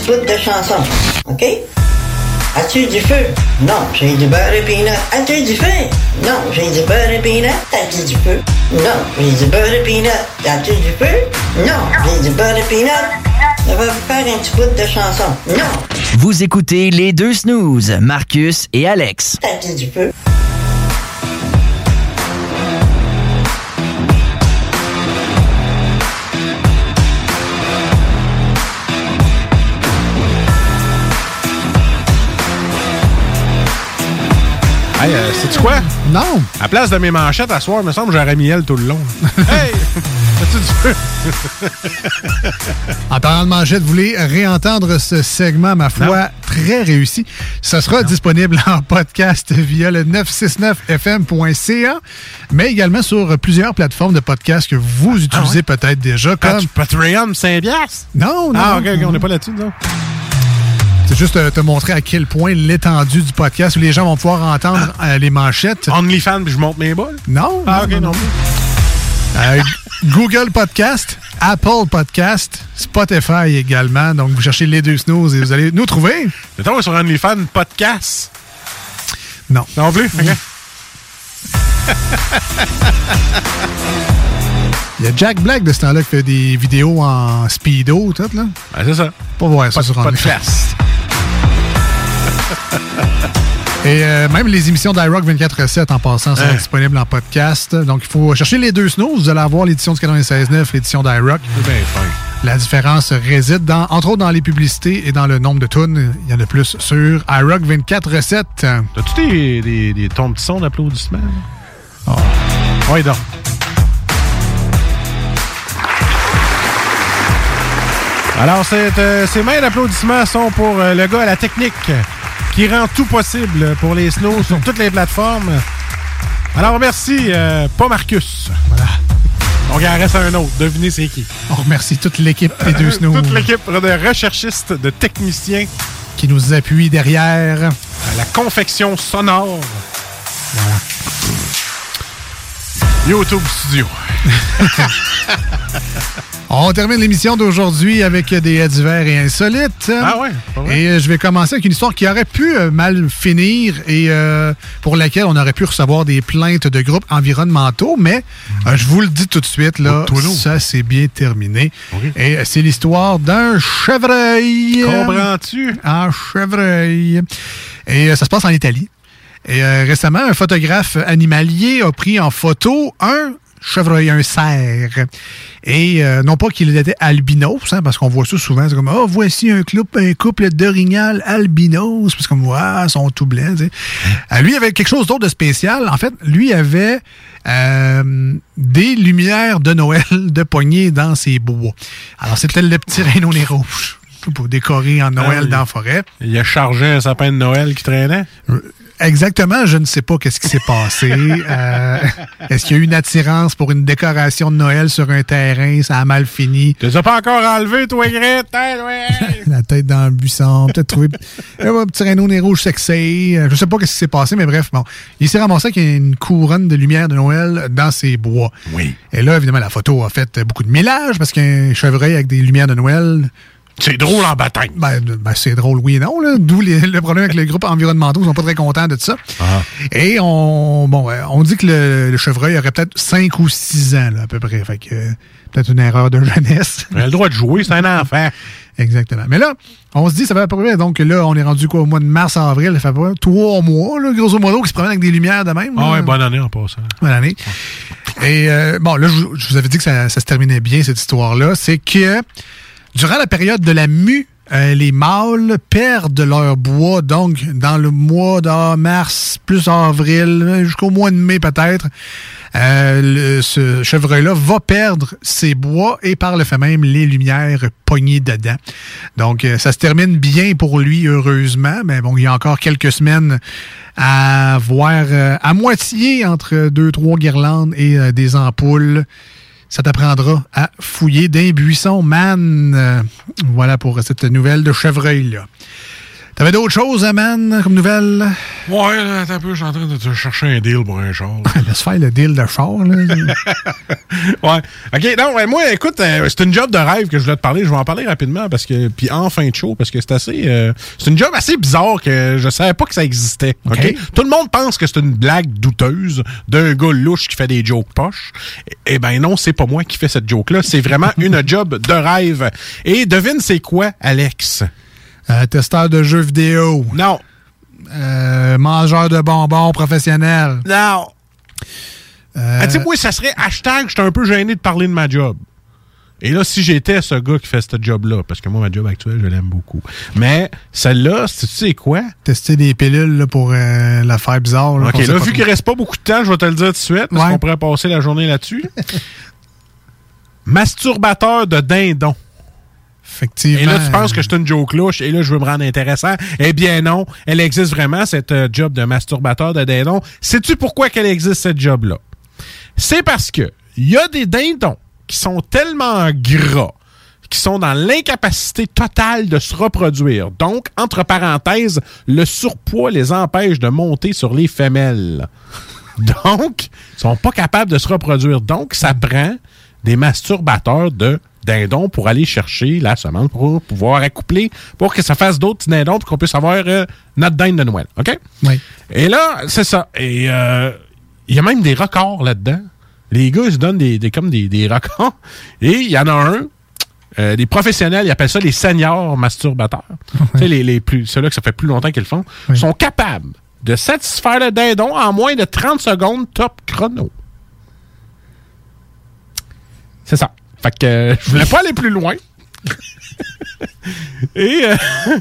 Speaker 36: Petit bout de chanson, OK? As-tu du feu? Non, j'ai du beurre et peanut. As-tu du feu? Non, j'ai du beurre et peanut. As-tu du feu? Non, j'ai du beurre et peanut. As-tu du feu? Non, j'ai du beurre et peanut. On va faire un petit bout de chanson. Non,
Speaker 22: Vous écoutez les deux snooze, Marcus et Alex.
Speaker 36: as-tu du feu?
Speaker 13: Hey, euh, sais-tu quoi?
Speaker 12: Non.
Speaker 13: À place de mes manchettes à soir, il me semble que j'aurais mis elle tout le long. <laughs> hey! As-tu du feu?
Speaker 12: En parlant de manchette, vous voulez réentendre ce segment, ma foi, très réussi. Ce sera disponible en podcast via le 969fm.ca, mais également sur plusieurs plateformes de podcast que vous utilisez peut-être déjà, comme...
Speaker 13: Patreon, Saint-Bias?
Speaker 12: Non, non.
Speaker 13: Ah, ok, on n'est pas là-dessus, non?
Speaker 12: C'est juste euh, te montrer à quel point l'étendue du podcast où les gens vont pouvoir entendre euh, les manchettes.
Speaker 13: OnlyFans, puis je monte mes balles?
Speaker 12: Non.
Speaker 13: Ah, ok, non.
Speaker 12: Euh, Google Podcast, Apple Podcast, Spotify également. Donc, vous cherchez les deux snooze et vous allez nous trouver.
Speaker 13: Mettons sur OnlyFans, podcast.
Speaker 12: Non.
Speaker 13: Non plus? Ok. <laughs>
Speaker 12: Il y a Jack Black de ce temps-là qui fait des vidéos en speedo, tout, là.
Speaker 13: Ben, c'est ça.
Speaker 12: Pas voir ça
Speaker 13: Pas-
Speaker 12: sur
Speaker 13: pas de
Speaker 12: OnlyFans. <laughs> Et euh, même les émissions d'iRock 24-7 en passant sont
Speaker 13: Hein.
Speaker 12: disponibles en podcast. Donc, il faut chercher les deux snooze. Vous allez avoir l'édition du 96.9, l'édition d'iRock. La différence réside, dans, entre autres, dans les publicités et dans le nombre de tunes. Il y en a plus sur iRock 24-7.
Speaker 13: T'as-tu des, des, des tons de son d'applaudissements?
Speaker 12: Oh.
Speaker 13: Oui, donc. Alors, euh, ces mains d'applaudissements sont pour euh, le gars à la technique qui rend tout possible pour les snows sur toutes les plateformes. Alors, merci, euh, pas Marcus. Voilà. Donc, il en reste un autre. Devinez c'est qui.
Speaker 12: On remercie toute l'équipe des deux snooze
Speaker 13: Toute l'équipe de recherchistes, de techniciens
Speaker 12: qui nous appuie derrière.
Speaker 13: à la confection sonore. YouTube Studio. <laughs>
Speaker 12: On termine l'émission d'aujourd'hui avec des hets divers et insolites.
Speaker 13: Ah ouais, pas vrai.
Speaker 12: Et euh, je vais commencer avec une histoire qui aurait pu euh, mal finir et euh, pour laquelle on aurait pu recevoir des plaintes de groupes environnementaux, mais euh, je vous le dis tout de suite, là,
Speaker 13: Oh,
Speaker 12: ça c'est bien terminé.
Speaker 13: Oui.
Speaker 12: Et c'est l'histoire d'un chevreuil.
Speaker 13: Comprends-tu?
Speaker 12: Un chevreuil. Et ça se passe en Italie. Et euh, récemment, un photographe animalier a pris en photo un chevreuil, un cerf. Et euh, non pas qu'il était albinos, hein, parce qu'on voit ça souvent, c'est comme « Oh, voici un couple, un couple d'orignal albinos », parce comme « Ouais, ils sont tout blancs. tu sais. Euh, lui, avait quelque chose d'autre de spécial. En fait, lui avait euh, des lumières de Noël <laughs> de poignée dans ses bois. Alors, c'était le petit rhino nez rouge pour décorer en Noël
Speaker 13: Ah oui.
Speaker 12: dans la forêt.
Speaker 13: Il a chargé un sapin de Noël qui traînait?
Speaker 12: Exactement, je ne sais pas qu'est-ce qui s'est passé. <laughs> Euh, Est-ce qu'il y a eu une attirance pour une décoration de Noël sur un terrain? Ça a mal fini.
Speaker 13: Tu les as pas encore enlevé, toi, Gret? Ouais. <laughs>
Speaker 12: La tête dans le buisson, peut-être trouvé un petit rhino nez rouge sexy. Euh, Je sais pas qu'est-ce qui s'est passé, mais bref, bon. Il s'est ramassé qu'il y a une couronne de lumière de Noël dans ses bois.
Speaker 13: Oui.
Speaker 12: Et là, évidemment, la photo a fait beaucoup de millage parce qu'un chevreuil avec des lumières de Noël,
Speaker 13: C'est drôle en bataille.
Speaker 12: ben, ben, c'est drôle, oui et non. là. D'où le problème avec les groupes environnementaux. Ils sont pas très contents de ça.
Speaker 13: Ah.
Speaker 12: Et on, bon, euh, on dit que le, le chevreuil aurait peut-être 5 ou 6 ans, là, à peu près. Fait que, euh, peut-être une erreur de <laughs> jeunesse.
Speaker 13: Il a le droit de jouer, c'est un enfant.
Speaker 12: Exactement. Mais là, on se dit, ça va à peu près. Donc là, on est rendu quoi au mois de mars, avril. Ça fait à peu près trois mois, là, grosso modo, qui se promènent avec des lumières de même.
Speaker 13: Ah
Speaker 12: là.
Speaker 13: ouais, bonne année en passant.
Speaker 12: Bonne année. Et euh, bon, là, je, vous- je vous avais dit que ça, ça se terminait bien, cette histoire-là. C'est que durant la période de la mue, euh, les mâles perdent leur bois, donc dans le mois de mars, plus avril, jusqu'au mois de mai peut-être, euh, ce chevreuil-là va perdre ses bois et par le fait même les lumières pognées dedans. Donc euh, ça se termine bien pour lui, heureusement, mais bon, il y a encore quelques semaines à voir à moitié entre deux, trois guirlandes et des ampoules ça t'apprendra à fouiller d'un buisson, man. Euh, voilà pour cette nouvelle de chevreuil-là. T'avais d'autres choses, hein, man, comme nouvelle?
Speaker 13: Ouais, là, attends un peu, je suis en train de te chercher un deal pour un char.
Speaker 12: Laisse faire le deal de char, là. <laughs>
Speaker 13: ouais. OK, non, ouais, moi, écoute, euh, c'est une job de rêve que je voulais te parler. Je vais en parler rapidement parce que, puis en fin de show, parce que c'est assez, euh, c'est une job assez bizarre que je savais pas que ça existait. OK?
Speaker 12: OK.
Speaker 13: Tout le monde pense que c'est une blague douteuse d'un gars louche qui fait des jokes poches. Eh ben non, c'est pas moi qui fais cette joke-là. C'est vraiment <laughs> une job de rêve. Et devine, c'est quoi, Alex?
Speaker 12: Euh, testeur de jeux vidéo.
Speaker 13: Non.
Speaker 12: Euh, mangeur de bonbons professionnel.
Speaker 13: Non.
Speaker 12: Euh,
Speaker 13: Ah, tu sais, moi, ça serait hashtag, j'étais un peu gêné de parler de ma job. Et là, si j'étais ce gars qui fait ce job-là, parce que moi, ma job actuelle, je l'aime beaucoup. Mais celle-là, c'est- tu sais quoi?
Speaker 12: Tester des pilules là, pour euh, l'affaire bizarre. Là,
Speaker 13: OK, là, vu qu'il reste pas beaucoup de temps, je vais te le dire tout de suite, parce
Speaker 12: Ouais.
Speaker 13: qu'on pourrait passer la journée là-dessus. <laughs> Masturbateur de dindon.
Speaker 12: Effectivement.
Speaker 13: Et là, tu penses que c'est une joke louche, et là, je veux me rendre intéressant. Eh bien non, elle existe vraiment, cette euh, job de masturbateur de dindon. Sais-tu pourquoi qu'elle existe, cette job-là? C'est parce que il y a des dindons qui sont tellement gras qui sont dans l'incapacité totale de se reproduire. Donc, entre parenthèses, le surpoids les empêche de monter sur les femelles. <laughs> Donc, ils sont pas capables de se reproduire. Donc, ça prend des masturbateurs de dindons pour aller chercher la semence pour pouvoir accoupler, pour que ça fasse d'autres dindons pour qu'on puisse avoir euh, notre dinde de Noël. OK?
Speaker 12: Oui.
Speaker 13: Et là, c'est ça. Et euh, il y a même des records là-dedans. Les gars, ils se donnent des, des- comme des, des records. <laughs> Et il y en a un, euh, les professionnels, ils appellent ça les seniors masturbateurs. Tu sais, les, les plus, ceux-là que ça fait plus longtemps qu'ils le font, sont capables de satisfaire le dindon en moins de 30 secondes top chrono. C'est ça. Fait que euh, je voulais pas aller plus loin. <laughs> Et euh, <laughs>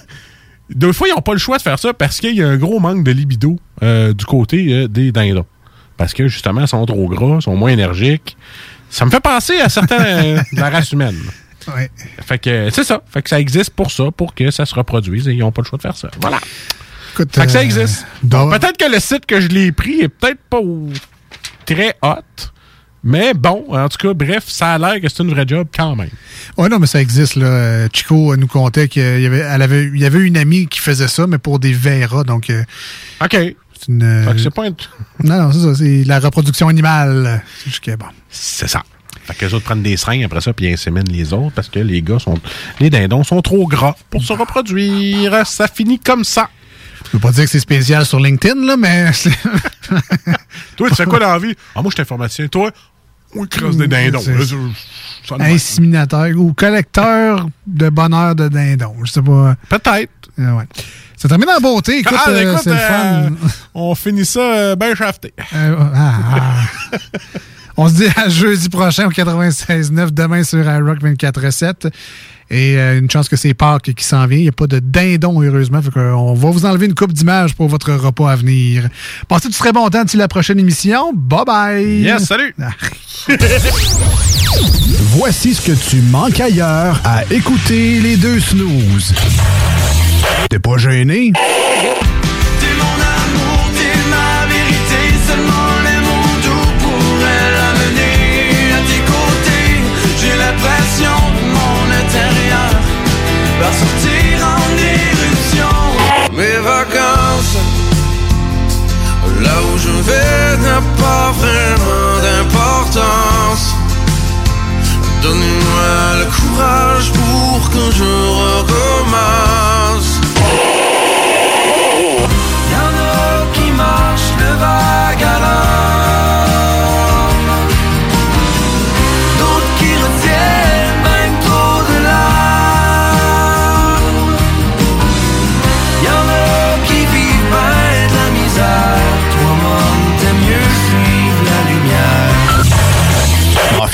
Speaker 13: deux fois, ils n'ont pas le choix de faire ça parce qu'il y a un gros manque de libido euh, du côté des dindons. Parce que justement, ils sont trop gras, ils sont moins énergiques. Ça me fait penser à certains de la race humaine. <laughs>
Speaker 12: Ouais.
Speaker 13: Fait que c'est ça. Fait que ça existe pour ça, pour que ça se reproduise et ils n'ont pas le choix de faire ça. Voilà.
Speaker 12: Écoute,
Speaker 13: Fait que ça existe. peut-être que le site que je l'ai pris est peut-être pas très hot. Mais bon, en tout cas, bref, ça a l'air que c'est une vraie job quand même.
Speaker 12: Ouais, non, mais ça existe. Là. Chico nous contait qu'il y avait, elle avait, il y avait une amie qui faisait ça, mais pour des verras. Donc, euh,
Speaker 13: OK.
Speaker 12: c'est une. euh,
Speaker 13: Fait que c'est pas un- <laughs>
Speaker 12: Non, non, c'est ça. C'est la reproduction animale. C'est juste que, bon.
Speaker 13: C'est ça. Fait que les autres prennent des seins après ça, puis ils inséminent les autres parce que les gars sont. Les dindons sont trop gras pour se reproduire. Ça finit comme ça.
Speaker 12: Je veux pas dire que c'est spécial sur LinkedIn, là, mais. <laughs> <laughs>
Speaker 13: Toi, tu fais quoi dans la vie? Ah, moi, je suis informaticien. Toi, on creuse des dindons. Ça le
Speaker 12: Inséminateur ou collecteur de bonheur de dindon. Je sais pas.
Speaker 13: Peut-être.
Speaker 12: ouais. Ça termine en beauté. Écoute,
Speaker 13: Ah,
Speaker 12: euh,
Speaker 13: écoute,
Speaker 12: c'est le
Speaker 13: euh,
Speaker 12: fun.
Speaker 13: on finit ça euh, bien shafté.
Speaker 12: Euh, ah, ah. <laughs> On se dit à jeudi prochain au 96.9, demain sur iRock 24.7. Et euh, une chance que c'est Pâques qui s'en vient. Il n'y a pas de dindon, heureusement. Fait qu'on va vous enlever une coupe d'images pour votre repas à venir. Passez du très bon temps d'ici la prochaine émission. Bye bye!
Speaker 13: Yes, salut! <laughs>
Speaker 9: Voici ce que tu manques ailleurs à écouter les deux snooze. T'es pas gêné?
Speaker 19: Va sortir en éruption. Mes vacances, là où je vais n'a pas vraiment d'importance. Donnez-moi le courage pour que je recommence.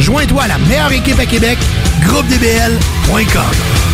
Speaker 6: Joins-toi à la meilleure équipe à Québec, groupedbl.com.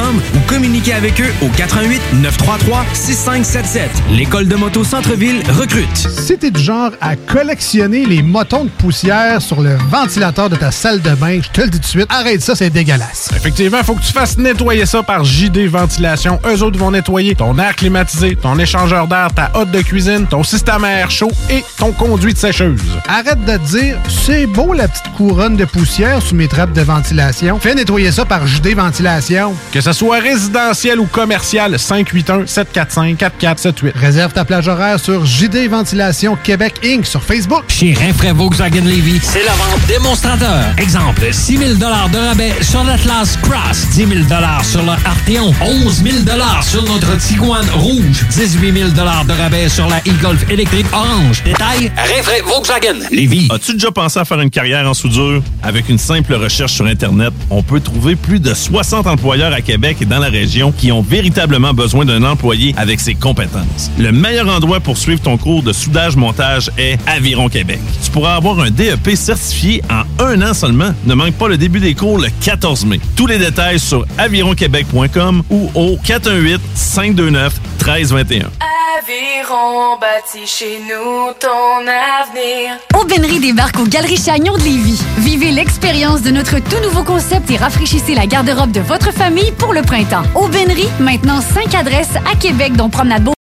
Speaker 14: ou communiquez avec eux au 88 933 6577. L'école de moto Centre-ville recrute.
Speaker 12: Si t'es du genre à collectionner les motons de poussière sur le ventilateur de ta salle de bain, je te le dis tout de suite, arrête ça, c'est dégueulasse.
Speaker 13: Effectivement, faut que tu fasses nettoyer ça par JD Ventilation. Eux autres vont nettoyer ton air climatisé, ton échangeur d'air, ta hotte de cuisine, ton système à air chaud et ton conduit de sécheuse.
Speaker 12: Arrête de te dire, c'est beau la petite couronne de poussière sous mes trappes de ventilation. Fais nettoyer ça par JD Ventilation.
Speaker 13: Que ce soit résidentiel ou commercial, 581-745-4478.
Speaker 12: Réserve ta plage horaire sur JD Ventilation Québec Inc. sur Facebook.
Speaker 37: Chez Rinfraie Volkswagen Levy, c'est la vente démonstrateur. Exemple, 6 000 de rabais sur l'Atlas Cross, 10 000 sur le Arteon, 11 000 sur notre Tiguan Rouge, 18 000 de rabais sur la e-Golf électrique orange. Détail, Rinfraie Volkswagen Levy.
Speaker 18: As-tu déjà pensé à faire une carrière en soudure? Avec une simple recherche sur Internet, on peut trouver plus de 60 employeurs à Québec et dans la région qui ont véritablement besoin d'un employé avec ses compétences. Le meilleur endroit pour suivre ton cours de soudage-montage est Aviron Québec. Tu pourras avoir un DEP certifié en un an seulement. Ne manque pas le début des cours le 14 mai. Tous les détails sur avironquebec.com ou au 418-529-1321.
Speaker 11: Aviron bâti chez nous ton avenir.
Speaker 5: Aubainerie débarque aux Galeries Chagnon de Lévis. Vivez l'expérience de notre tout nouveau concept et rafraîchissez la garde-robe de votre famille pour le printemps. Aubainerie, maintenant 5 adresses à Québec, dont Promenade.